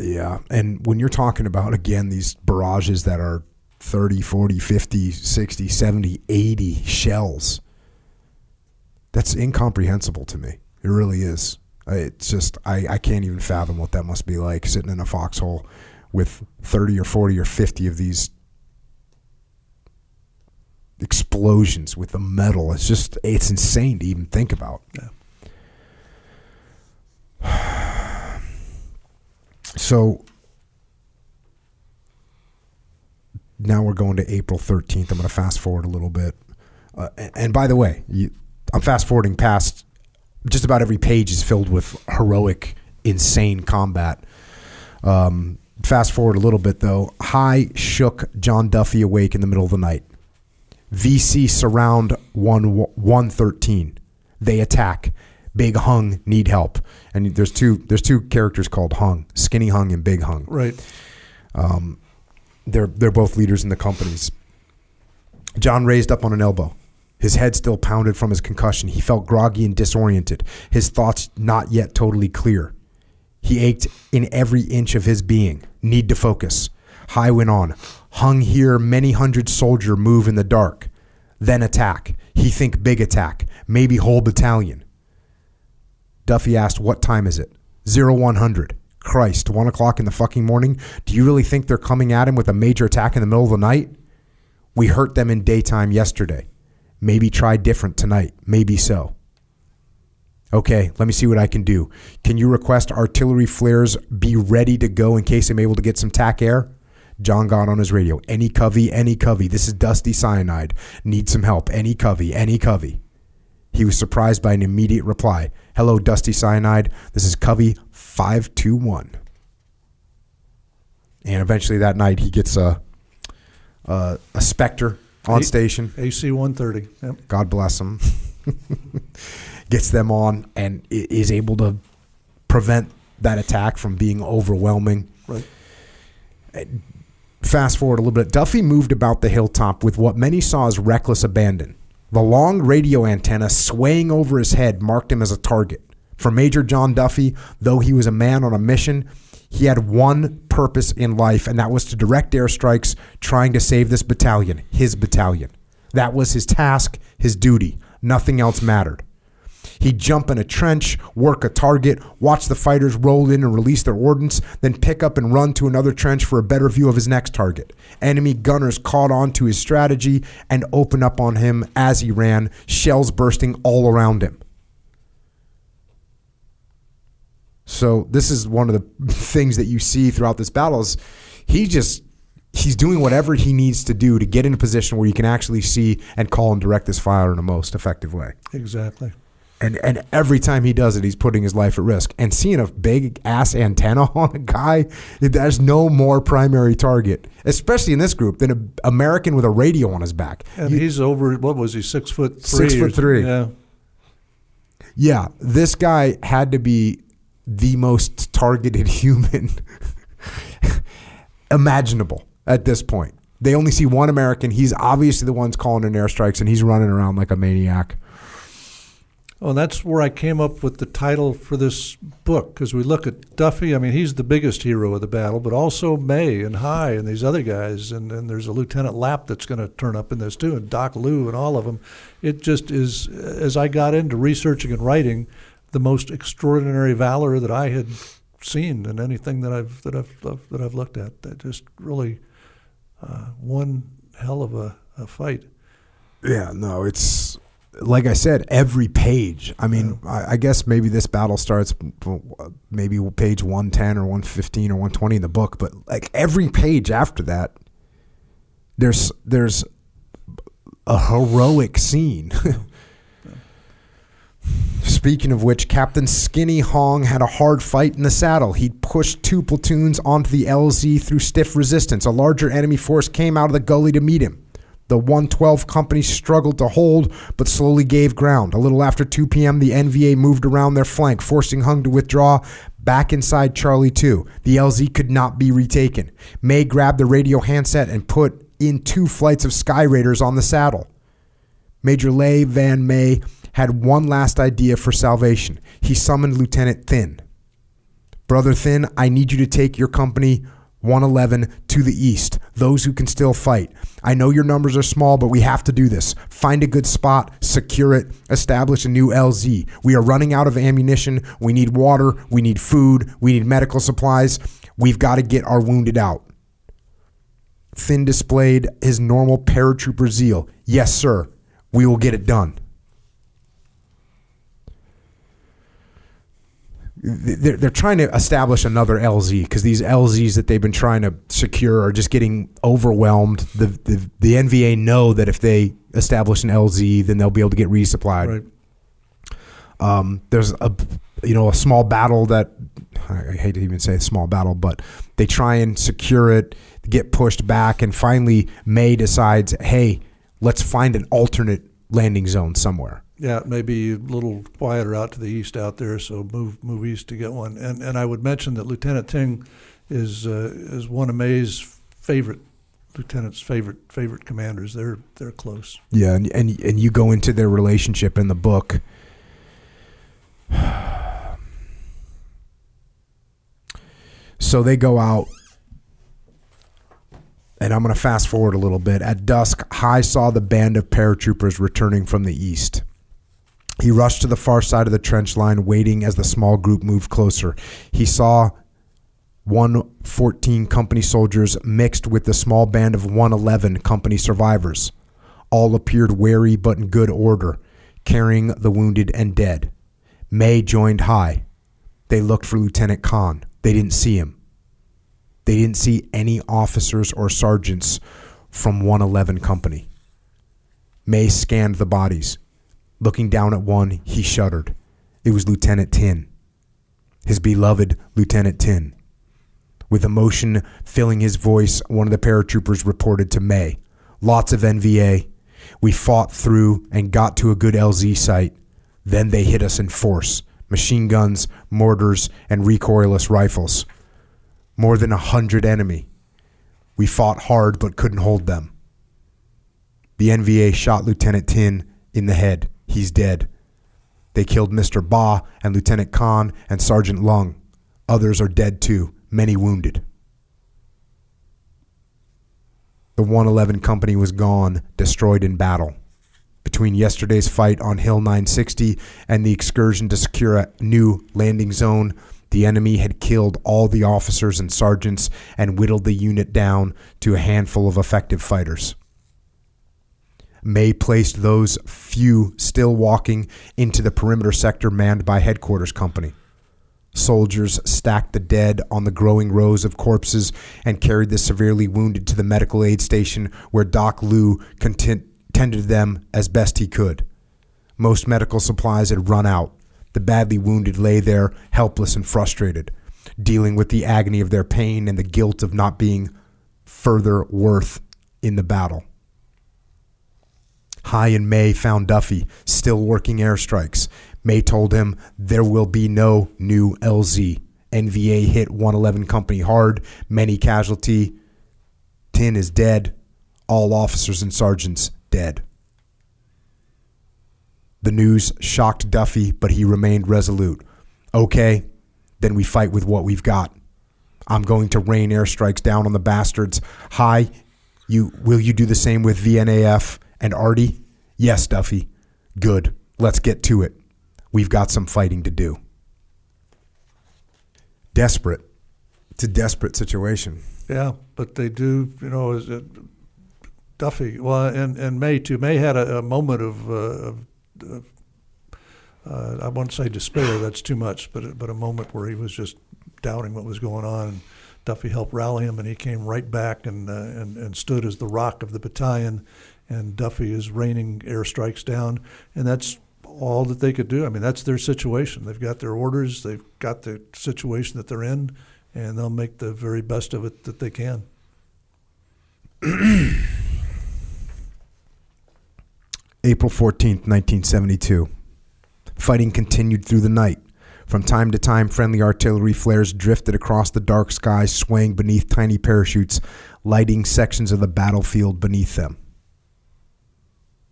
Yeah. And when you're talking about, again, these barrages that are 30, 40, 50, 60, 70, 80 shells, that's incomprehensible to me. It really is. It's just, I, I can't even fathom what that must be like sitting in a foxhole with 30 or 40 or 50 of these explosions with the metal. It's just, it's insane to even think about. Yeah. So now we're going to April 13th. I'm going to fast forward a little bit. Uh, and, and by the way, you, I'm fast forwarding past just about every page is filled with heroic, insane combat. Um, fast forward a little bit though. Hai shook John Duffy awake in the middle of the night. VC surround one 113. They attack. Big Hung need help. And there's two there's two characters called Hung, Skinny Hung and Big Hung. Right. Um, they're they're both leaders in the companies. John raised up on an elbow. His head still pounded from his concussion. He felt groggy and disoriented, his thoughts not yet totally clear. He ached in every inch of his being. Need to focus. Hai went on. Hung here, many hundred soldier move in the dark. Then attack. He think big attack. Maybe whole battalion. Duffy asked, What time is it? Zero one hundred. Christ, one o'clock in the fucking morning? Do you really think they're coming at him with a major attack in the middle of the night? We hurt them in daytime yesterday. Maybe try different tonight. Maybe so. Okay, let me see what I can do. Can you request artillery flares be ready to go in case I'm able to get some tac air? John got on his radio. Any covey, any covey. This is Dusty Cyanide. Need some help. Any covey, any covey. He was surprised by an immediate reply. Hello, Dusty Cyanide. This is Covey 521. And eventually that night he gets a, a, a Spectre on A- station. AC 130. Yep. God bless him. Gets them on and is able to prevent that attack from being overwhelming. Right. Uh, Fast forward a little bit. Duffy moved about the hilltop with what many saw as reckless abandon. The long radio antenna swaying over his head marked him as a target. For Major John Duffy, though he was a man on a mission, he had one purpose in life, and that was to direct airstrikes trying to save this battalion, his battalion. That was his task, his duty. Nothing else mattered. He'd jump in a trench, work a target, watch the fighters roll in and release their ordnance, then pick up and run to another trench for a better view of his next target. Enemy gunners caught on to his strategy and opened up on him as he ran, shells bursting all around him. So this is one of the things that you see throughout this battle is he just he's doing whatever he needs to do to get in a position where you can actually see and call and direct this fire in the most effective way. Exactly. And and every time he does it, he's putting his life at risk. And seeing a big ass antenna on a guy, there's no more primary target, especially in this group, than an American with a radio on his back. And You- he's over, what was he, six foot three? Six foot three. Yeah. yeah, this guy had to be the most targeted human imaginable at this point. They only see one American. He's obviously the one's calling in airstrikes, and he's running around like a maniac. Well, that's where I came up with the title for this book because we look at Duffy. I mean, he's the biggest hero of the battle, but also May and Hai and these other guys. And then there's a Lieutenant Lapp that's going to turn up in this too, and Doc Lou and all of them. It just is, as I got into researching and writing, the most extraordinary valor that I had seen in anything that I've that I've that I've looked at. That just really uh, one hell of a, a fight. Yeah, no, it's like I said, every page. I mean, I, I guess maybe this battle starts uh, maybe page 110 or 115 or 120 in the book, but like every page after that, there's there's a heroic scene. Speaking of which, Captain Skinny Hung had a hard fight in the saddle. He'd pushed two platoons onto the LZ through stiff resistance. A larger enemy force came out of the gully to meet him. The 112 company struggled to hold, but slowly gave ground. A little after 2 p.m., the NVA moved around their flank, forcing Hung to withdraw back inside Charlie 2. The LZ could not be retaken. May grabbed the radio handset and put in two flights of Skyraiders on the saddle. Major Le Van May had one last idea for salvation. He summoned Lieutenant Thin. Brother Thin, I need you to take your company 111 to the east, those who can still fight. I know your numbers are small, but we have to do this. Find a good spot, secure it, establish a new LZ. We are running out of ammunition. We need water. We need food. We need medical supplies. We've got to get our wounded out. Thin displayed his normal paratrooper zeal. Yes, sir. We will get it done. They're, they're trying to establish another LZ because these LZs that they've been trying to secure are just getting overwhelmed. The, the the NVA know that if they establish an LZ, then they'll be able to get resupplied. Right. Um, there's a you know a small battle that I hate to even say a small battle, but they try and secure it, get pushed back, and finally May decides, hey, let's find an alternate landing zone somewhere. Yeah, maybe a little quieter out to the east out there, so move move east to get one. And and I would mention that Lieutenant Ting is uh, is one of May's favorite lieutenant's favorite favorite commanders. They're they're close. Yeah, and and and you go into their relationship in the book. So they go out, and I'm going to fast forward a little bit. At dusk, Hai saw the band of paratroopers returning from the east. He rushed to the far side of the trench line, waiting as the small group moved closer. He saw 114 company soldiers mixed with the small band of 111 company survivors. All appeared wary but in good order, carrying the wounded and dead. May joined Hai. They looked for Lieutenant Khan. They didn't see him. They didn't see any officers or sergeants from 111 Company. May scanned the bodies. Looking down at one, he shuddered. It was Lieutenant Tin. His beloved Lieutenant Tin. With emotion filling his voice, one of the paratroopers reported to May. Lots of NVA. We fought through and got to a good LZ site. Then they hit us in force machine guns, mortars, and recoilless rifles. More than a hundred enemy. We fought hard but couldn't hold them. The NVA shot Lieutenant Tin in the head. He's dead. They killed Mr. Ba and Lieutenant Khan and Sergeant Lung. Others are dead too, many wounded. The 111 Company was gone, destroyed in battle. Between yesterday's fight on Hill 960 and the excursion to secure a new landing zone, the enemy had killed all the officers and sergeants and whittled the unit down to a handful of effective fighters. May placed those few still walking into the perimeter sector manned by headquarters company. Soldiers stacked the dead on the growing rows of corpses and carried the severely wounded to the medical aid station where Doc Lou content- tended them as best he could. Most medical supplies had run out. The badly wounded lay there, helpless and frustrated, dealing with the agony of their pain and the guilt of not being further worth in the battle. Hai and May found Duffy still working airstrikes. May told him there will be no new LZ. NVA hit 111 Company hard, many casualty. Tin is dead. All officers and sergeants dead. The news shocked Duffy, but he remained resolute. Okay, then we fight with what we've got. I'm going to rain airstrikes down on the bastards. Hai, you will you do the same with VNAF and Artie? Yes, Duffy. Good. Let's get to it. We've got some fighting to do. Desperate. It's a desperate situation. Yeah, but they do, you know, is it Duffy? Well, and, and May too. May had a, a moment of, uh, of, uh, I won't say despair. That's too much, but but a moment where he was just doubting what was going on. And Duffy helped rally him, and he came right back and uh, and and stood as the rock of the battalion. And Duffy is raining airstrikes down, and that's all that they could do. I mean, that's their situation. They've got their orders. They've got the situation that they're in, and they'll make the very best of it that they can. April 14th, 1972. Fighting continued through the night. From time to time, friendly artillery flares drifted across the dark sky, swaying beneath tiny parachutes, lighting sections of the battlefield beneath them.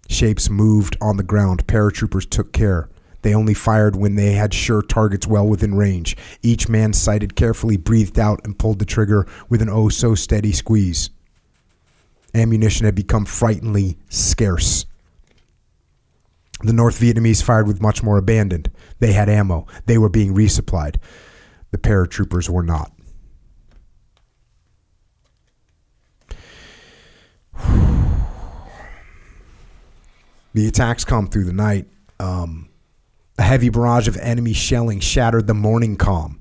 Shapes moved on the ground. Paratroopers took care. They only fired when they had sure targets well within range. Each man sighted carefully, breathed out, and pulled the trigger with an oh so steady squeeze. Ammunition had become frighteningly scarce. The North Vietnamese fired with much more abandon. They had ammo. They were being resupplied. The paratroopers were not. The attacks come through the night. Um, a heavy barrage of enemy shelling shattered the morning calm.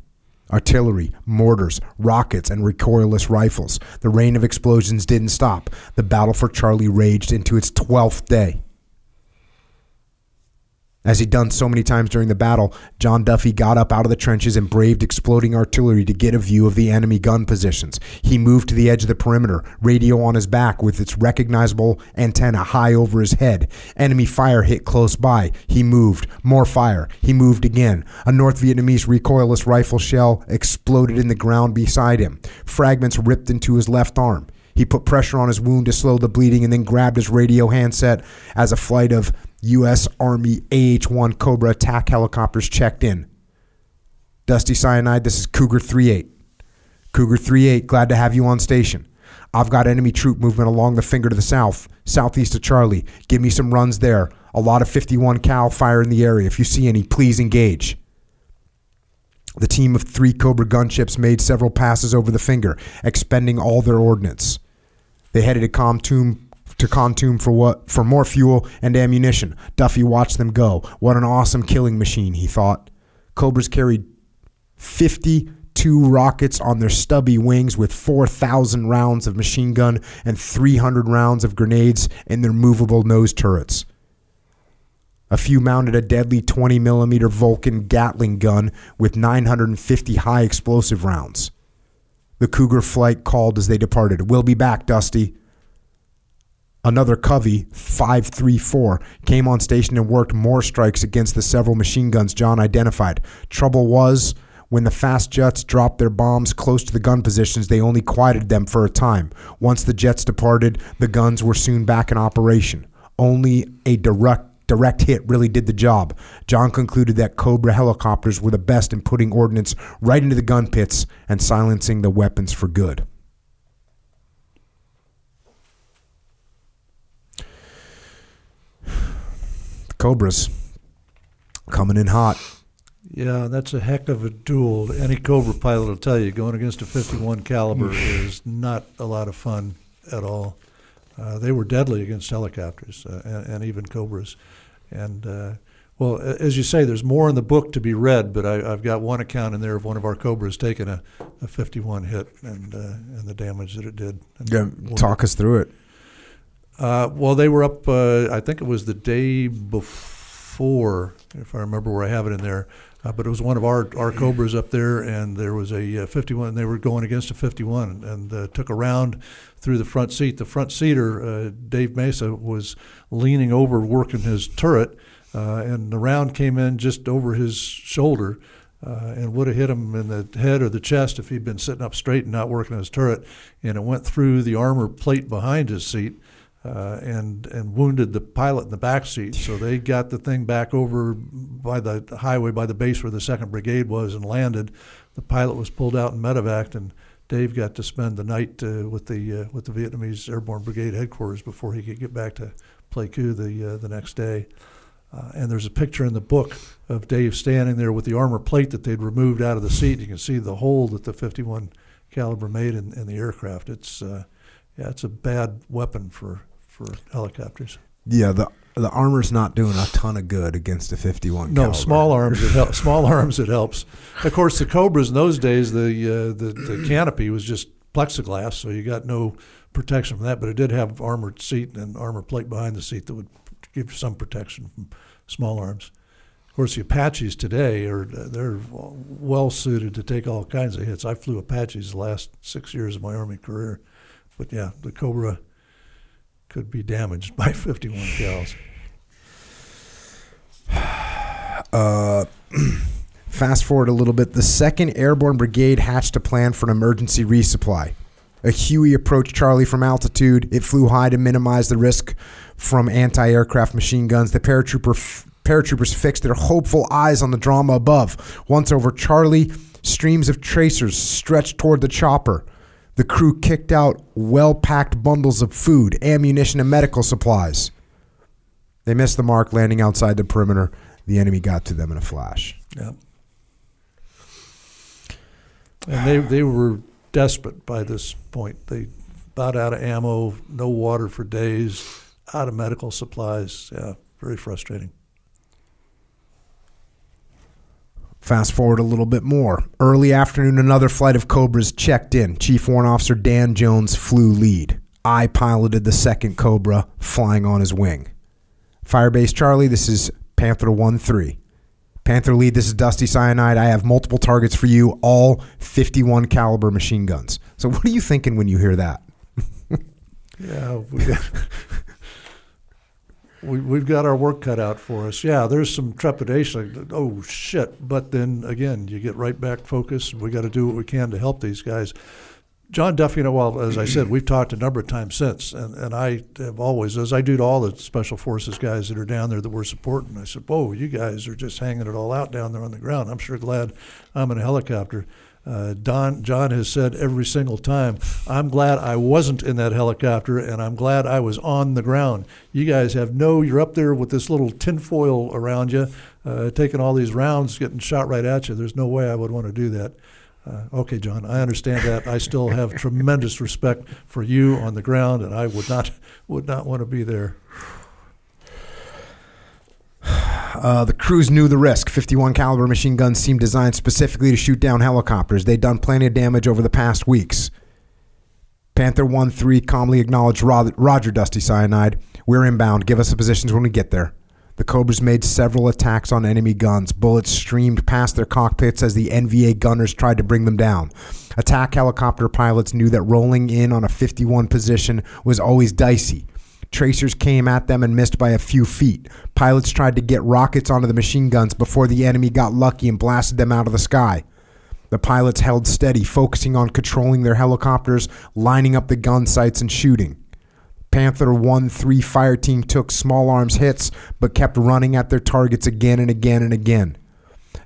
Artillery, mortars, rockets, and recoilless rifles. The rain of explosions didn't stop. The battle for Charlie raged into its 12th day. As he'd done so many times during the battle, John Duffy got up out of the trenches and braved exploding artillery to get a view of the enemy gun positions. He moved to the edge of the perimeter, radio on his back with its recognizable antenna high over his head. Enemy fire hit close by. He moved. More fire. He moved again. A North Vietnamese recoilless rifle shell exploded in the ground beside him. Fragments ripped into his left arm. He put pressure on his wound to slow the bleeding and then grabbed his radio handset as a flight of U.S. Army AH 1 Cobra attack helicopters checked in. Dusty Cyanide, this is Cougar 38. Cougar 38, glad to have you on station. I've got enemy troop movement along the finger to the south, southeast of Charlie. Give me some runs there. A lot of 51 cal fire in the area. If you see any, please engage. The team of three Cobra gunships made several passes over the finger, expending all their ordnance. They headed to Kontum to Kontum for what for more fuel and ammunition. Duffy watched them go. What an awesome killing machine, he thought. Cobras carried 52 rockets on their stubby wings with 4,000 rounds of machine gun and 300 rounds of grenades in their movable nose turrets. A few mounted a deadly 20 millimeter Vulcan Gatling gun with 950 high explosive rounds. The Cougar flight called as they departed. We'll be back, Dusty. Another Covey, 534, came on station and worked more strikes against the several machine guns John identified. Trouble was, when the fast jets dropped their bombs close to the gun positions, they only quieted them for a time. Once the jets departed, the guns were soon back in operation. Only a direct direct hit really did the job. John concluded that Cobra helicopters were the best in putting ordnance right into the gun pits and silencing the weapons for good. The Cobras coming in hot. Yeah, that's a heck of a duel. Any Cobra pilot will tell you going against a 51 caliber is not a lot of fun at all. Uh, they were deadly against helicopters uh, and, and, even Cobras. And uh, well, as you say, there's more in the book to be read, but I, have got one account in there of one of our Cobras taking a, a 51 hit and uh, and the damage that it did. Yeah, talk us through it. Uh, well, they were up. Uh, I think it was the day before, if I remember where I have it in there. Uh, but it was one of our, our Cobras up there, and there was a uh, 51. They were going against a 51 and uh, took a round through the front seat. The front seater, uh, Dave Mesa, was leaning over working his turret, uh, and the round came in just over his shoulder. Uh, and would have hit him in the head or the chest if he'd been sitting up straight and not working his turret. And it went through the armor plate behind his seat uh, and and wounded the pilot in the back seat. So they got the thing back over by the highway by the base where the second brigade was and landed. The pilot was pulled out and medevaced, and Dave got to spend the night uh, with the uh, with the Vietnamese Airborne Brigade headquarters before he could get back to Pleiku the uh, the next day. Uh, and there's a picture in the book of Dave standing there with the armor plate that they'd removed out of the seat. You can see the hole that the 51 caliber made in, in the aircraft. It's uh, yeah, it's a bad weapon for for helicopters. Yeah, the the armor's not doing a ton of good against a 51 no caliber. small arms it helps small arms it helps of course the cobras in those days the, uh, the the canopy was just plexiglass so you got no protection from that but it did have armored seat and armor plate behind the seat that would give you some protection from small arms of course the apaches today are they're well suited to take all kinds of hits i flew apaches the last six years of my army career but yeah the cobra could be damaged by 51 cals. Uh, fast forward a little bit. The 2nd Airborne Brigade hatched a plan for an emergency resupply. A Huey approached Charlie from altitude. It flew high to minimize the risk from anti aircraft machine guns. The paratrooper f- paratroopers fixed their hopeful eyes on the drama above. Once over Charlie, streams of tracers stretched toward the chopper. The crew kicked out well packed bundles of food, ammunition, and medical supplies. They missed the mark, landing outside the perimeter. The enemy got to them in a flash. Yeah. And they, they were desperate by this point. They about out of ammo, no water for days, out of medical supplies. Yeah, very frustrating. Fast forward a little bit more. Early afternoon, another flight of Cobras checked in. Chief Warrant Officer Dan Jones flew lead. I piloted the second Cobra, flying on his wing. Firebase Charlie, this is Panther 1 3. Panther lead, this is Dusty Cyanide. I have multiple targets for you, all 51 caliber machine guns. So, what are you thinking when you hear that? yeah, we we've got our work cut out for us. Yeah, there's some trepidation. Oh shit! But then again, you get right back focused. We got to do what we can to help these guys. John Duffy, you know, well, as I said, we've talked a number of times since, and, and I have always, as I do to all the special forces guys that are down there that we're supporting, I said, "Whoa, you guys are just hanging it all out down there on the ground. I'm sure glad I'm in a helicopter." Uh, Don John has said every single time, "I'm glad I wasn't in that helicopter, and I'm glad I was on the ground." You guys have no. You're up there with this little tinfoil around you, uh, taking all these rounds, getting shot right at you. There's no way I would want to do that. Uh, okay, John, I understand that. I still have tremendous respect for you on the ground, and I would not would not want to be there. Uh, the crews knew the risk. 51 caliber machine guns seemed designed specifically to shoot down helicopters. They'd done plenty of damage over the past weeks. Panther 1-3 calmly acknowledged Roger Dusty Cyanide. We're inbound. Give us the positions when we get there. The Cobras made several attacks on enemy guns. Bullets streamed past their cockpits as the NVA gunners tried to bring them down. Attack helicopter pilots knew that rolling in on a 51 position was always dicey. Tracers came at them and missed by a few feet. Pilots tried to get rockets onto the machine guns before the enemy got lucky and blasted them out of the sky. The pilots held steady, focusing on controlling their helicopters, lining up the gun sights, and shooting. Panther 1 3 fire team took small arms hits but kept running at their targets again and again and again.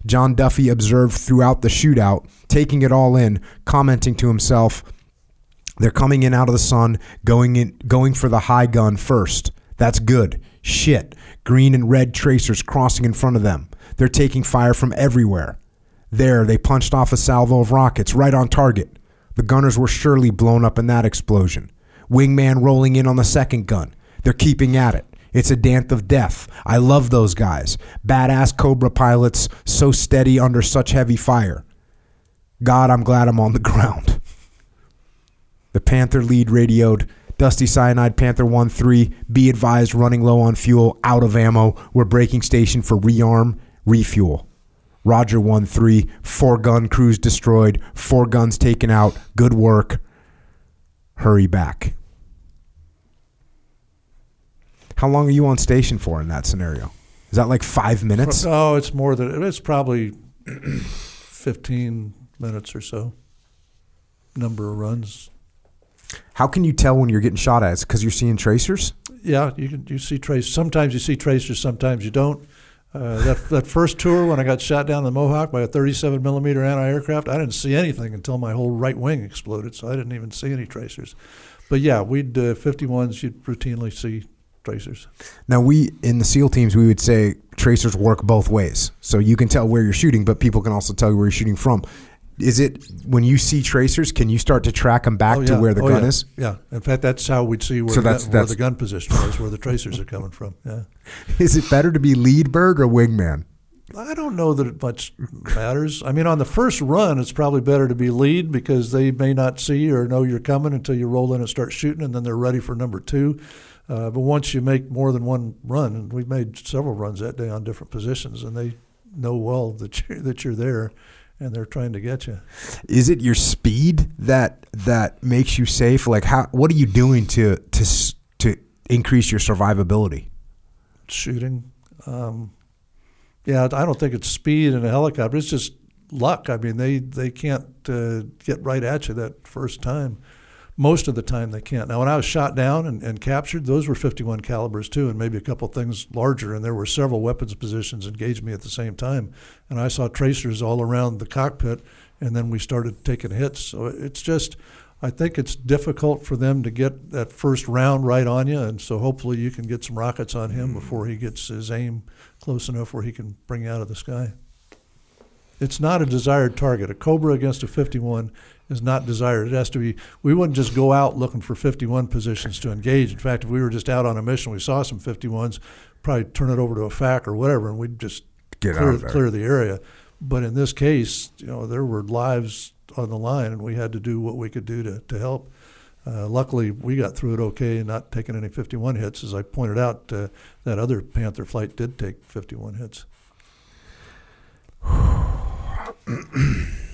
John Duffy observed throughout the shootout, taking it all in, commenting to himself, they're coming in out of the sun, going in going for the high gun first. That's good. Shit. Green and red tracers crossing in front of them. They're taking fire from everywhere. There, they punched off a salvo of rockets right on target. The gunners were surely blown up in that explosion. Wingman rolling in on the second gun. They're keeping at it. It's a dance of death. I love those guys. Badass Cobra pilots, so steady under such heavy fire. God, I'm glad I'm on the ground. The Panther lead radioed Dusty Cyanide Panther 1 3, be advised running low on fuel, out of ammo. We're breaking station for rearm, refuel. Roger 1 3, four gun crews destroyed, four guns taken out. Good work. Hurry back. How long are you on station for in that scenario? Is that like five minutes? Oh, it's more than it's probably fifteen minutes or so. Number of runs. How can you tell when you're getting shot at? It's because you're seeing tracers? Yeah, you can you see tracers. Sometimes you see tracers, sometimes you don't. Uh, that that first tour when I got shot down the Mohawk by a 37 millimeter anti-aircraft, I didn't see anything until my whole right wing exploded, so I didn't even see any tracers. But yeah, we'd uh, 51s. You'd routinely see tracers. Now we in the SEAL teams we would say tracers work both ways. So you can tell where you're shooting, but people can also tell you where you're shooting from. Is it when you see tracers, can you start to track them back Oh, to where the Oh, gun yeah. is? Yeah, in fact, that's how we'd see where, So the, that's- gun, where that's- the gun position was, where the tracers are coming from. Yeah. Is it better to be lead bird or wingman? I don't know that it much matters. I mean, on the first run, it's probably better to be lead because they may not see or know you're coming until you roll in and start shooting, and then they're ready for number two. Uh, but once you make more than one run, and we made several runs that day on different positions, and they know well that you're, that you're there, and they're trying to get you. Is it your speed that that makes you safe? Like how what are you doing to to to increase your survivability? shooting. Um, yeah, I don't think it's speed in a helicopter. It's just luck. I mean, they they can't uh, get right at you that first time. Most of the time, they can't. Now, when I was shot down and, and captured, those were 51 calibers too, and maybe a couple things larger. And there were several weapons positions engaged me at the same time, and I saw tracers all around the cockpit. And then we started taking hits. So it's just, I think it's difficult for them to get that first round right on you, and so hopefully you can get some rockets on him hmm. before he gets his aim close enough where he can bring you out of the sky. It's not a desired target. A Cobra against a 51 is not desired. It has to be. We wouldn't just go out looking for 51 positions to engage. In fact, if we were just out on a mission, we saw some 51s, probably turn it over to a FAC or whatever, and we'd just Get clear, out of there. clear the area. But in this case, you know, there were lives on the line, and we had to do what we could do to, to help. Uh, luckily, we got through it okay, and not taking any 51 hits. As I pointed out, uh, that other Panther flight did take 51 hits.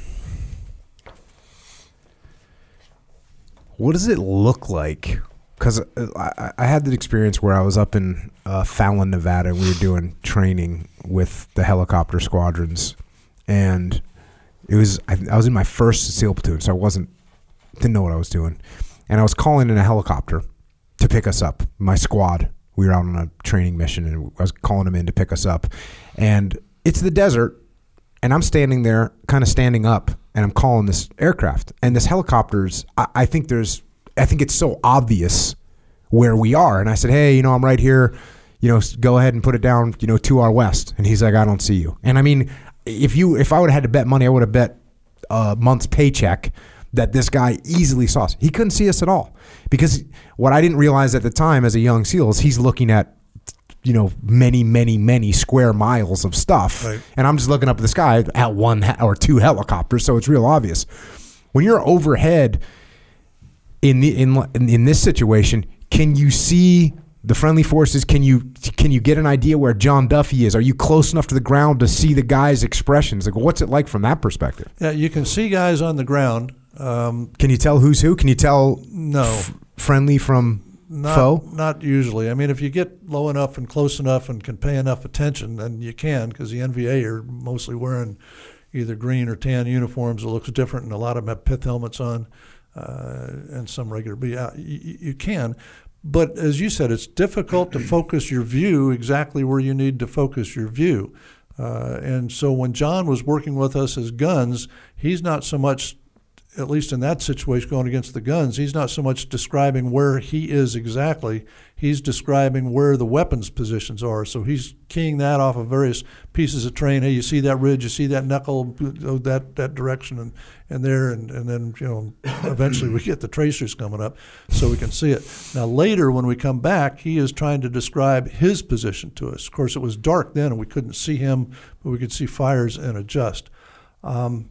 What does it look like? Because I, I had that experience where I was up in uh, Fallon, Nevada, and we were doing training with the helicopter squadrons, and it was I, I was in my first SEAL platoon, so I wasn't didn't know what I was doing, and I was calling in a helicopter to pick us up. My squad, we were out on a training mission, and I was calling them in to pick us up, and it's the desert, and I'm standing there, kind of standing up, and I'm calling this aircraft, and this helicopter's. I, I think there's, I think it's so obvious where we are, and I said, hey, you know, I'm right here. You know, go ahead and put it down. You know, to our west, and he's like, I don't see you. And I mean, if you, if I would have had to bet money, I would have bet a month's paycheck that this guy easily saw us. He couldn't see us at all because what I didn't realize at the time as a young SEAL is he's looking at you know many many many square miles of stuff Right. and i'm just looking up at the sky at one or two helicopters so it's real obvious when you're overhead in the in in, in this situation can you see the friendly forces. Can you can you get an idea where John Duffy is? Are you close enough to the ground to see the guy's expressions? Like, what's it like from that perspective? Yeah, you can see guys on the ground. Um, Can you tell who's who? Can you tell no, f- friendly from not? Not usually. I mean, if you get low enough and close enough and can pay enough attention, then you can, because the NVA are mostly wearing either green or tan uniforms. It looks different, and a lot of them have pith helmets on, uh, and some regular. But yeah, you, you can. But as you said, it's difficult to focus your view exactly where you need to focus your view. Uh, and so when John was working with us as guns, he's not so much at least in that situation going against the guns, he's not so much describing where he is exactly, he's describing where the weapons positions are. So he's keying that off of various pieces of terrain. Hey, you see that ridge, you see that knuckle, go that, that direction and, and there, and, and then, you know, eventually we get the tracers coming up so we can see it. Now, later when we come back, he is trying to describe his position to us. Of course, it was dark then and we couldn't see him, but we could see fires and adjust. Um,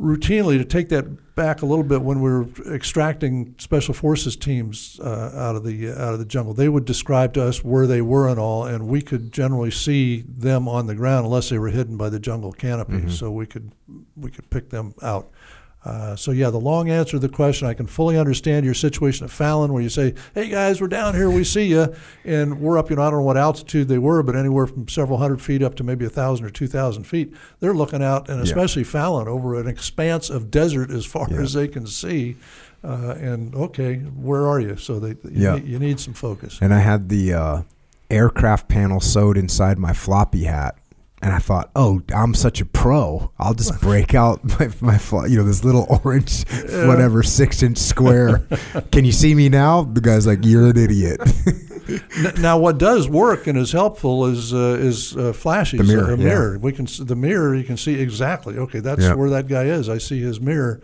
routinely to take that back a little bit when we were extracting special forces teams uh, out of the uh, out of the jungle. They would describe to us where they were and all and we could generally see them on the ground unless they were hidden by the jungle canopy. Mm-hmm. so we could we could pick them out uh, so yeah, the long answer to the question, I can fully understand your situation at Fallon, where you say, "Hey guys, we're down here, we see you," and we're up. You know, I don't know what altitude they were, but anywhere from several hundred feet up to maybe a thousand or two thousand feet, they're looking out, and especially yeah. Fallon over an expanse of desert as far yeah. as they can see. Uh, and okay, where are you? So they, you, yeah. need, you need some focus. And I had the uh, aircraft panel sewed inside my floppy hat and I thought, oh, I'm such a pro. I'll just break out my, my you know, this little orange, yeah. whatever, six inch square. Can you see me now? The guy's like, you're an idiot. now, what does work and is helpful is uh, is uh, flashes. The mirror, uh, mirror. We can the mirror. You can see exactly. Okay, that's where that guy is. I see his mirror.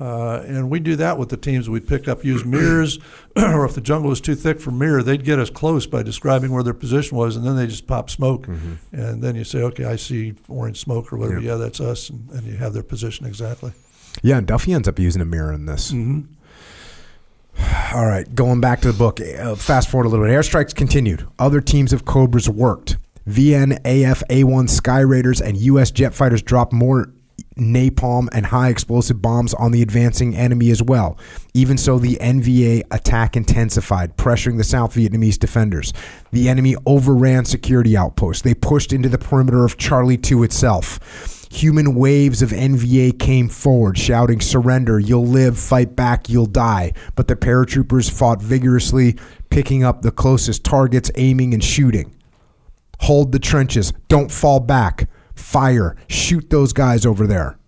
Uh, and we do that with the teams we pick up, use mirrors, or if the jungle was too thick for mirror, they'd get us close by describing where their position was, and then they just pop smoke. Mm-hmm. And then you say, okay, I see orange smoke or whatever. Yeah, that's us. And, and, you have their position exactly. Yeah, and Duffy ends up using a mirror in this. Mm-hmm. All right, going back to the book, uh, fast forward a little bit. Airstrikes continued. Other teams of Cobras worked. VN, AF, A1 Skyraiders, and U.S. jet fighters dropped more napalm and high explosive bombs on the advancing enemy as well. Even so, the NVA attack intensified, pressuring the South Vietnamese defenders. The enemy overran security outposts. They pushed into the perimeter of Charlie 2 itself. Human waves of NVA came forward, shouting, Surrender, you'll live, fight back, you'll die. But the paratroopers fought vigorously, picking up the closest targets, aiming and shooting. Hold the trenches, don't fall back fire, shoot those guys over there.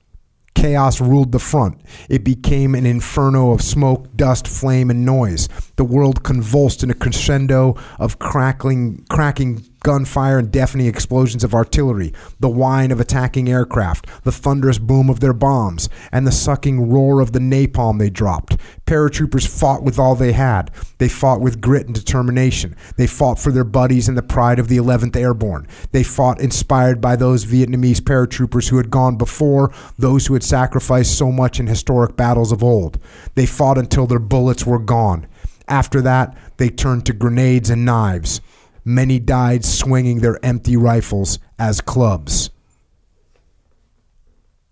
Chaos ruled the front. It became an inferno of smoke, dust, flame, and noise. The world convulsed in a crescendo of crackling, cracking gunfire and deafening explosions of artillery, the whine of attacking aircraft, the thunderous boom of their bombs, and the sucking roar of the napalm they dropped. Paratroopers fought with all they had. They fought with grit and determination. They fought for their buddies and the pride of the 11th Airborne. They fought inspired by those Vietnamese paratroopers who had gone before, those who had sacrificed so much in historic battles of old. They fought until their bullets were gone. After that, they turned to grenades and knives. Many died swinging their empty rifles as clubs.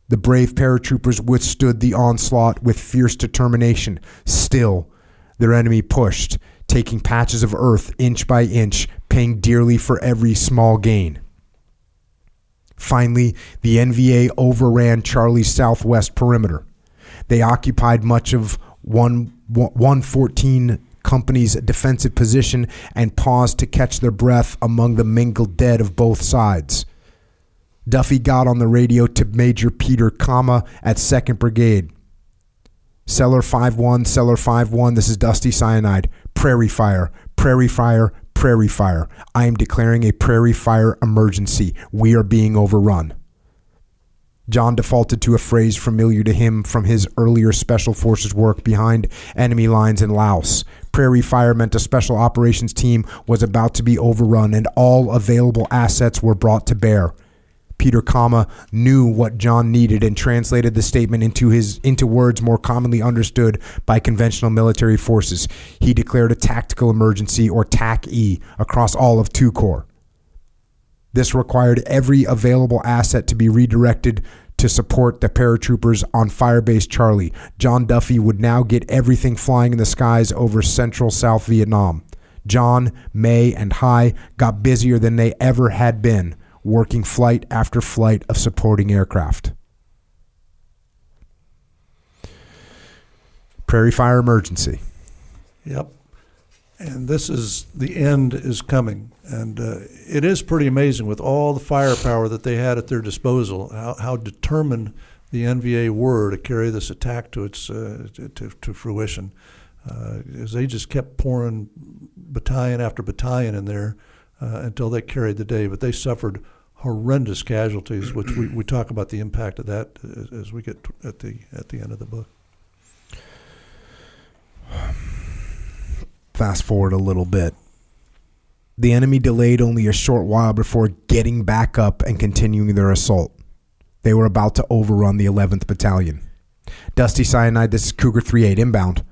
The brave paratroopers withstood the onslaught with fierce determination. Still, their enemy pushed, taking patches of earth inch by inch, paying dearly for every small gain. Finally, the NVA overran Charlie's southwest perimeter. They occupied much of 1, 114 company's defensive position and paused to catch their breath among the mingled dead of both sides. Duffy got on the radio to Major Peter Kama at 2nd Brigade. Cellar 5-1, Cellar 5-1, this is Dusty Cyanide. Prairie fire, prairie fire, prairie fire. I am declaring a prairie fire emergency. We are being overrun. John defaulted to a phrase familiar to him from his earlier Special Forces work behind enemy lines in Laos. Prairie Fire meant a special operations team was about to be overrun and all available assets were brought to bear. Peter Kama knew what John needed and translated the statement into his into words more commonly understood by conventional military forces. He declared a tactical emergency or TAC-E across all of two corps. This required every available asset to be redirected to support the paratroopers on Firebase Charlie. John Duffy would now get everything flying in the skies over central South Vietnam. John, May, and Hai got busier than they ever had been, working flight after flight of supporting aircraft. Prairie Fire Emergency. Yep. And this is the end is coming, and uh, it is pretty amazing with all the firepower that they had at their disposal, how, how determined the NVA were to carry this attack to its uh, to, to fruition. Uh, as they just kept pouring battalion after battalion in there uh, until they carried the day. But they suffered horrendous casualties, which we, we talk about the impact of that as, as we get at the at the end of the book. Fast forward a little bit. The enemy delayed only a short while before getting back up and continuing their assault. They were about to overrun the 11th Battalion. Dusty Cyanide, this is Cougar 38 inbound.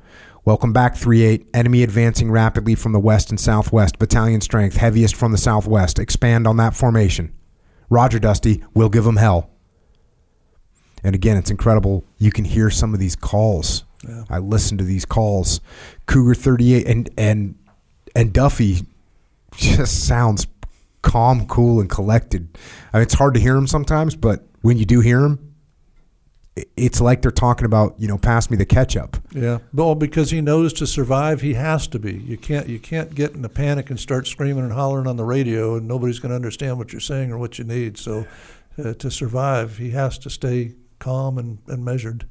Welcome back, 3-8. Enemy advancing rapidly from the west and southwest. Battalion strength, heaviest from the southwest. Expand on that formation. Roger, Dusty. We'll give them hell. And again, it's incredible. You can hear some of these calls. Yeah. I listen to these calls. Cougar 38 and and and Duffy just sounds calm, cool, and collected. I mean, it's hard to hear him sometimes, but when you do hear him, it's like they're talking about you know pass me the ketchup. Yeah. Well because he knows to survive he has to be. You can't you can't get in a panic and start screaming and hollering on the radio and nobody's going to understand what you're saying or what you need. So uh, to survive he has to stay calm and, and measured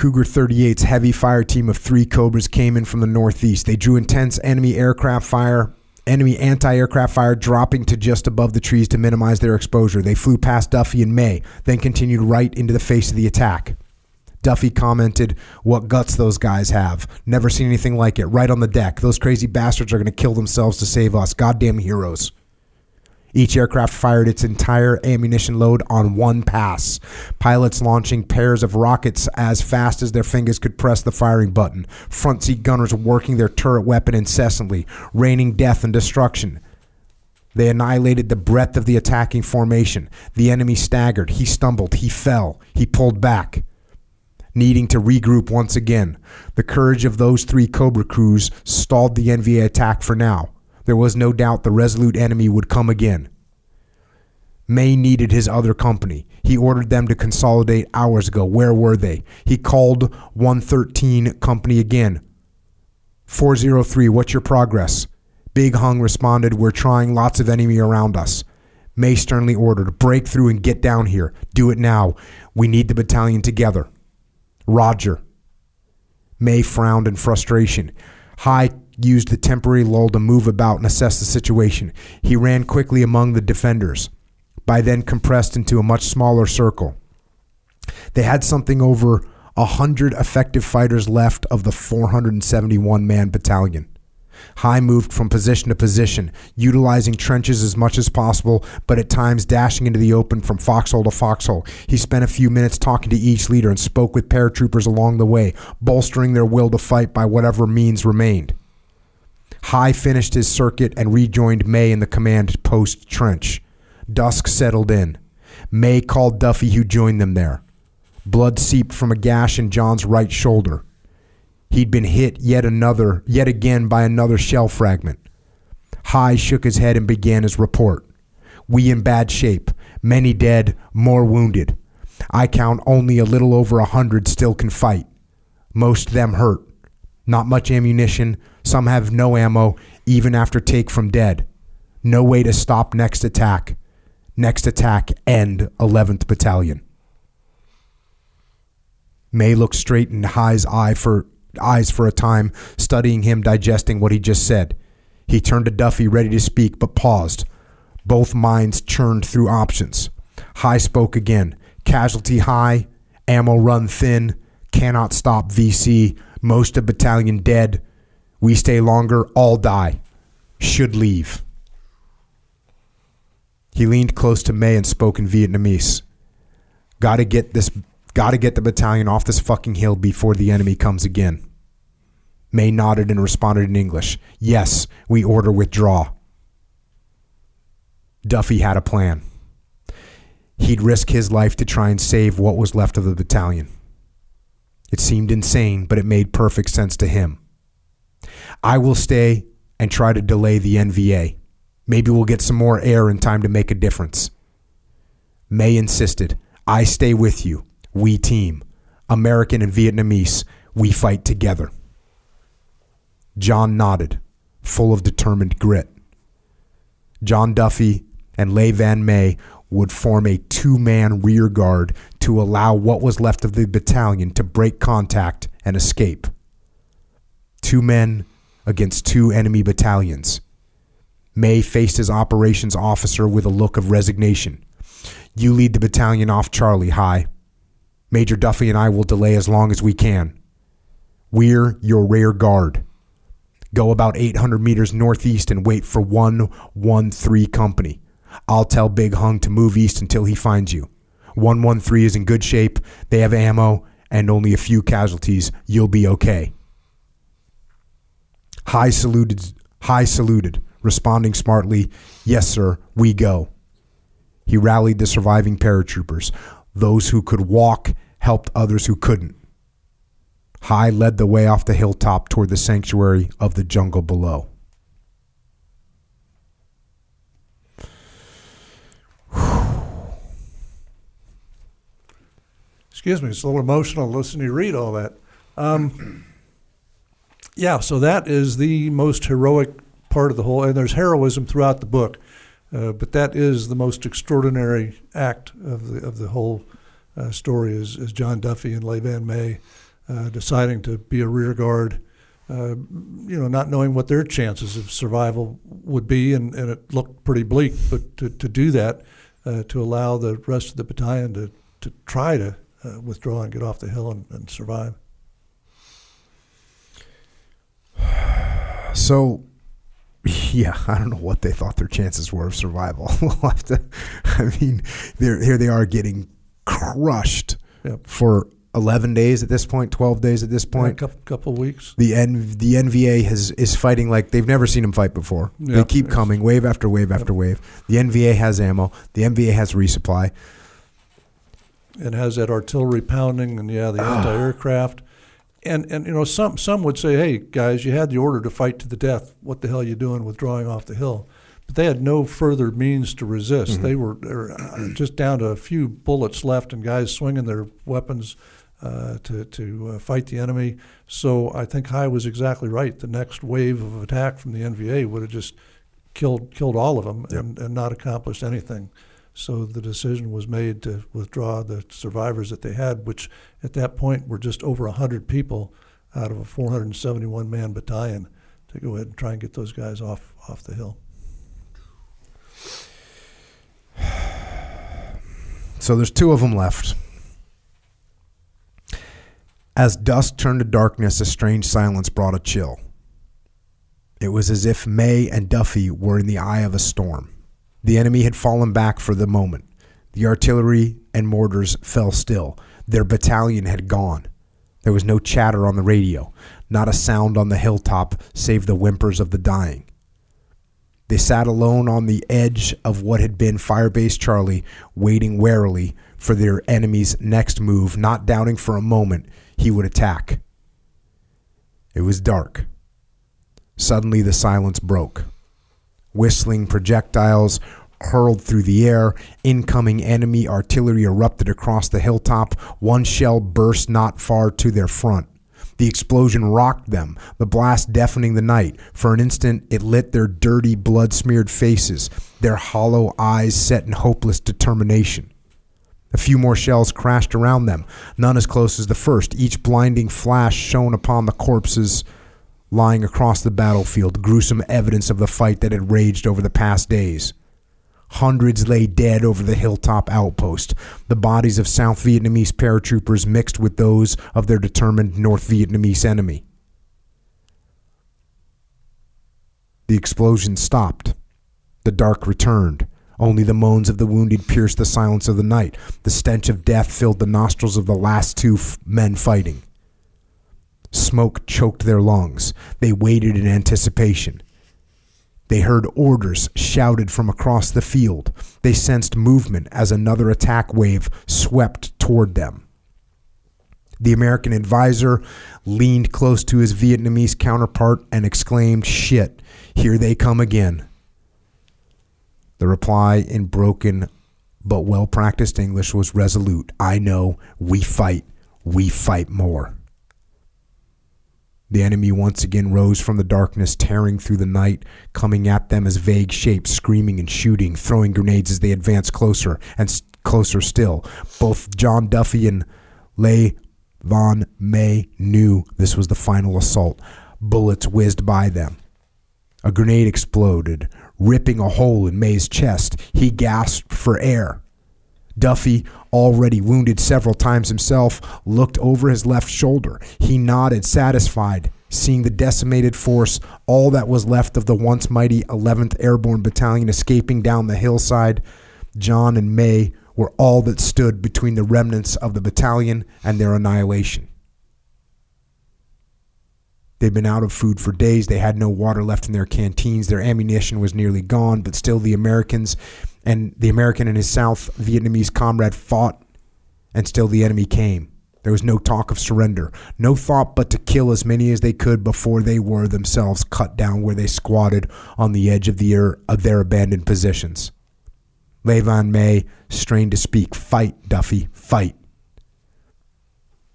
Cougar 38's heavy fire team of three Cobras came in from the northeast. They drew intense enemy aircraft fire enemy anti aircraft fire dropping to just above the trees to minimize their exposure. They flew past Duffy in May, then continued right into the face of the attack. Duffy commented, What guts those guys have. Never seen anything like it. Right on the deck. Those crazy bastards are going to kill themselves to save us. Goddamn heroes. Each aircraft fired its entire ammunition load on one pass, pilots launching pairs of rockets as fast as their fingers could press the firing button, front seat gunners working their turret weapon incessantly, raining death and destruction. They annihilated the breadth of the attacking formation. The enemy staggered. He stumbled. He fell. He pulled back, needing to regroup once again. The courage of those three Cobra crews stalled the NVA attack for now. There was no doubt the resolute enemy would come again. May needed his other company. He ordered them to consolidate hours ago. Where were they? He called 113 company again. 403, what's your progress? Big Hung responded, We're trying lots of enemy around us. May sternly ordered, Break through and get down here. Do it now. We need the battalion together. Roger. May frowned in frustration. Hai used the temporary lull to move about and assess the situation. He ran quickly among the defenders, by then compressed into a much smaller circle. They had something over a hundred effective fighters left of the 471 man battalion. Hai moved from position to position, utilizing trenches as much as possible, but at times dashing into the open from foxhole to foxhole. He spent a few minutes talking to each leader and spoke with paratroopers along the way, bolstering their will to fight by whatever means remained. Hai finished his circuit and rejoined May in the command post trench. Dusk settled in. May called Duffy, who joined them there. Blood seeped from a gash in John's right shoulder. He'd been hit yet another, yet again by another shell fragment. Hai shook his head and began his report. We in bad shape. Many dead, more wounded. I count only a little over a hundred still can fight. Most them hurt. Not much ammunition, some have no ammo, even after take from dead. No way to stop next attack. Next attack, end 11th Battalion. May looked straight in Hai's eye for eyes for a time, studying him, digesting what he just said. He turned to Duffy, ready to speak, but paused. Both minds churned through options. Hai spoke again. Casualty high, ammo run thin, cannot stop VC, most of battalion dead, we stay longer, all die. Should leave. He leaned close to May and spoke in Vietnamese. Gotta get this gotta get the battalion off this fucking hill before the enemy comes again. May nodded and responded in English. Yes, we order withdraw. Duffy had a plan. He'd risk his life to try and save what was left of the battalion. It seemed insane, but it made perfect sense to him. I will stay and try to delay the NVA. Maybe we'll get some more air in time to make a difference. May insisted, I stay with you. We team. American and Vietnamese, we fight together. John nodded, full of determined grit. John Duffy and Le Van May would form a two man rear guard to allow what was left of the battalion to break contact and escape. Two men against two enemy battalions. May faced his operations officer with a look of resignation. You lead the battalion off Charlie Hai. Major Duffy and I will delay as long as we can. We're your rear guard. Go about 800 meters northeast and wait for 113 Company. I'll tell Big Hung to move east until he finds you. 113 is in good shape. They have ammo and only a few casualties. You'll be okay. Hai saluted, Hai saluted, responding smartly, Yes, sir, we go. He rallied the surviving paratroopers. Those who could walk helped others who couldn't. Hai led the way off the hilltop toward the sanctuary of the jungle below. Excuse me, it's a little emotional listening to you read all that. Um, yeah, so that is the most heroic part of the whole, and there's heroism throughout the book, uh, but that is the most extraordinary act of the of the whole uh, story. Is, is John Duffy and Le Van May uh, deciding to be a rear guard, uh, you know, not knowing what their chances of survival would be, and, and it looked pretty bleak, but to, to do that, uh, to allow the rest of the battalion to, to try to uh, withdraw and get off the hill and, and survive. So, yeah, I don't know what they thought their chances were of survival. we'll have to. I mean, here they are getting crushed Yep. for 11 days at this point, 12 days at this A point. couple, couple weeks. The N, the NVA has is fighting like they've never seen them fight before. They keep coming, wave after wave after wave. The NVA has ammo. The NVA has resupply. It has that artillery pounding and yeah the anti-aircraft and and you know some some would say hey guys you had the order to fight to the death. What the hell are you doing withdrawing off the hill? But they had no further means to resist. They were, they were uh, just down to a few bullets left and guys swinging their weapons uh, to to uh, fight the enemy. So I think Hai was exactly right. The next wave of attack from the NVA would have just killed killed all of them and, and not accomplished anything so the decision was made to withdraw the survivors that they had, which at that point were just over 100 people out of a 471 man battalion, to go ahead and try and get those guys off, off the hill. So there's two of them left. As dusk turned to darkness, a strange silence brought a chill. It was as if May and Duffy were in the eye of a storm. The enemy had fallen back for the moment. The artillery and mortars fell still. Their battalion had gone. There was no chatter on the radio, not a sound on the hilltop save the whimpers of the dying. They sat alone on the edge of what had been Firebase Charlie, waiting warily for their enemy's next move, not doubting for a moment he would attack. It was dark. Suddenly, the silence broke. Whistling projectiles hurled through the air. Incoming enemy artillery erupted across the hilltop. One shell burst not far to their front. The explosion rocked them, the blast deafening the night. For an instant, it lit their dirty, blood smeared faces, their hollow eyes set in hopeless determination. A few more shells crashed around them, none as close as the first. Each blinding flash shone upon the corpses lying across the battlefield, gruesome evidence of the fight that had raged over the past days. Hundreds lay dead over the hilltop outpost, the bodies of South Vietnamese paratroopers mixed with those of their determined North Vietnamese enemy. The explosion stopped. The dark returned. Only the moans of the wounded pierced the silence of the night. The stench of death filled the nostrils of the last two f- men fighting. Smoke choked their lungs. They waited in anticipation. They heard orders shouted from across the field. They sensed movement as another attack wave swept toward them. The American advisor leaned close to his Vietnamese counterpart and exclaimed, Shit, here they come again. The reply in broken but well practiced English was resolute. I know, we fight, we fight more. The enemy once again rose from the darkness, tearing through the night, coming at them as vague shapes, screaming and shooting, throwing grenades as they advanced closer and s- closer still. Both John Duffy and Le Van May knew this was the final assault. Bullets whizzed by them. A grenade exploded, ripping a hole in May's chest. He gasped for air. Duffy, already wounded several times himself, looked over his left shoulder. He nodded, satisfied, seeing the decimated force, all that was left of the once mighty 11th Airborne Battalion escaping down the hillside. John and May were all that stood between the remnants of the battalion and their annihilation. They'd been out of food for days. They had no water left in their canteens. Their ammunition was nearly gone, but still the Americans and the American and his South Vietnamese comrade fought, and still the enemy came. There was no talk of surrender, no thought but to kill as many as they could before they were themselves cut down where they squatted on the edge of the air of their abandoned positions. Le Van May strained to speak. Fight, Duffy, fight.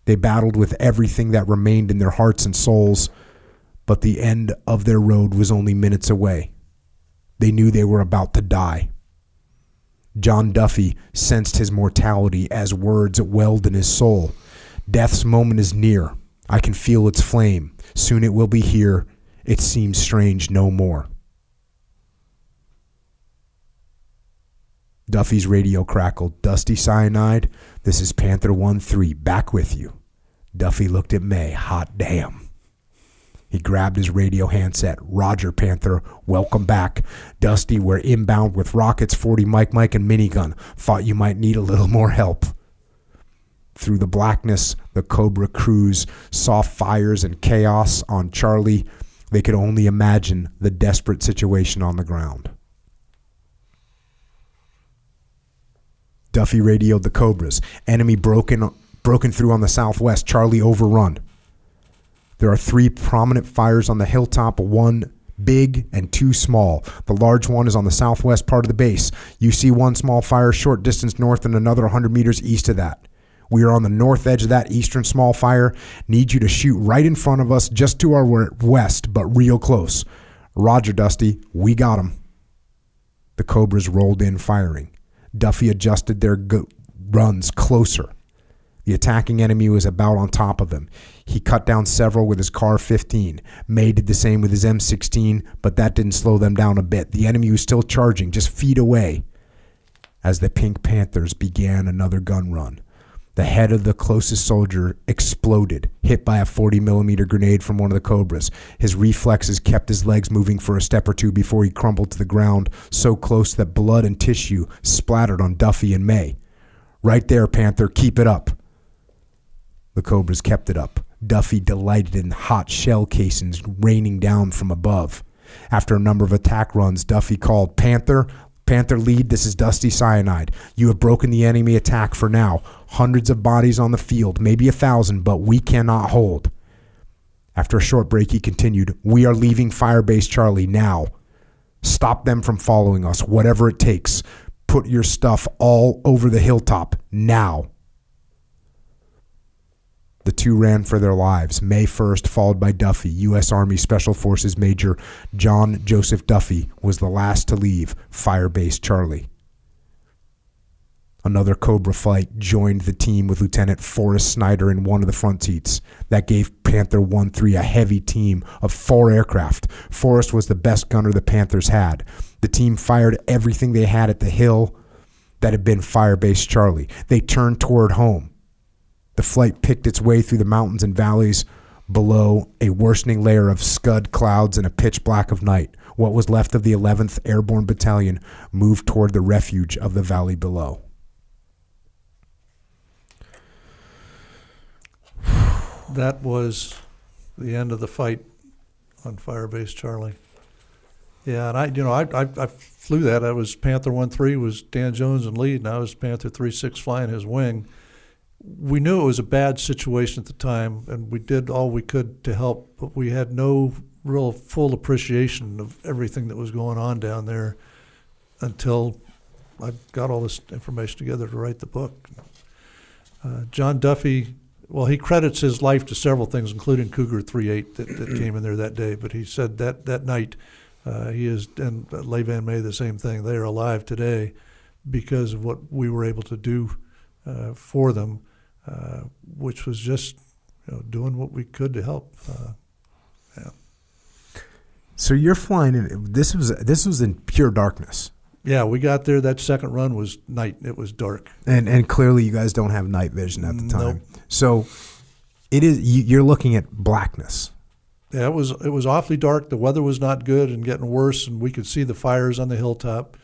They battled with everything that remained in their hearts and souls, but the end of their road was only minutes away. They knew they were about to die. John Duffy sensed his mortality as words welled in his soul. Death's moment is near. I can feel its flame. Soon it will be here. It seems strange no more. Duffy's radio crackled. Dusty cyanide. This is Panther 1 3. Back with you. Duffy looked at May. Hot damn. He grabbed his radio handset. Roger, Panther. Welcome back. Dusty, we're inbound with rockets, 40 Mike Mike, and minigun. Thought you might need a little more help. Through the blackness, the Cobra crews saw fires and chaos on Charlie. They could only imagine the desperate situation on the ground. Duffy radioed the Cobras. Enemy broken broken through on the southwest. Charlie overrun. There are three prominent fires on the hilltop, one big and two small. The large one is on the southwest part of the base. You see one small fire short distance north and another 100 meters east of that. We are on the north edge of that eastern small fire. Need you to shoot right in front of us, just to our west, but real close. Roger, Dusty. We got him. The Cobras rolled in firing. Duffy adjusted their go- runs closer. The attacking enemy was about on top of him. He cut down several with his CAR-15. May did the same with his M16, but that didn't slow them down a bit. The enemy was still charging, just feet away, as the Pink Panthers began another gun run. The head of the closest soldier exploded, hit by a 40 millimeter grenade from one of the Cobras. His reflexes kept his legs moving for a step or two before he crumbled to the ground, so close that blood and tissue splattered on Duffy and May. Right there, Panther, keep it up. The Cobras kept it up. Duffy delighted in hot shell casings raining down from above. After a number of attack runs, Duffy called, Panther, Panther lead, this is Dusty Cyanide. You have broken the enemy attack for now. Hundreds of bodies on the field, maybe a thousand, but we cannot hold. After a short break, he continued, We are leaving Firebase Charlie now. Stop them from following us, whatever it takes. Put your stuff all over the hilltop now. The two ran for their lives. May 1st, followed by Duffy. U.S. Army Special Forces Major John Joseph Duffy was the last to leave Firebase Charlie. Another Cobra flight joined the team with Lieutenant Forrest Snyder in one of the front seats. That gave Panther 1 3 a heavy team of four aircraft. Forrest was the best gunner the Panthers had. The team fired everything they had at the hill that had been Firebase Charlie. They turned toward home. The flight picked its way through the mountains and valleys, Below, a worsening layer of scud clouds and a pitch black of night. What was left of the 11th Airborne Battalion moved toward the refuge of the valley below. That was the end of the fight on Firebase Charlie. Yeah, and I, you know, I, I, I flew that. I was Panther One Three was Dan Jones in lead, and I was Panther Three Six flying his wing. We knew it was a bad situation at the time, and we did all we could to help, but we had no real full appreciation of everything that was going on down there until I got all this information together to write the book. Uh, John Duffy well, he credits his life to several things, including Cougar 38 that, that came in there that day. But he said that that night, uh, he is and Le Van May the same thing. They are alive today because of what we were able to do uh, for them, uh, which was just you know, doing what we could to help. Uh, yeah. So you're flying in. This was this was in pure darkness. Yeah, we got there. That second run was night. It was dark. And and clearly you guys don't have night vision at the time. Nope. So it is you- you're looking at blackness. Yeah, it was it was awfully dark. The weather was not good and getting worse, and we could see the fires on the hilltop.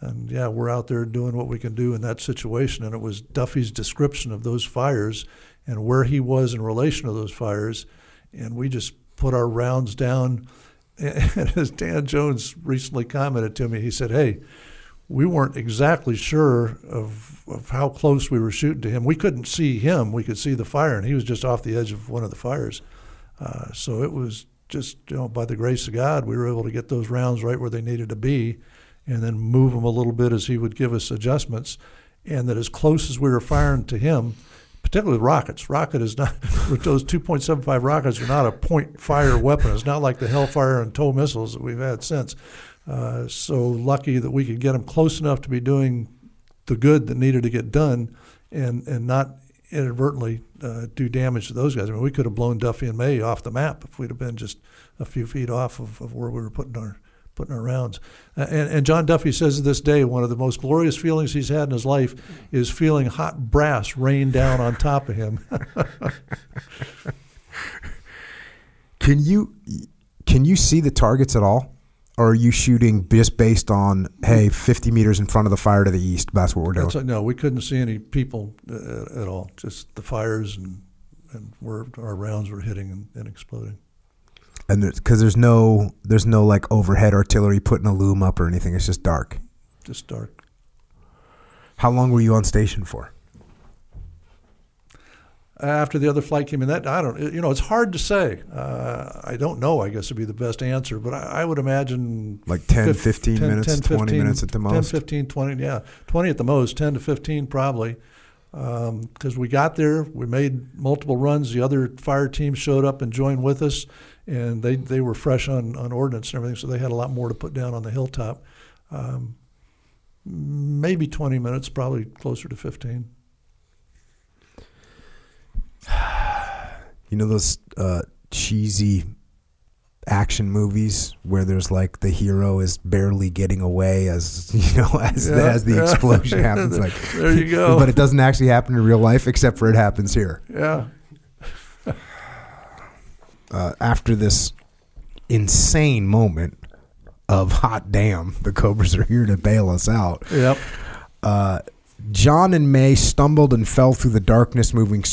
And yeah, we're out there doing what we can do in that situation. And it was Duffy's description of those fires and where he was in relation to those fires, and we just put our rounds down. And as Dan Jones recently commented to me, he said, "Hey, we weren't exactly sure of, of how close we were shooting to him. We couldn't see him; we could see the fire, and he was just off the edge of one of the fires." Uh, so it was just, you know, by the grace of God, we were able to get those rounds right where they needed to be, and then move them a little bit as he would give us adjustments, and that as close as we were firing to him, particularly with rockets. Rocket is not those 2.75 rockets are not a point fire weapon. It's not like the Hellfire and TOW missiles that we've had since. Uh, so lucky that we could get them close enough to be doing the good that needed to get done, and and not inadvertently uh, do damage to those guys. I mean, we could have blown Duffy and May off the map if we'd have been just a few feet off of, of where we were putting our putting our rounds. And, and John Duffy says to this day, one of the most glorious feelings he's had in his life is feeling hot brass rain down on top of him. Can you can you see the targets at all? Or are you shooting just based on hey, 50 meters in front of the fire to the east? That's what we're doing. Like, no, we couldn't see any people uh, at all. Just the fires and and where our rounds were hitting and, and exploding. and because there's no there's no like overhead artillery putting a loom up or anything. It's just dark. Just dark. How long were you on station for? After the other flight came in, that I don't, you know, it's hard to say. Uh, I don't know. I guess would be the best answer, but I, I would imagine Like 10, fif- 15 minutes, 20 minutes at the 10, most? 15, 20, yeah, 20 at the most, 10 to 15 probably. Because we got there, we made multiple runs. The other fire teams showed up and joined with us, and they, they were fresh on, on ordnance and everything, so they had a lot more to put down on the hilltop. Um, maybe 20 minutes, probably closer to 15. You know those uh, cheesy action movies where there's like the hero is barely getting away as you know as Yeah, as the yeah. explosion happens. Like There you go. but it doesn't actually happen in real life, except for it happens here. Yeah. uh, after this insane moment of hot damn, the Cobras are here to bail us out. Yep. Uh, John and May stumbled and fell through the darkness, moving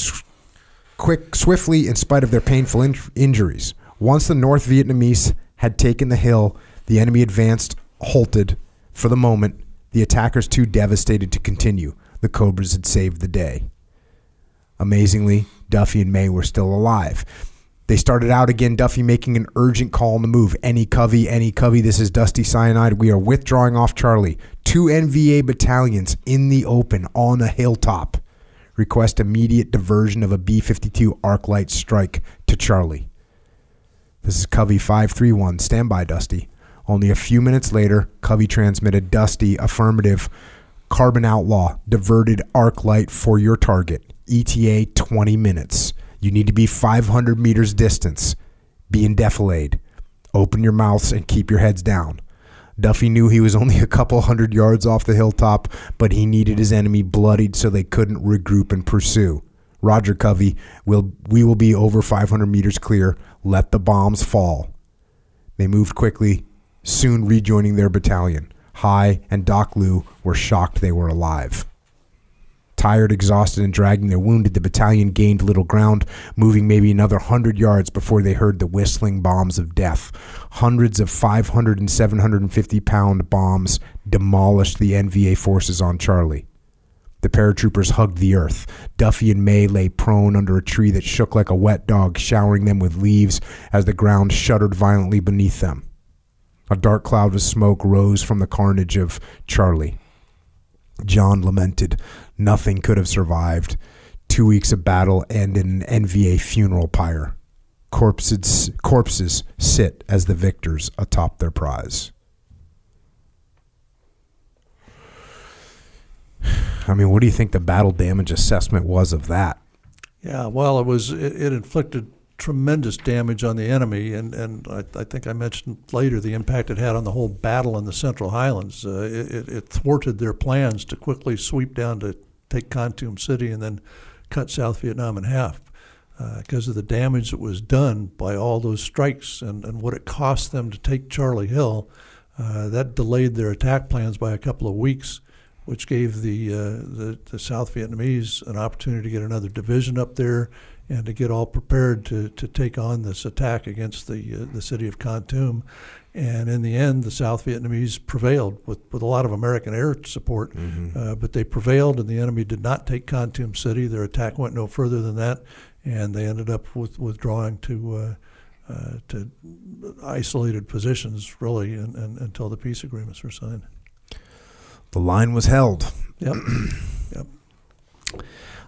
quick, swiftly in spite of their painful in- injuries. Once the North Vietnamese had taken the hill, the enemy advanced, halted for the moment. The attackers too devastated to continue. The Cobras had saved the day. Amazingly, Duffy and May were still alive. They started out again, Duffy making an urgent call on the move. Any Covey, any Covey, this is Dusty Cyanide. We are withdrawing off Charlie. Two NVA battalions in the open on a hilltop. Request immediate diversion of a B 52 arc light strike to Charlie. This is Covey 531. Stand by, Dusty. Only a few minutes later, Covey transmitted Dusty affirmative carbon outlaw diverted arc light for your target. ETA 20 minutes. You need to be 500 meters distance. Be in defilade. Open your mouths and keep your heads down. Duffy knew he was only a couple hundred yards off the hilltop, but he needed his enemy bloodied so they couldn't regroup and pursue. Roger Covey, we'll, we will be over 500 meters clear. Let the bombs fall. They moved quickly, soon rejoining their battalion. Hai and Doc Lou were shocked they were alive. Tired, exhausted, and dragging their wounded, the battalion gained little ground, moving maybe another hundred yards before they heard the whistling bombs of death. Hundreds of 500 and 750 pound bombs demolished the NVA forces on Charlie. The paratroopers hugged the earth. Duffy and May lay prone under a tree that shook like a wet dog, showering them with leaves as the ground shuddered violently beneath them. A dark cloud of smoke rose from the carnage of Charlie. John lamented, Nothing could have survived. Two weeks of battle and an NVA funeral pyre. Corpses, corpses sit as the victors atop their prize. I mean, what do you think the battle damage assessment was of that? Yeah, well, it was it, it inflicted tremendous damage on the enemy, and and I, I, think I mentioned later the impact it had on the whole battle in the Central Highlands. Uh, it, it, thwarted their plans to quickly sweep down to take Kontum City and then cut South Vietnam in half because uh, of the damage that was done by all those strikes and, and what it cost them to take Charlie Hill. Uh, that delayed their attack plans by a couple of weeks which gave the, uh, the, the South Vietnamese an opportunity to get another division up there and to get all prepared to, to take on this attack against the uh, the city of Kontum. And in the end, the South Vietnamese prevailed with, with a lot of American air support, mm-hmm. uh, but they prevailed, and the enemy did not take Kontum City. Their attack went no further than that, and they ended up with withdrawing to uh, uh, to isolated positions, really, and, and, until the peace agreements were signed. The line was held. Yep. yep.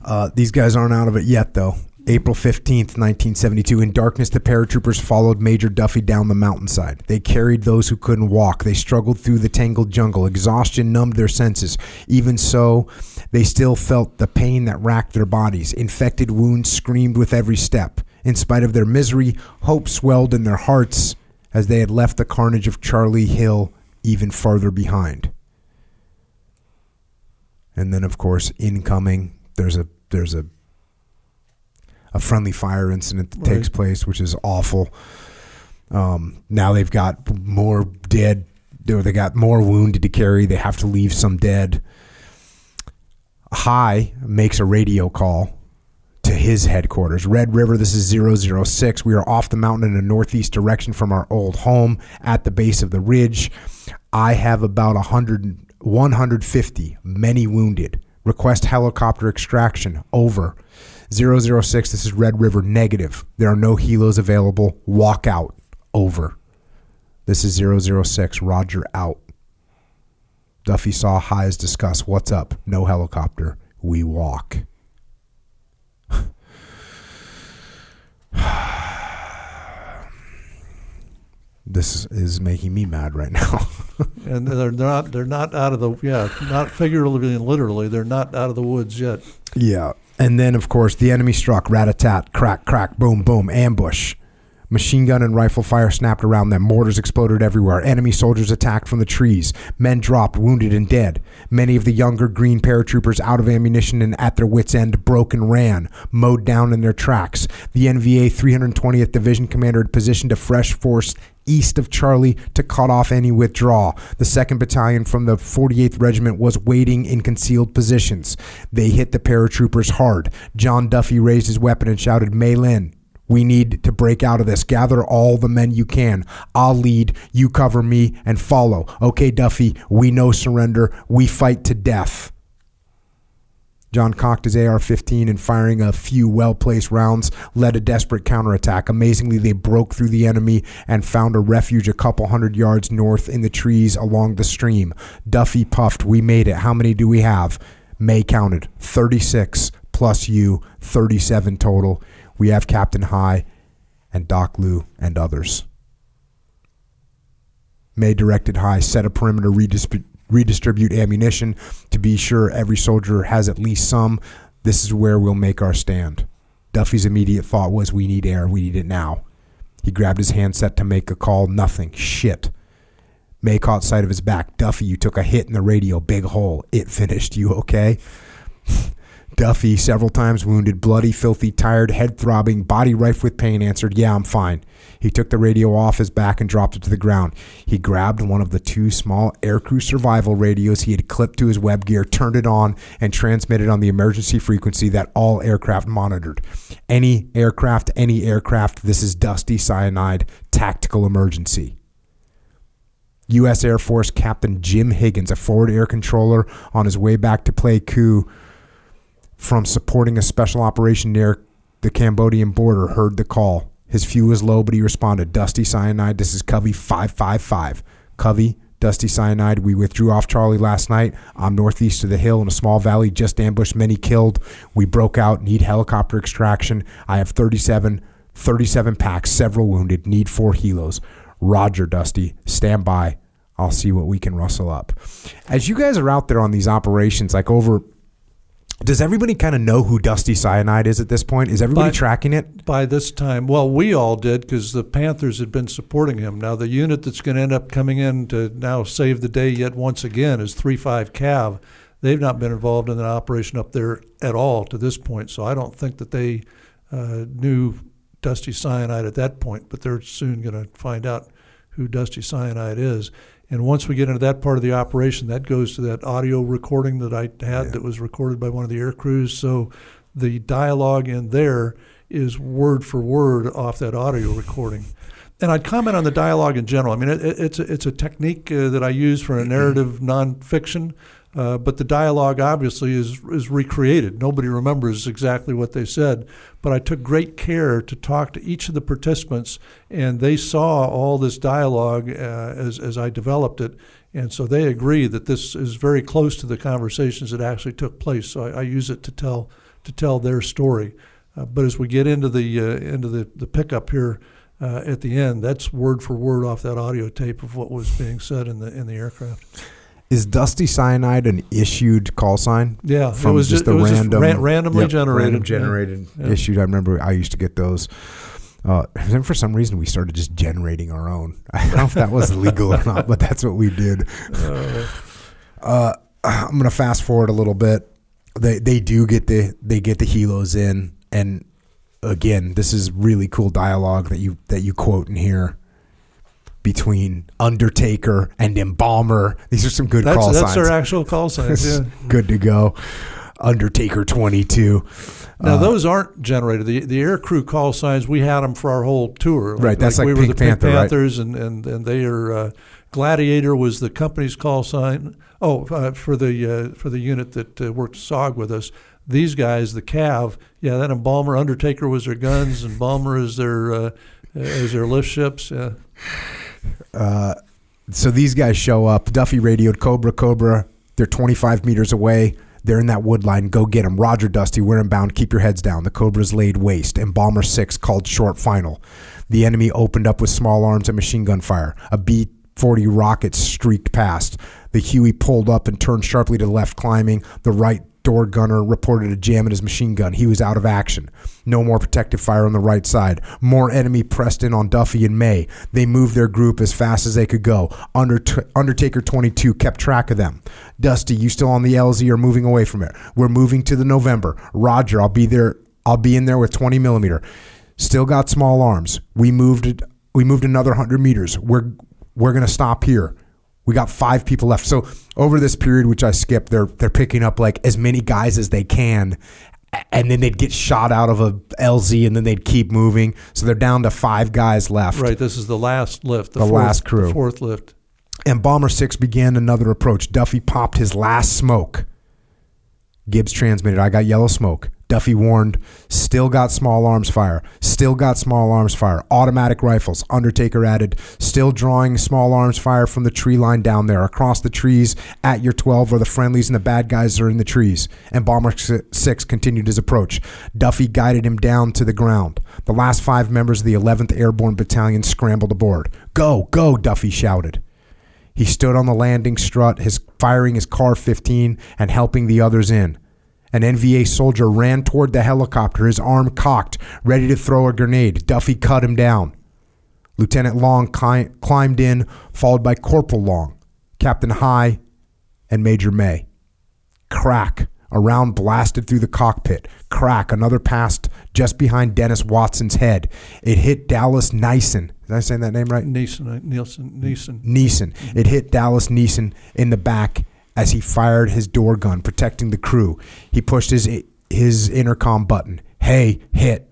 Uh, these guys aren't out of it yet, though. April 15th, 1972. In darkness, the paratroopers followed Major Duffy down the mountainside. They carried those who couldn't walk. They struggled through the tangled jungle. Exhaustion numbed their senses. Even so, they still felt the pain that racked their bodies. Infected wounds screamed with every step. In spite of their misery, hope swelled in their hearts as they had left the carnage of Charlie Hill even farther behind. And then, of course, incoming, there's a there's a a friendly fire incident that right. takes place, which is awful. Um, now they've got more dead, or they got more wounded to carry. They have to leave some dead. Hai makes a radio call to his headquarters. Red River, this is 006. We are off the mountain in a northeast direction from our old home at the base of the ridge. I have about 100, 150, many wounded. Request helicopter extraction. Over. 006, this is Red River negative. There are no helos available. Walk out. Over. This is 006, Roger out. Duffy saw Hai's discuss. What's up? No helicopter. We walk. This is making me mad right now. and they're not they're not out of the yeah, not figuratively and literally, they're not out of the woods yet. Yeah. And then, of course, the enemy struck, rat a tat, crack, crack, boom, boom, ambush. Machine gun and rifle fire snapped around them. Mortars exploded everywhere. Enemy soldiers attacked from the trees. Men dropped, wounded and dead. Many of the younger green paratroopers, out of ammunition and at their wits' end, broke and ran, mowed down in their tracks. The NVA 320th Division commander had positioned a fresh force east of Charlie to cut off any withdrawal. The 2nd Battalion from the 48th Regiment was waiting in concealed positions. They hit the paratroopers hard. John Duffy raised his weapon and shouted, Maylin, we need to break out of this. Gather all the men you can. I'll lead, you cover me, and follow. Okay, Duffy, we know surrender. We fight to death. John cocked his AR 15 and firing a few well placed rounds led a desperate counterattack. Amazingly, they broke through the enemy and found a refuge a couple hundred yards north in the trees along the stream. Duffy puffed, We made it. How many do we have? May counted 36 plus you, 37 total. We have Captain Hai and Doc Lou and others. May directed Hai set a perimeter redistrib- redistribute ammunition to be sure every soldier has at least some. This is where we'll make our stand. Duffy's immediate thought was, We need air. We need it now. He grabbed his handset to make a call. Nothing. Shit. May caught sight of his back. Duffy, you took a hit in the radio. Big hole. It finished. You okay? Duffy, several times wounded, bloody, filthy, tired, head throbbing, body rife with pain, answered, Yeah, I'm fine. He took the radio off his back and dropped it to the ground. He grabbed one of the two small aircrew survival radios he had clipped to his web gear, turned it on, and transmitted on the emergency frequency that all aircraft monitored. Any aircraft, any aircraft, this is Dusty Cyanide, tactical emergency. U.S. Air Force Captain Jim Higgins, a forward air controller on his way back to Pleiku from supporting a special operation near the Cambodian border, heard the call. His fuel was low, but he responded, Dusty Cyanide, this is Covey 555. Covey, Dusty Cyanide, we withdrew off Charlie last night. I'm northeast of the hill in a small valley, just ambushed, many killed. We broke out, need helicopter extraction. I have 37, 37 packs, several wounded, need four helos. Roger, Dusty, stand by. I'll see what we can rustle up. As you guys are out there on these operations, like over does everybody kind of know who Dusty Cyanide is at this point? Is everybody By- tracking it? By this time, well, we all did because the Panthers had been supporting him. Now, the unit that's going to end up coming in to now save the day yet once again is 3-5 Cav. They've not been involved in an operation up there at all to this point, so I don't think that they uh, knew Dusty Cyanide at that point, but they're soon going to find out who Dusty Cyanide is. And once we get into that part of the operation, that goes to that audio recording that I had that was recorded by one of the air crews. So the dialogue in there is word for word off that audio recording. And I'd comment on the dialogue in general. I mean, it, it- it's a, it's a technique uh, that I use for a narrative nonfiction, uh, but the dialogue obviously is is recreated. Nobody remembers exactly what they said, but I took great care to talk to each of the participants, and they saw all this dialogue uh, as as I developed it, and so they agree that this is very close to the conversations that actually took place. So I, I use it to tell to tell their story. Uh, but as we get into the uh, into the, the pickup here uh, at the end, that's word for word off that audio tape of what was being said in the in the aircraft. Is Dusty Cyanide an issued call sign? Yeah, From it was just just, the it was just random, ran- randomly Yep, generated. random generated Yeah. issued. I remember I used to get those. Uh, and then for some reason we started just generating our own. I don't know if that was legal or not, but that's what we did. Uh, Uh, I'm gonna fast forward a little bit. They they do get the they get the helos in, and again, this is really cool dialogue that you that you quote in here between Undertaker and Embalmer. These are some good that's call that's signs. their actual call signs. Yeah. good to go. Undertaker 22. Now Uh, those aren't generated. The the air crew call signs we had them for our whole tour. Right, that's like we were Pink the Pink Panther, right? Panthers, and and and they are. Uh, Gladiator was the company's call sign. Oh, uh, for the uh, for the unit that uh, worked SOG with us. These guys, the Cav, yeah, that Embalmer, Undertaker was their guns, Embalmer is their uh, is their lift ships. Yeah. Uh, so these guys show up. Duffy radioed Cobra, Cobra. They're 25 meters away. They're in that wood line. Go get them. Roger Dusty, we're inbound. Keep your heads down. The Cobra's laid waste. Embalmer 6 called short final. The enemy opened up with small arms and machine gun fire. A B 40 rocket streaked past. The Huey pulled up and turned sharply to the left, climbing. The right door gunner reported a jam in his machine gun. He was out of action. No more protective fire on the right side. More enemy pressed in on Duffy and May. They moved their group as fast as they could go. Undert- Undertaker 22 kept track of them. Dusty, you still on the LZ or moving away from it? We're moving to the November. Roger, I'll be there. I'll be in there with 20 millimeter. Still got small arms. We moved. We moved another 100 meters. We're we're gonna stop here. We got five people left. So over this period, which I skipped, they're they're picking up like as many guys as they can, and then they'd get shot out of a LZ, and then they'd keep moving. So they're down to five guys left. Right. This is the last lift. The fourth, last crew. The fourth lift. Embalmer Six began another approach. Duffy popped his last smoke. Gibbs transmitted, I got yellow smoke. Duffy warned, still got small arms fire. Still got small arms fire. Automatic rifles. Undertaker added, still drawing small arms fire from the tree line down there. Across the trees at your 12 where the friendlies and the bad guys are in the trees. Embalmer 6 continued his approach. Duffy guided him down to the ground. The last five members of the 11th Airborne Battalion scrambled aboard. Go, go, Duffy shouted. He stood on the landing strut, his firing his CAR-15 and helping the others in. An NVA soldier ran toward the helicopter, his arm cocked, ready to throw a grenade. Duffy cut him down. Lieutenant Long cli- climbed in, followed by Corporal Long, Captain Hai, and Major May. Crack. A round blasted through the cockpit. Crack, another passed just behind Dennis Watson's head. It hit Dallas Neeson. Did I say that name right? Neeson, Nielsen, Neeson. Neeson. It hit Dallas Neeson in the back as he fired his door gun, protecting the crew. He pushed his his intercom button. Hey, hit.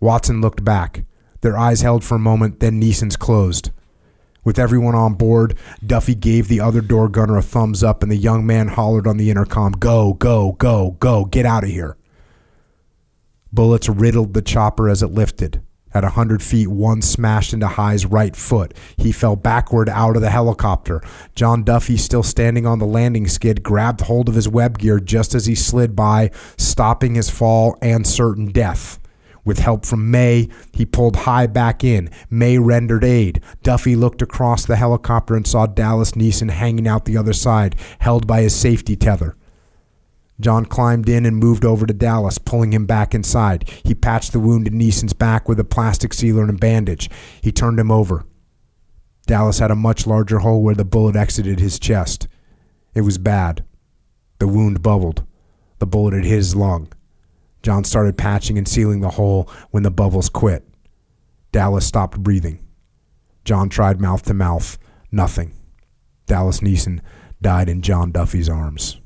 Watson looked back. Their eyes held for a moment, then Neeson's closed. With everyone on board, Duffy gave the other door gunner a thumbs up, and the young man hollered on the intercom, Go, go, go, go, get out of here. Bullets riddled the chopper as it lifted. At a hundred feet, one smashed into Hai's right foot. He fell backward out of the helicopter. John Duffy, still standing on the landing skid, grabbed hold of his web gear just as he slid by, stopping his fall and certain death. With help from May, he pulled Hai back in. May rendered aid. Duffy looked across the helicopter and saw Dallas Neeson hanging out the other side, held by his safety tether. John climbed in and moved over to Dallas, pulling him back inside. He patched the wound in Neeson's back with a plastic sealer and a bandage. He turned him over. Dallas had a much larger hole where the bullet exited his chest. It was bad. The wound bubbled. The bullet had hit his lung. John started patching and sealing the hole when the bubbles quit. Dallas stopped breathing. John tried mouth to mouth. Nothing. Dallas Neeson died in John Duffy's arms.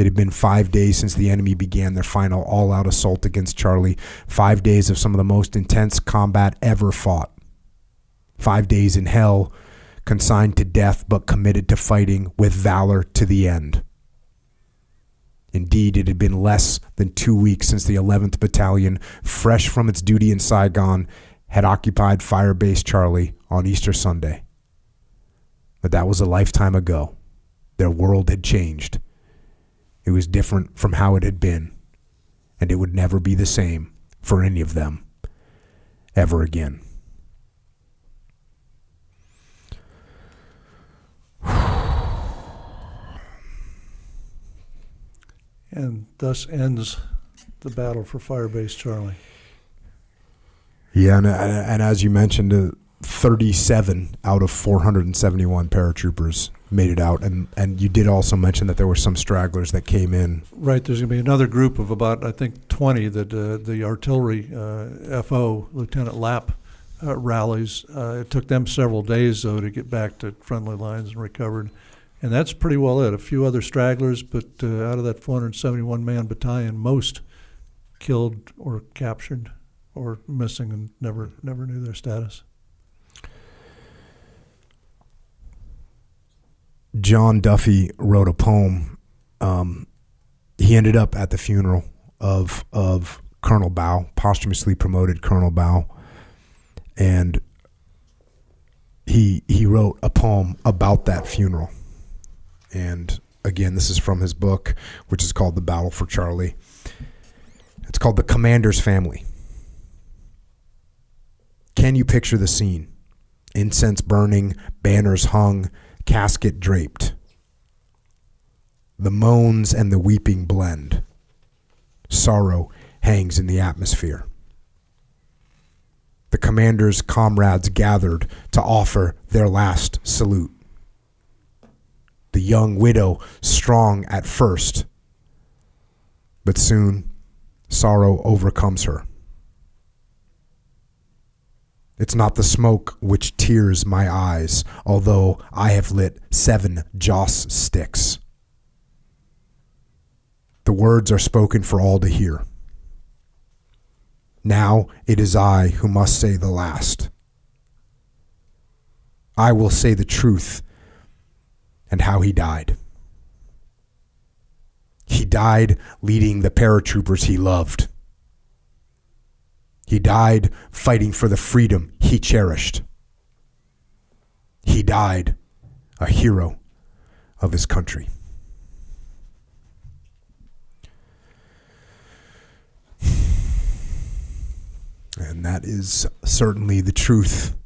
It had been five days since the enemy began their final all out assault against Charlie. Five days of some of the most intense combat ever fought. Five days in hell consigned to death but committed to fighting with valor to the end. Indeed, it had been less than two weeks since the 11th Battalion, fresh from its duty in Saigon, had occupied Firebase Charlie on Easter Sunday. But that was a lifetime ago. Their world had changed. It was different from how it had been, and it would never be the same for any of them ever again. And thus ends the battle for Firebase Charlie. Yeah, and, and as you mentioned, uh, 37 out of 471 paratroopers made it out, and and you did also mention that there were some stragglers that came in. Right, there's going to be another group of about I think 20 that uh, the artillery uh, FO Lieutenant Lapp uh, rallies. Uh, it took them several days though to get back to friendly lines and recovered, and that's pretty well it. A few other stragglers, but uh, out of that 471 man battalion, most killed or captured or missing and never never knew their status. John Duffy wrote a poem. Um, he ended up at the funeral of of Colonel Bao, posthumously promoted Colonel Bao, and he he wrote a poem about that funeral. And again, this is from his book, which is called "The Battle for Charlie." It's called "The Commander's Family." Can you picture the scene? Incense burning, banners hung casket draped. The moans and the weeping blend. Sorrow hangs in the atmosphere. The commander's comrades gathered to offer their last salute. The young widow strong at first, but soon sorrow overcomes her. It's not the smoke which tears my eyes, although I have lit seven joss sticks. The words are spoken for all to hear. Now it is I who must say the last. I will say the truth and how he died. He died leading the paratroopers he loved. He died fighting for the freedom he cherished. He died a hero of his country. And that is certainly the truth.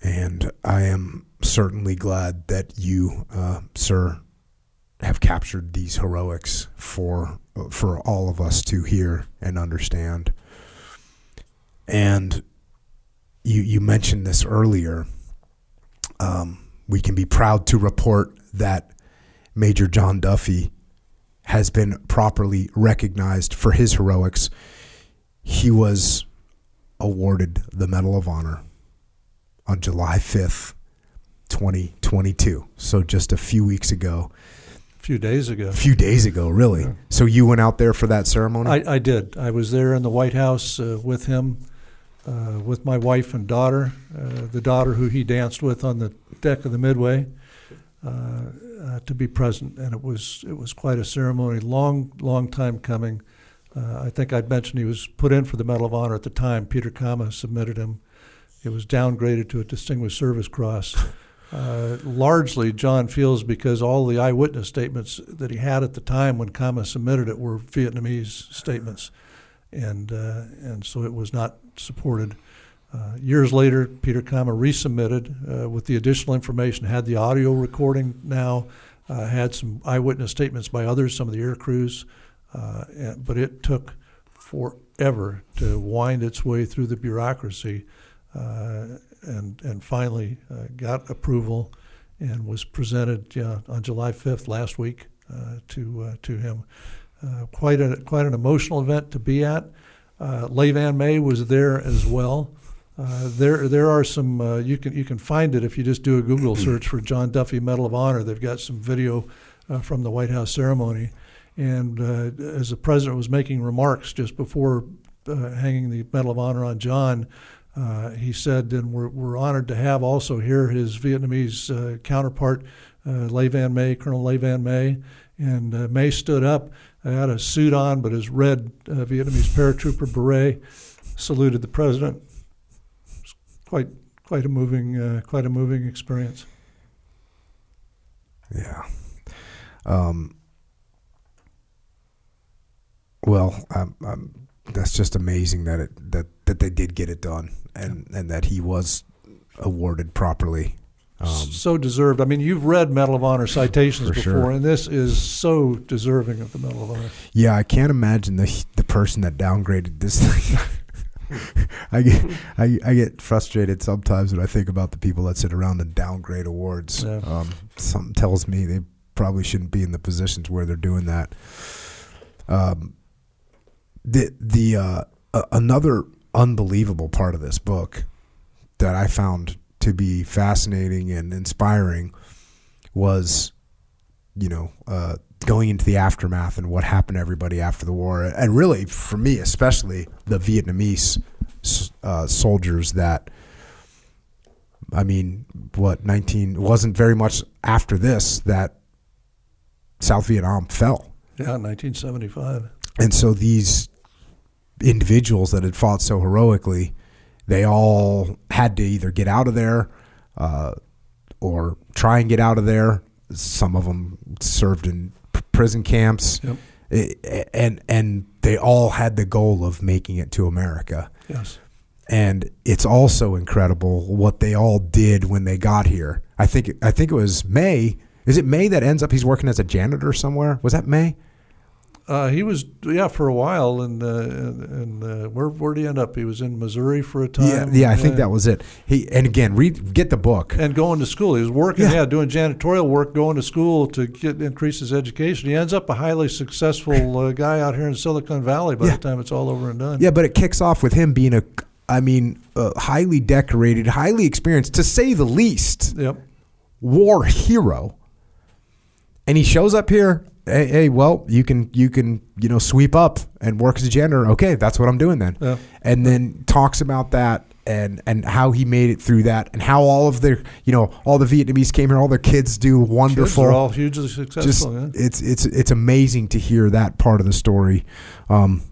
And I am certainly glad that you, uh, sir, have captured these heroics for for all of us to hear and understand. And you you mentioned this earlier. Um, we can be proud to report that Major John Duffy has been properly recognized for his heroics. He was awarded the Medal of Honor on July 5th, 2022. So just a few weeks ago. A few days ago. A few days ago, really. Yeah. So you went out there for that ceremony? I, I did. I was there in the White House uh, with him, uh, with my wife and daughter, uh, the daughter who he danced with on the deck of the Midway. Uh, uh, to be present, and it was it was quite a ceremony. Long, long time coming. Uh, I think I'd mentioned he was put in for the Medal of Honor at the time. Peter Kama submitted him. It was downgraded to a Distinguished Service Cross. Uh, largely, John feels because all the eyewitness statements that he had at the time when Kama submitted it were Vietnamese statements, and uh, and so it was not supported. Uh, years later, Peter Kama resubmitted uh, with the additional information, had the audio recording now, uh, had some eyewitness statements by others, some of the air crews, and, but it took forever to wind its way through the bureaucracy and, and finally uh, got approval and was presented on July 5th last week to, to him. quite, a, quite an emotional event to be at. Uh, Le Van May was there as well. Uh, there, there are some. Uh, you can you can find it if you just do a Google search for John Duffy Medal of Honor. They've got some video uh, from the White House ceremony, and uh, as the president was making remarks just before uh, hanging the Medal of Honor on John, Uh, he said, "And we're we're honored to have also here his Vietnamese uh, counterpart, uh, Le Van May, Colonel Le Van May." And May stood up, had a suit on, but his red Vietnamese paratrooper beret, saluted the president quite quite a moving uh, quite a moving experience. Yeah. Um, well, I'm, I'm, that's just amazing that it that that they did get it done and and that he was awarded properly. Um, so deserved. I mean, you've read Medal of Honor citations before, sure. and this is so deserving of the Medal of Honor. Yeah, I can't imagine the the person that downgraded this thing. I get I, I get frustrated sometimes when I think about the people that sit around and downgrade awards. Yeah. Um, something tells me they probably shouldn't be in the positions where they're doing that. Um, the the uh, uh, another unbelievable part of this book that I found to be fascinating and inspiring was, you know, uh, going into the aftermath and what happened to everybody after the war, and really for me especially the Vietnamese uh, soldiers that. I mean, what nineteen wasn't very much after this that South Vietnam fell. Yeah, nineteen seventy five. And so these individuals that had fought so heroically, they all had to either get out of there uh, or try and get out of there. Some of them served in prison camps, yep. and and they all had the goal of making it to America. Yes. And it's also incredible what they all did when they got here. I think I think it was May. Is it May that ends up he's working as a janitor somewhere? Was that May? Uh, he was yeah for a while, and uh, and uh, where where did he end up? He was in Missouri for a time. Yeah, yeah, I think that was it. He and again, read get the book and going to school. He was working, yeah, yeah doing janitorial work, going to school to get increase his education. He ends up a highly successful uh, guy out here in Silicon Valley by yeah. the time it's all over and done. Yeah, but it kicks off with him being a, I mean, highly decorated, highly experienced, to say the least. Yep. War hero. And he shows up here hey, hey, well, you can you can you know sweep up and work as a janitor. Okay, that's what I'm doing then. Yeah. And then talks about that and and how he made it through that and how all of their you know all the Vietnamese came here, all their kids do wonderful. Kids all hugely successful. Just, yeah. It's it's it's amazing to hear that part of the story. Um,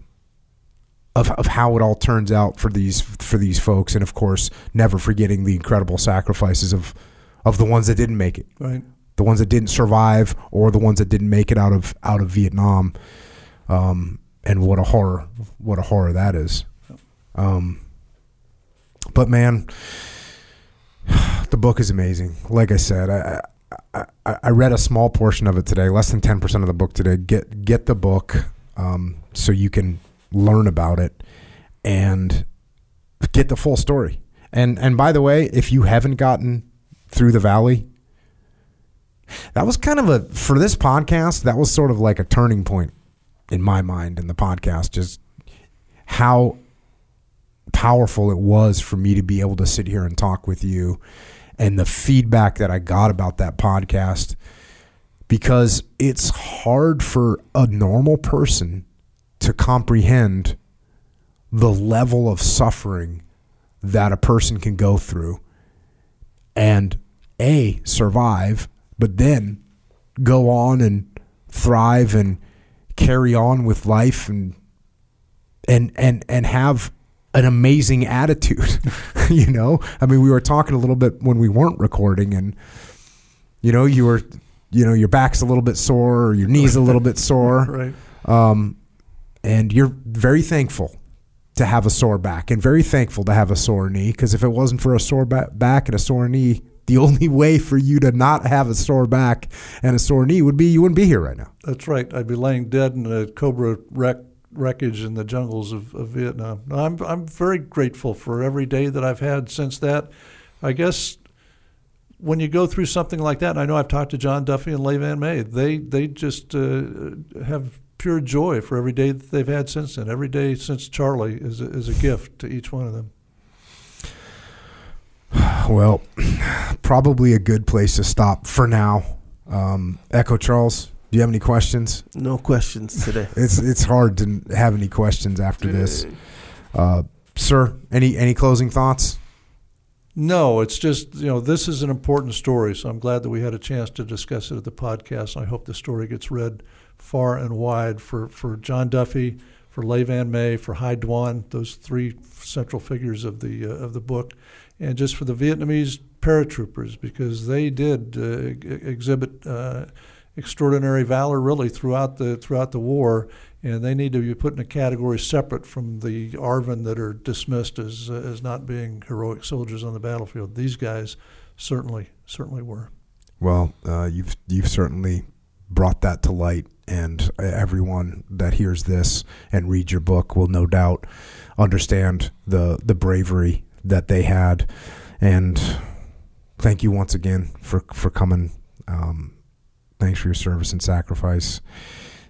of, of how it all turns out for these for these folks, and of course, never forgetting the incredible sacrifices of of the ones that didn't make it. Right the ones that didn't survive or the ones that didn't make it out of out of Vietnam. Um, and what a horror! What a horror that is. Um, but man, the book is amazing. Like I said, I, I, I read a small portion of it today, less than ten percent of the book today. Get get the book um, so you can learn about it and get the full story. And and by the way, if you haven't gotten through the valley, that was kind of a for this podcast, that was sort of like a turning point in my mind in the podcast just how powerful it was for me to be able to sit here and talk with you and the feedback that I got about that podcast because it's hard for a normal person to comprehend the level of suffering that a person can go through and a survive but then go on and thrive and carry on with life and and and and have an amazing attitude you know i mean we were talking a little bit when we weren't recording and you know you were you know your back's a little bit sore or your knees a little bit sore Right. um, and you're very thankful to have a sore back and very thankful to have a sore knee because if it wasn't for a sore ba- back and a sore knee the only way for you to not have a sore back and a sore knee would be you wouldn't be here right now That's right. I'd be laying dead in a Cobra wreck, wreckage in the jungles of, of Vietnam. I'm, I'm very grateful for every day that I've had since that. I guess when you go through something like that, and I know I've talked to John Duffy and Le Van May, they, they just uh, have pure joy for every day that they've had since then. Every day since Charlie is a, is a gift to each one of them. well probably a good place to stop for now. Um, echo charles do you have any questions? No questions today. it's it's hard to have any questions after this. Uh, sir any any closing thoughts? No, it's just, you know, this is an important story, so I'm glad that we had a chance to discuss it at the podcast. I hope the story gets read far and wide for, for John Duffy, for Le Van May, for Hai Duan, those three central figures of the uh, of the book, and just for the Vietnamese paratroopers because they did uh, exhibit uh, extraordinary valor really throughout the throughout the war, and they need to be put in a category separate from the ARVN that are dismissed as uh, as not being heroic soldiers on the battlefield. These guys certainly certainly were. Well, uh, you've you've certainly brought that to light, and everyone that hears this and reads your book will no doubt understand the the bravery that they had. And thank you once again for for coming. Um, thanks for your service and sacrifice.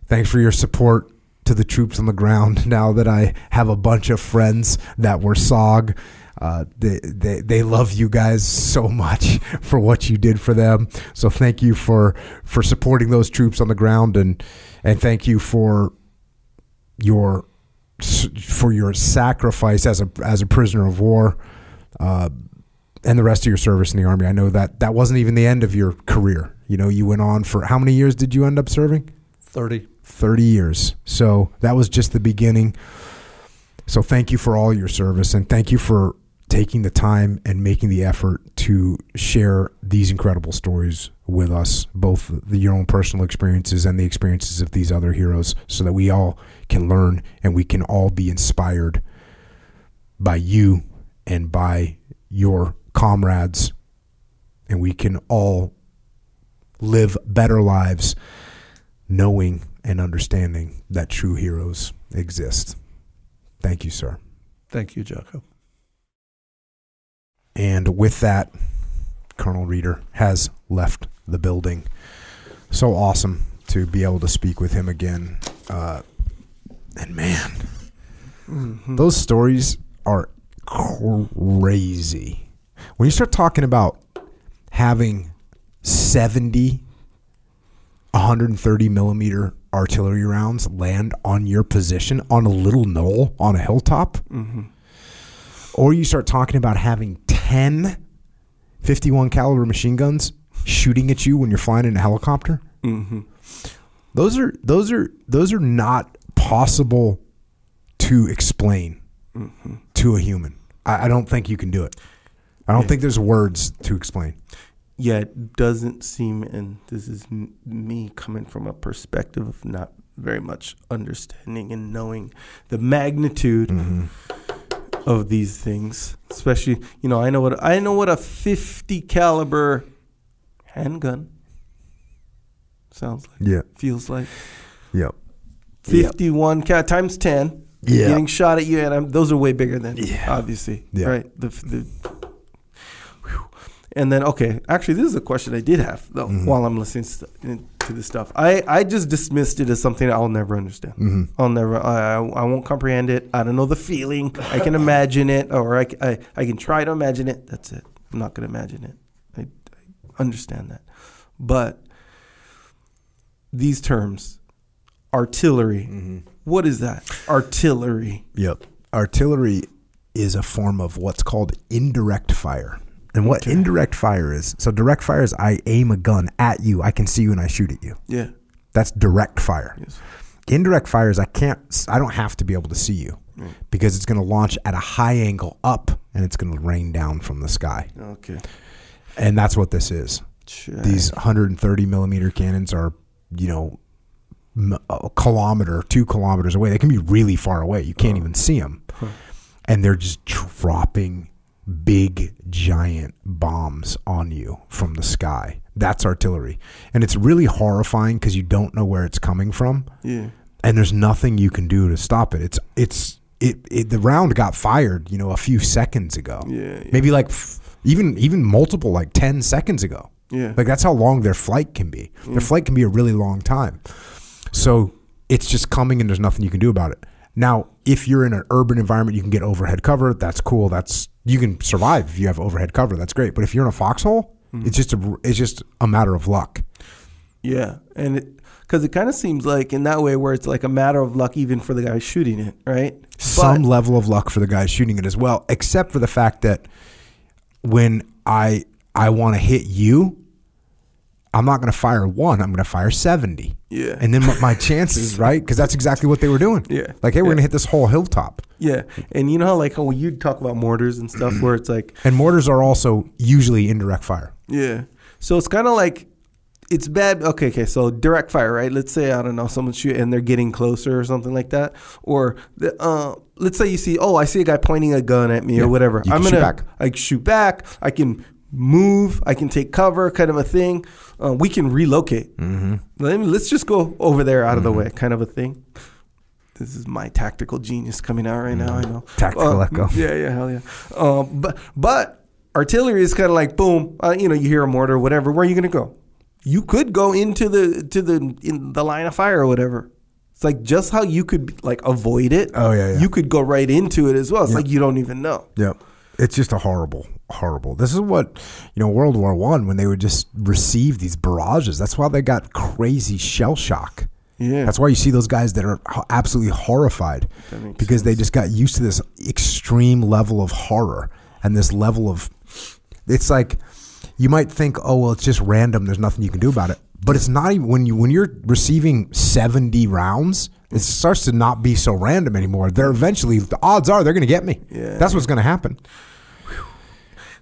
Thanks for your support to the troops on the ground. Now that I have a bunch of friends that were SOG. Uh, they, they they love you guys so much for what you did for them. So thank you for for supporting those troops on the ground and and thank you for your for your sacrifice as a as a prisoner of war uh, and the rest of your service in the army. I know that that wasn't even the end of your career. You know, you went on for how many years did you end up serving? Thirty. 30 years. So that was just the beginning. So thank you for all your service and thank you for taking the time and making the effort to share these incredible stories with us, both the, your own personal experiences and the experiences of these other heroes, so that we all can learn and we can all be inspired by you and by your comrades, and we can all live better lives knowing and understanding that true heroes exist. Thank you, sir. Thank you, Jocko. And with that, Colonel Reeder has left the building. So awesome to be able to speak with him again. Uh, and man, Mhm. those stories are crazy. When you start talking about having 70 130 millimeter artillery rounds land on your position on a little knoll on a hilltop, Mhm. or you start talking about having 10 51 caliber machine guns shooting at you when you're flying in a helicopter, Mhm. those are those are those are not possible to explain Mhm. to a human. I, I don't think you can do it. I don't Yeah. think there's words to explain. Yeah, it doesn't seem, and this is m- me coming from a perspective of not very much understanding and knowing the magnitude Mm-hmm. Of these things. Especially, you know, I know what I know what a 50 caliber handgun sounds like, Yeah. feels like. Yep. 51 cal times 10 Yeah. getting shot at you and I'm, those are way bigger than Yeah. obviously Yeah. right the, the And then, okay, actually, this is a question I did have though Mm-hmm. while I'm listening to this stuff. I, I just dismissed it as something I'll never understand. Mm-hmm. I'll never, I, I I won't comprehend it. I don't know the feeling. I can imagine it, or I, I, I can try to imagine it. That's it. I'm not going to imagine it. I, I understand that. But these terms, artillery, Mm-hmm. what is that? Artillery. Yep. Artillery is a form of what's called indirect fire. And what indirect fire is, so direct fire is I aim a gun at you, I can see you and I shoot at you. Yeah. That's direct fire. Yes. Indirect fire is I can't, I don't have to be able to see you because it's going to launch at a high angle up and it's going to rain down from the sky. Okay. And that's what this is. Check. These 130 millimeter cannons are, you know, a kilometer, two kilometers away. They can be really far away. You can't oh. even see them. And they're just dropping big, giant bombs on you from the sky. That's artillery. And it's really horrifying because you don't know where it's coming from. Yeah. And there's nothing you can do to stop it. It's, it's, it, it the round got fired, you know, a few seconds ago. Yeah, yeah. Maybe like f- even, even multiple, like 10 seconds ago. Yeah. Like that's how long their flight can be. Their mm. flight can be a really long time. So it's just coming and there's nothing you can do about it. Now, if you're in an urban environment, you can get overhead cover. That's cool. That's you can survive if you have overhead cover. That's great. But if you're in a foxhole, hmm. it's just a it's just a matter of luck. Yeah, and because it, kind of seems like in that way where it's like a matter of luck even for the guy shooting it, right? Some But- level of luck for the guy shooting it as well, except for the fact that when I I want to hit you, I'm not going to fire one. I'm going to fire seventy. Yeah. And then my, my chances, right? Because that's exactly what they were doing. Yeah. Like, hey, we're Yeah. going to hit this whole hilltop. yeah, and you know how like how you talk about mortars and stuff where it's like And mortars are also usually indirect fire. yeah, so it's kind of like it's bad. Okay, okay, so direct fire, right? Let's say I don't know someone shoot and they're getting closer or something like that, or the, uh, let's say you see oh I see a guy pointing a gun at me Yeah. or whatever. I'm gonna back. I shoot back. I can move. I can take cover, kind of a thing. Uh, we can relocate. Mm-hmm. Let me, let's just go over there out of Mm-hmm. the way, kind of a thing. This is my tactical genius coming out right now. I know Tactical Uh, echo. Yeah, yeah, hell yeah. Um, but but artillery is kind of like boom. Uh, you know, you hear a mortar, whatever. Where are you gonna go? You could go into the to the in the line of fire or whatever. It's like just how you could like avoid it. Oh, yeah, yeah. You could go right into it as well. It's like you don't even know. Yep. It's just a horrible, horrible. This is what, you know, World War One, when they would just receive these barrages. That's why they got crazy shell shock. Yeah. That's why you see those guys that are absolutely horrified because they just got used to this extreme level of horror and this level of. It's like you might think, oh well, it's just random. There's nothing you can do about it. But it's not even when you when you're receiving 70 rounds. It starts to not be so random anymore. They're eventually the odds are they're going to get me. Yeah. That's what's going to happen.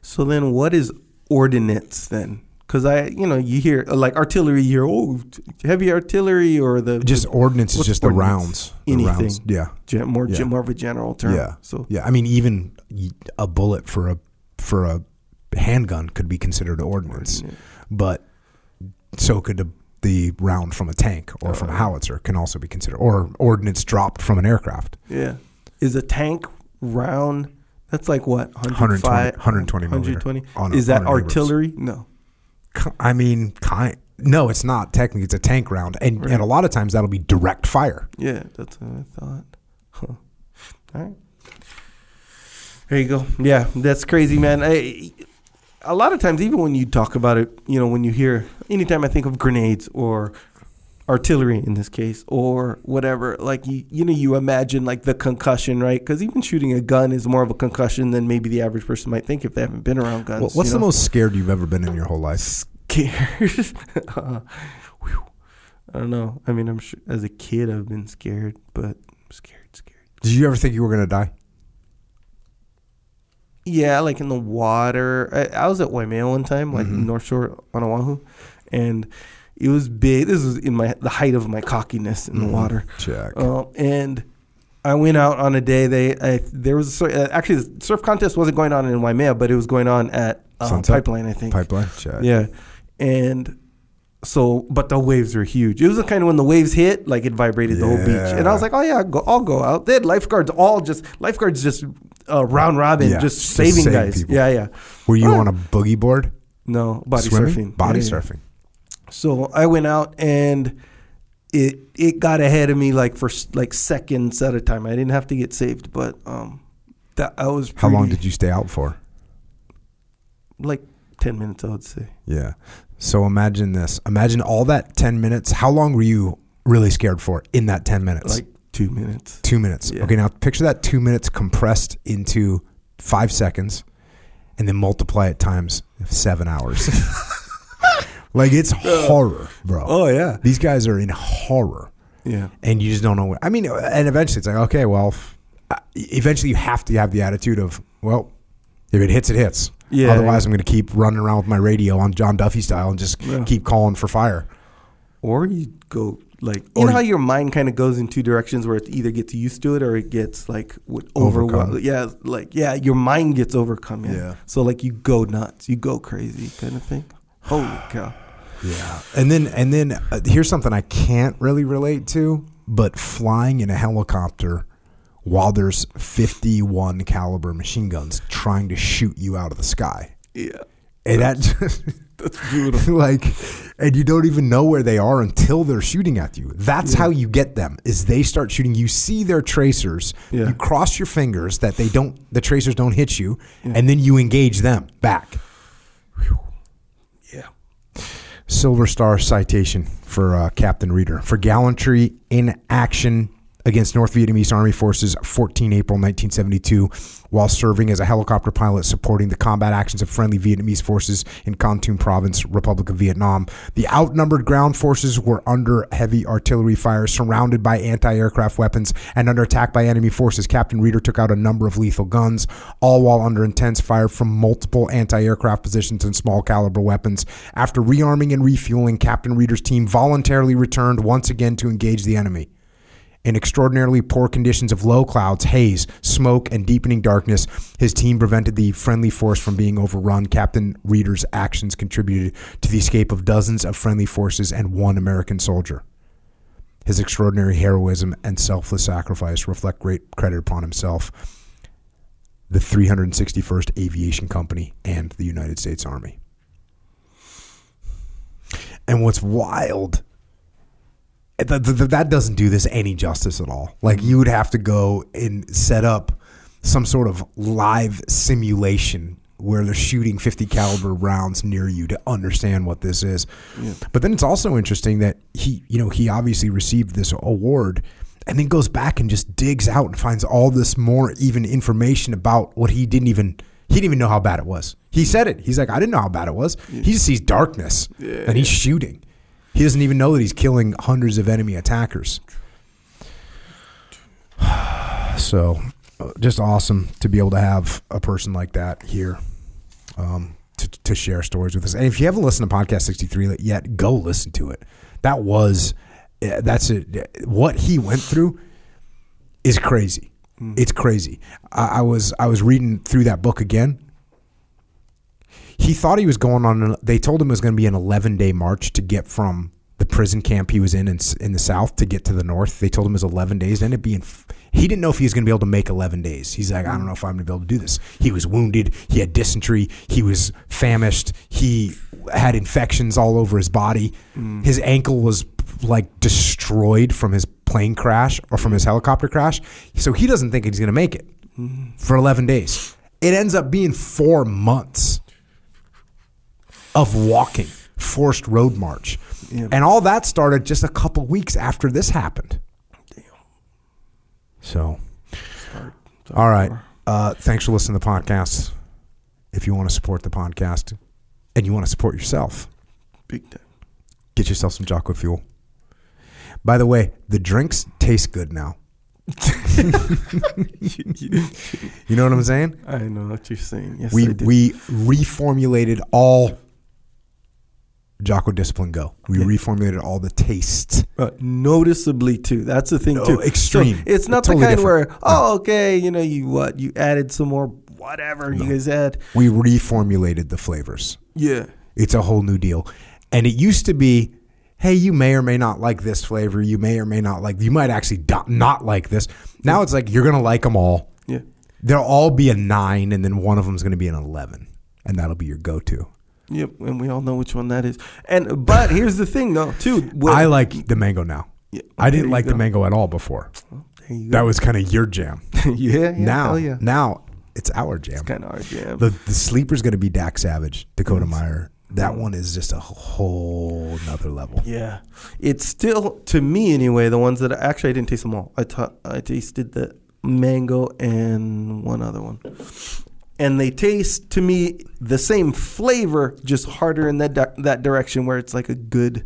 So then, what is ordnance then? Because I, you know, you hear like artillery. You hear oh, heavy artillery or the Just ordnance is just the ordnance? rounds. The Anything. rounds. Yeah. gen- more Yeah. more of a general term. Yeah. So yeah, I mean, even a bullet for a for a handgun could be considered ordnance, but so could the, the round from a tank or from a howitzer can also be considered, or ordnance dropped from an aircraft. yeah, is a tank round? That's like what 120 105 120 millimeter 120? on Is that on an Abrams. artillery? No. I mean, kind. No, it's not technically. It's a tank round, and and a lot of times that'll be direct fire. Yeah, that's what I thought. Huh. All right. There you go. Yeah, that's crazy, man. I, a lot of times, even when you talk about it, you know, when you hear, anytime I think of grenades or artillery in this case or whatever, like you, you know, you imagine like the concussion, right? Because even shooting a gun is more of a concussion than maybe the average person might think if they haven't been around guns. Well, what's the know? most scared you've ever been in your whole life? scared? uh. I don't know. I mean, I'm sure as a kid I've been scared, but I'm scared, scared. Did you ever think you were gonna die? Yeah, like in the water. I, I was at Waimea one time, like Mhm. North Shore on Oahu, and it was big. This was in my the height of my cockiness in the Mhm. water. Check. Um, and I went out on a day. They I, there was a, sur- uh, actually the surf contest wasn't going on in Waimea, but it was going on at uh, Sunset? Pipeline, I think. Pipeline. Check. Yeah, and so but the waves were huge. It was the kind of when the waves hit, like it vibrated the whole beach, and I was like, oh yeah, I'll go, I'll go out. They had lifeguards, all just lifeguards, just uh, round robin, Yeah, just just saving guys. people. Yeah, yeah. Were you Oh. on a boogie board? No, body Swimming? surfing. Body Yeah, yeah. surfing. So I went out and it it got ahead of me like for like seconds at a time. I didn't have to get saved, but um, that I was. How long did you stay out for? Like ten minutes, I would say. Yeah. So imagine this. Imagine all that 10 minutes. How long were you really scared for in that 10 minutes? Like two minutes. two minutes. Yeah. Okay, now picture that two minutes compressed into five seconds and then multiply it times seven hours. like it's horror, bro. Oh yeah, These guys are in horror. yeah. And you just don't know what. I mean, and eventually it's like, okay, well, uh, eventually you have to have the attitude of, well, if it hits, it hits. Yeah, Otherwise, yeah. I'm going to keep running around with my radio on John Duffy style and just Yeah. keep calling for fire. Or you go like you Or know how your mind kind of goes in two directions where it either gets used to it or it gets like w- Overcome. overwhelmed. Yeah, like yeah, your mind gets overcome. Yeah. Yeah. So like you go nuts, you go crazy, kind of thing. Holy cow! Yeah, and then and then uh, here's something I can't really relate to, but flying in a helicopter while there's 51 caliber machine guns trying to shoot you out of the sky, Yeah, and that just, that's brutal. like, and you don't even know where they are until they're shooting at you. That's how you get them. Is they start shooting. You see their tracers. Yeah. You cross your fingers that they don't. The tracers don't hit you, and then you engage them back. Yeah. Silver Star citation for uh, Captain Reeder. For gallantry in action against North Vietnamese Army forces 14 April 1972 while serving as a helicopter pilot supporting the combat actions of friendly Vietnamese forces in Con Province, Republic of Vietnam. The outnumbered ground forces were under heavy artillery fire, surrounded by anti-aircraft weapons, and under attack by enemy forces. Captain Reeder took out a number of lethal guns, all while under intense fire from multiple anti-aircraft positions and small caliber weapons. After rearming and refueling, Captain Reeder's team voluntarily returned once again to engage the enemy. In extraordinarily poor conditions of low clouds, haze, smoke, and deepening darkness, his team prevented the friendly force from being overrun. Captain Reeder's actions contributed to the escape of dozens of friendly forces and one American soldier. His extraordinary heroism and selfless sacrifice reflect great credit upon himself, the 361st Aviation Company, and the United States Army. And what's wild th- th- th- that doesn't do this any justice at all. Like you would have to go and set up some sort of live simulation where they're shooting 50 caliber rounds near you to understand what this is. But then it's also interesting that he, you know, he obviously received this award and then goes back and just digs out and finds all this more even information about what he didn't even he didn't even know how bad it was. He said it. He's like, I didn't know how bad it was. He just sees darkness and he's shooting. He doesn't even know that he's killing hundreds of enemy attackers. So, uh, just awesome to be able to have a person like that here um, to, to share stories with us. And if you haven't listened to Podcast 63 yet, go listen to it. That was, that's it. What he went through is crazy. It's crazy. I, I was I was reading through that book again. He thought he was going on. An, they told him it was going to be an 11 day march to get from the prison camp he was in, in in the south to get to the north. They told him it was 11 days. It ended up being. He didn't know if he was going to be able to make 11 days. He's like, I don't know if I'm going to be able to do this. He was wounded. He had dysentery. He was famished. He had infections all over his body. Mm. His ankle was like destroyed from his plane crash or from his helicopter crash. So he doesn't think he's going to make it mm. for 11 days. It ends up being four months of walking, forced road march. Yeah. And all that started just a couple weeks after this happened. So, all right. Uh, thanks for listening to the podcast. If you want to support the podcast and you want to support yourself, Big time. get yourself some Jocko Fuel. By the way, the drinks taste good now. You know what I'm saying? I know what you're saying. Yes, we we reformulated all Jocko Discipline Go. We reformulated all the tastes. Uh, noticeably too. That's the thing No, too. extreme. So it's not Totally the kind different. where oh okay, you know you what you added some more whatever you guys add. We reformulated the flavors. Yeah. It's a whole new deal. And it used to be, hey, you may or may not like this flavor. You may or may not like. You might actually not like this. Now it's like you're gonna like them all. Yeah. They'll all be a nine, and then one of them's gonna be an eleven, and that'll be your go-to. Yep, and we all know which one that is. And but here's the thing, though, too. When- I like the mango now. Yeah, I didn't like go. the mango at all before. You That was kind of your jam. yeah, yeah. now, hell yeah. now it's our jam. It's kind of our jam. The the sleeper's going to be Dak Savage, Dakota Meyer. That mm. one is just a whole nother level. Yeah, it's still to me anyway. The ones that actually I didn't taste them all. I ta- I tasted the mango and one other one, and they taste to me the same flavor, just harder in that di- that direction where it's like a good,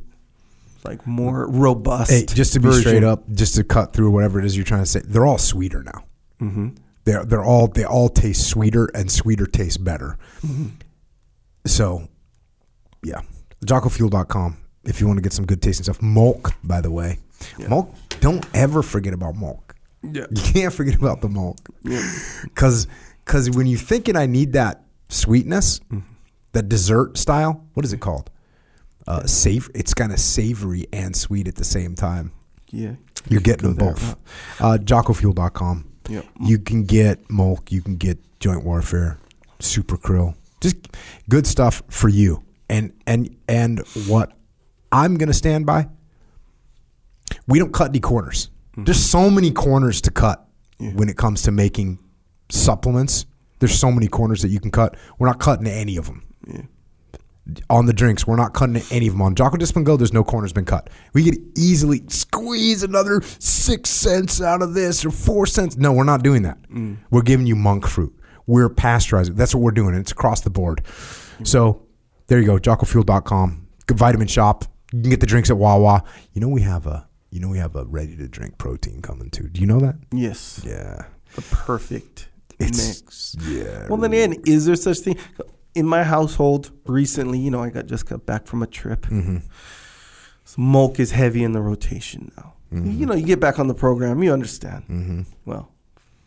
like more robust. Hey, just to be version. straight up, just to cut through whatever it is you're trying to say, they're all sweeter now. Mm-hmm. They're they're all they all taste sweeter, and sweeter tastes better. Mm-hmm. So, yeah, jockofuel.com if you want to get some good tasting stuff. Mulk, by the way, Yeah. Mulk. Don't ever forget about Mulk. Yeah. You can't forget about the Mulk. Yeah. Because when you're thinking I need that sweetness, Mm-hmm. that dessert style, what is it called? Uh, sav- It's kind of savory and sweet at the same time. Yeah. You're getting them both. Uh, JockoFuel.com. Yeah. You can get Mulk. You can get Joint Warfare, Super Krill. Just good stuff for you. And and and what I'm gonna stand by. We don't cut any corners. There's so many corners to cut when it comes to making supplements. There's so many corners that you can cut. We're not cutting any of them Yeah. on the drinks. We're not cutting any of them on Jocko Discipline Go. There's no corners been cut. We could easily squeeze another six cents out of this or four cents. No, we're not doing that. Mm. We're giving you monk fruit. We're pasteurizing. That's what we're doing. It's across the board. Mm. So there you go. JockoFuel.com. Good vitamin shop. You can get the drinks at Wawa. You know we have a. You know we have a ready to drink protein coming too. Do you know that? Yes. Yeah. The perfect mix. Yeah. Well, then again, is there such thing in my household? Recently, you know, I got just got back from a trip. Mm-hmm. Smoke is heavy in the rotation now. You know, you get back on the program, you understand. Mm-hmm. Well,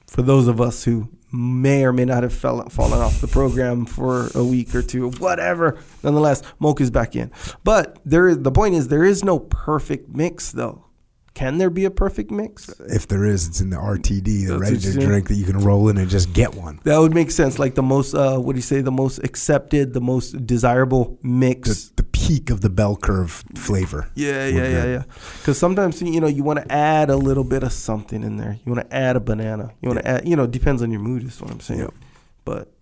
for those of us who may or may not have fell, fallen off the program for a week or two, whatever, nonetheless, Moke is back in. But there, is, the point is, there is no perfect mix, though. Can there be a perfect mix? If there is, it's in the RTD, the ready to drink that you can roll in and just get one. That would make sense. Like the most, uh, what do you say, the most accepted, the most desirable mix. the, the peak of the bell curve flavor. Yeah, yeah, yeah, yeah. Because sometimes you know you want to add a little bit of something in there. You want to add a banana. You want to add. You know, it depends on your mood. Is what I'm saying. Yep. But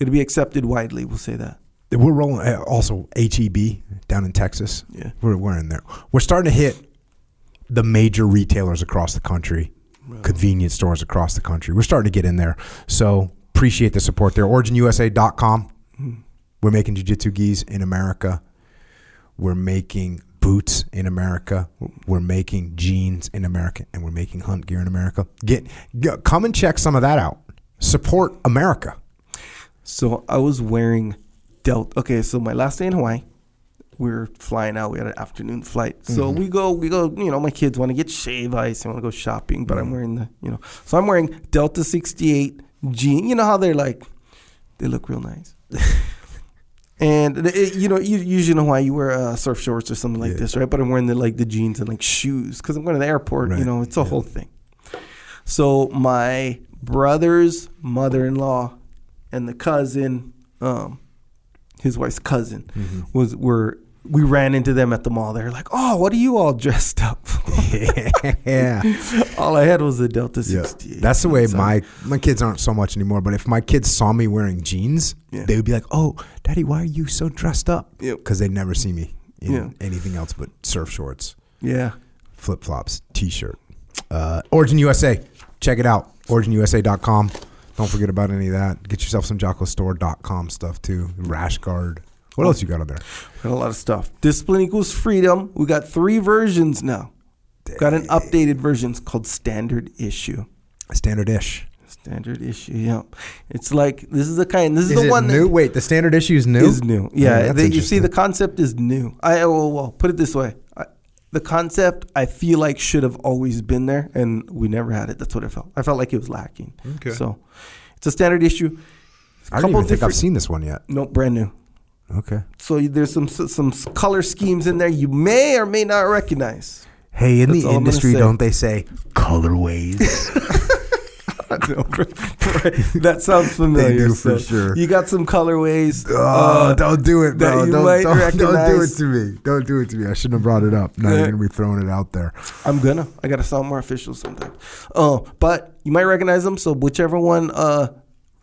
it'll be accepted widely. We'll say that. We're rolling uh, also HEB down in Texas. Yeah. We're, we're in there. We're starting to hit the major retailers across the country, convenience stores across the country. We're starting to get in there. So appreciate the support there. OriginUSA.com. Hmm. We're making jiu-jitsu gis in America. We're making boots in America. We're making jeans in America, and we're making hunt gear in America. Get, get come and check some of that out. Support America. So I was wearing Delta. Okay, so my last day in Hawaii, we were flying out. We had an afternoon flight. So we go, we go. You know, my kids want to get shave ice. They want to go shopping, but I'm wearing the, you know, so I'm wearing Delta 68 jean. You know how they're like, they look real nice. And it, you know, you, usually know why you wear uh, surf shorts or something like Yeah. this, right? But I'm wearing the like the jeans and like shoes because I'm going to the airport. You know, it's a whole thing. So my brother's mother-in-law and the cousin, um, his wife's cousin, Mm-hmm. was were we ran into them at the mall. They're like, "Oh, what are you all dressed up?" yeah. all I had was the Delta Yeah, 68. that's the way So- my my kids aren't so much anymore. But if my kids saw me wearing jeans, Yeah. they would be like, "Oh, Daddy, why are you so dressed up?" Yep. Because they never see me in Yeah. anything else but surf shorts, Yeah, flip flops, t shirt. Uh, Origin USA, check it out. OriginUSA.com. Don't forget about any of that. Get yourself some JockoStore.com stuff too. Rash guard. What else you got on there? got a lot of stuff. Discipline equals freedom. We got three versions now. Got an updated version It's called Standard Issue. Standard ish. Standard issue. Yeah, it's like this is the kind. This is, Is the it one new? that Wait, the standard issue is new. is new. Yeah, you see, the concept is new. I well, well put it this way: I, the concept I feel like should have always been there, and we never had it. That's what I felt. I felt like it was lacking. Okay. So it's a standard issue. I don't even think I've seen this one yet. Nope, brand new. Okay. So there's some some color schemes in there you may or may not recognize. Hey, in That's the gonna industry, don't they say colorways? That sounds familiar. do for so sure. You got some colorways. Oh, uh, don't do it, bro. Don't, don't, don't do it to me. Don't do it to me. I shouldn't have brought it up. Now you're to be throwing it out there. I'm gonna. I gotta sound more official sometimes. Oh, but you might recognize them. So whichever one uh,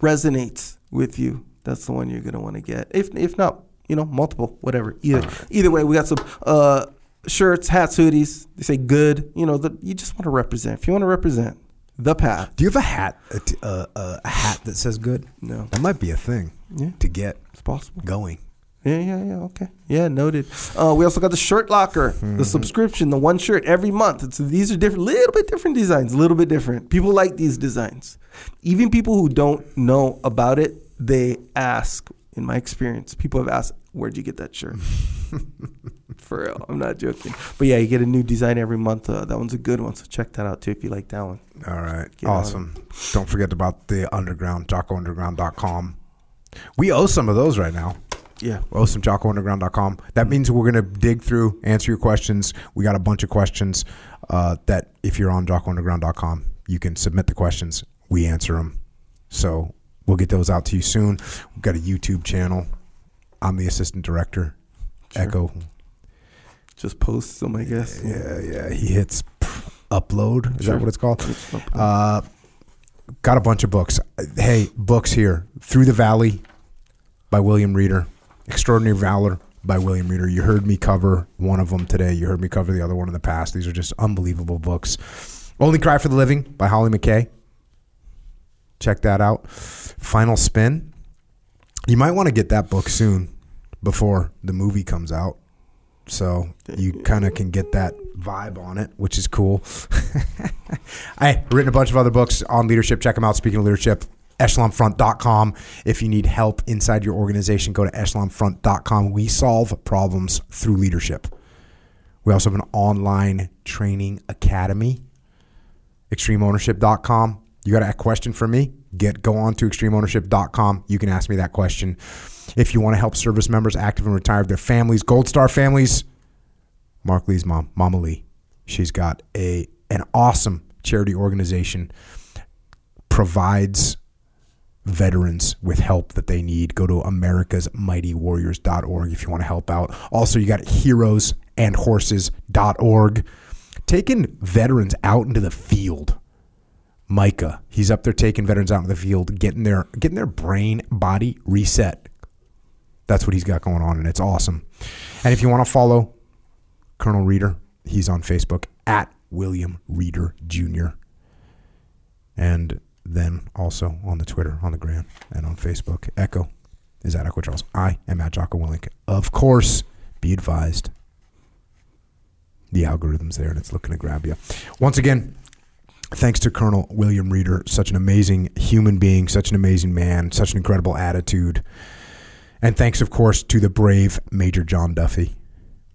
resonates with you, that's the one you're gonna want to get. If if not, you know, multiple, whatever. Either either way, we got some uh, shirts, hats, hoodies. They say good. You know, the, you just want to represent. If you want to represent the path, Do you have a hat, a, t- uh, uh, a hat that says good? no, That might be a thing Yeah. to get it's possible. going. Yeah, yeah, yeah. Okay. Yeah, noted. Uh, we also got the shirt locker, the subscription, the one shirt every month. It's, these are different, little bit different designs, a little bit different. People like these designs. Even people who don't know about it, they ask. In my experience, people have asked, "Where'd you get that shirt?" For real, I'm not joking. But yeah, you get a new design every month. Uh, that one's a good one, so check that out too if you like that one. All right. Get awesome. Don't forget about the underground, jockounderground.com. We owe some of those right now. Yeah, We owe some jockounderground.com. That means we're going to dig through, answer your questions. We got a bunch of questions uh, that if you're on jockounderground.com, you can submit the questions. We answer them. So we'll get those out to you soon. We've got a YouTube channel. I'm the assistant director. Sure. Echo. just post them, I guess. Yeah, yeah. He hits upload. Is Sure. that what it's called? It's Uh, got a bunch of books. Hey, books here. Through the Valley by William Reeder. Extraordinary Valor by William Reeder. You heard me cover one of them today. You heard me cover the other one in the past. These are just unbelievable books. Only Cry for the Living by Holly McKay. Check that out. Final Spin. You might want to get that book soon before the movie comes out. So you kind of can get that vibe on it, which is cool. I've written a bunch of other books on leadership. Check them out. Speaking of leadership, echelonfront.com. If you need help inside your organization, go to echelonfront.com. We solve problems through leadership. We also have an online training academy, extremeownership.com. You got a question for me? Get go on to extremeownership.com. You can ask me that question. If you want to help service members, active and retired, their families, Gold Star families, Mark Lee's mom, Mama Lee. She's got a an awesome charity organization provides veterans with help that they need. Go to americasmightywarriors.org if you want to help out. Also, you got heroesandhorses.org. Taking veterans out into the field. Micah, he's up there taking veterans out into the field, getting their getting their brain body reset. That's what he's got going on, and it's awesome. And if you want to follow Colonel Reeder, he's on Facebook at William Reeder Jr. And then also on the Twitter, on the Gram, and on Facebook. Echo is at Echo Charles. I am at Jocko Willink. Of course, be advised. The algorithm's there and it's looking to grab you. Once again, thanks to Colonel William Reeder, such an amazing human being, such an amazing man, such an incredible attitude. And thanks, of course, to the brave Major John Duffy,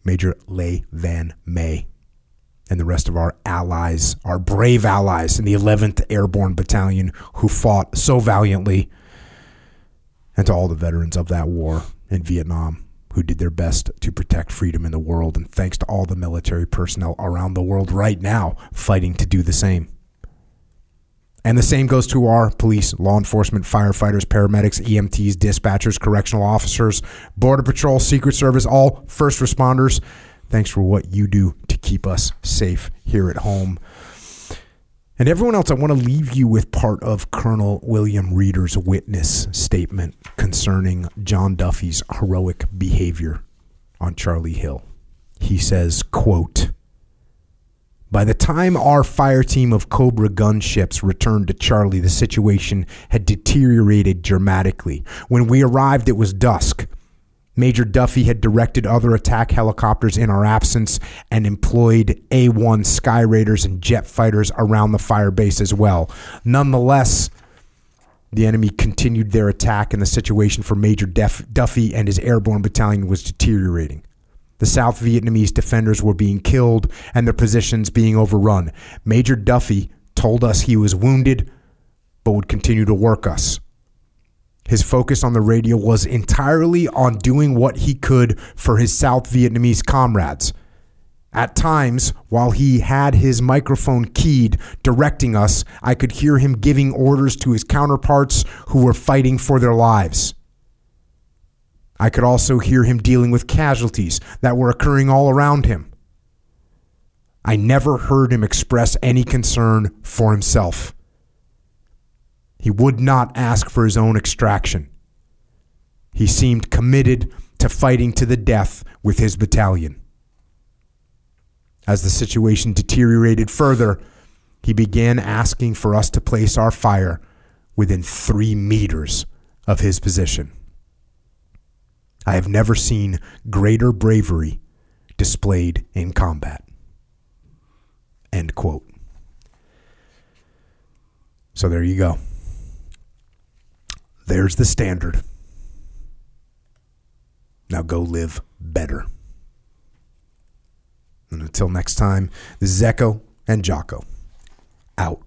Major Le Van May, and the rest of our allies, our brave allies in the 11th Airborne Battalion who fought so valiantly, and to all the veterans of that war in Vietnam who did their best to protect freedom in the world. And thanks to all the military personnel around the world right now fighting to do the same. And the same goes to our police, law enforcement, firefighters, paramedics, EMTs, dispatchers, correctional officers, Border Patrol, Secret Service, all first responders. Thanks for what you do to keep us safe here at home. And everyone else, I want to leave you with part of Colonel William Reeder's witness statement concerning John Duffy's heroic behavior on Charlie Hill. He says, quote, by the time our fire team of Cobra gunships returned to Charlie, the situation had deteriorated dramatically. When we arrived, it was dusk. Major Duffy had directed other attack helicopters in our absence and employed A 1 Skyraiders and jet fighters around the fire base as well. Nonetheless, the enemy continued their attack, and the situation for Major Def- Duffy and his airborne battalion was deteriorating. The South Vietnamese defenders were being killed and their positions being overrun. Major Duffy told us he was wounded but would continue to work us. His focus on the radio was entirely on doing what he could for his South Vietnamese comrades. At times, while he had his microphone keyed, directing us, I could hear him giving orders to his counterparts who were fighting for their lives. I could also hear him dealing with casualties that were occurring all around him. I never heard him express any concern for himself. He would not ask for his own extraction. He seemed committed to fighting to the death with his battalion. As the situation deteriorated further, he began asking for us to place our fire within three meters of his position. I have never seen greater bravery displayed in combat. End quote. So there you go. There's the standard. Now go live better. And until next time, this is Echo and Jocko. Out.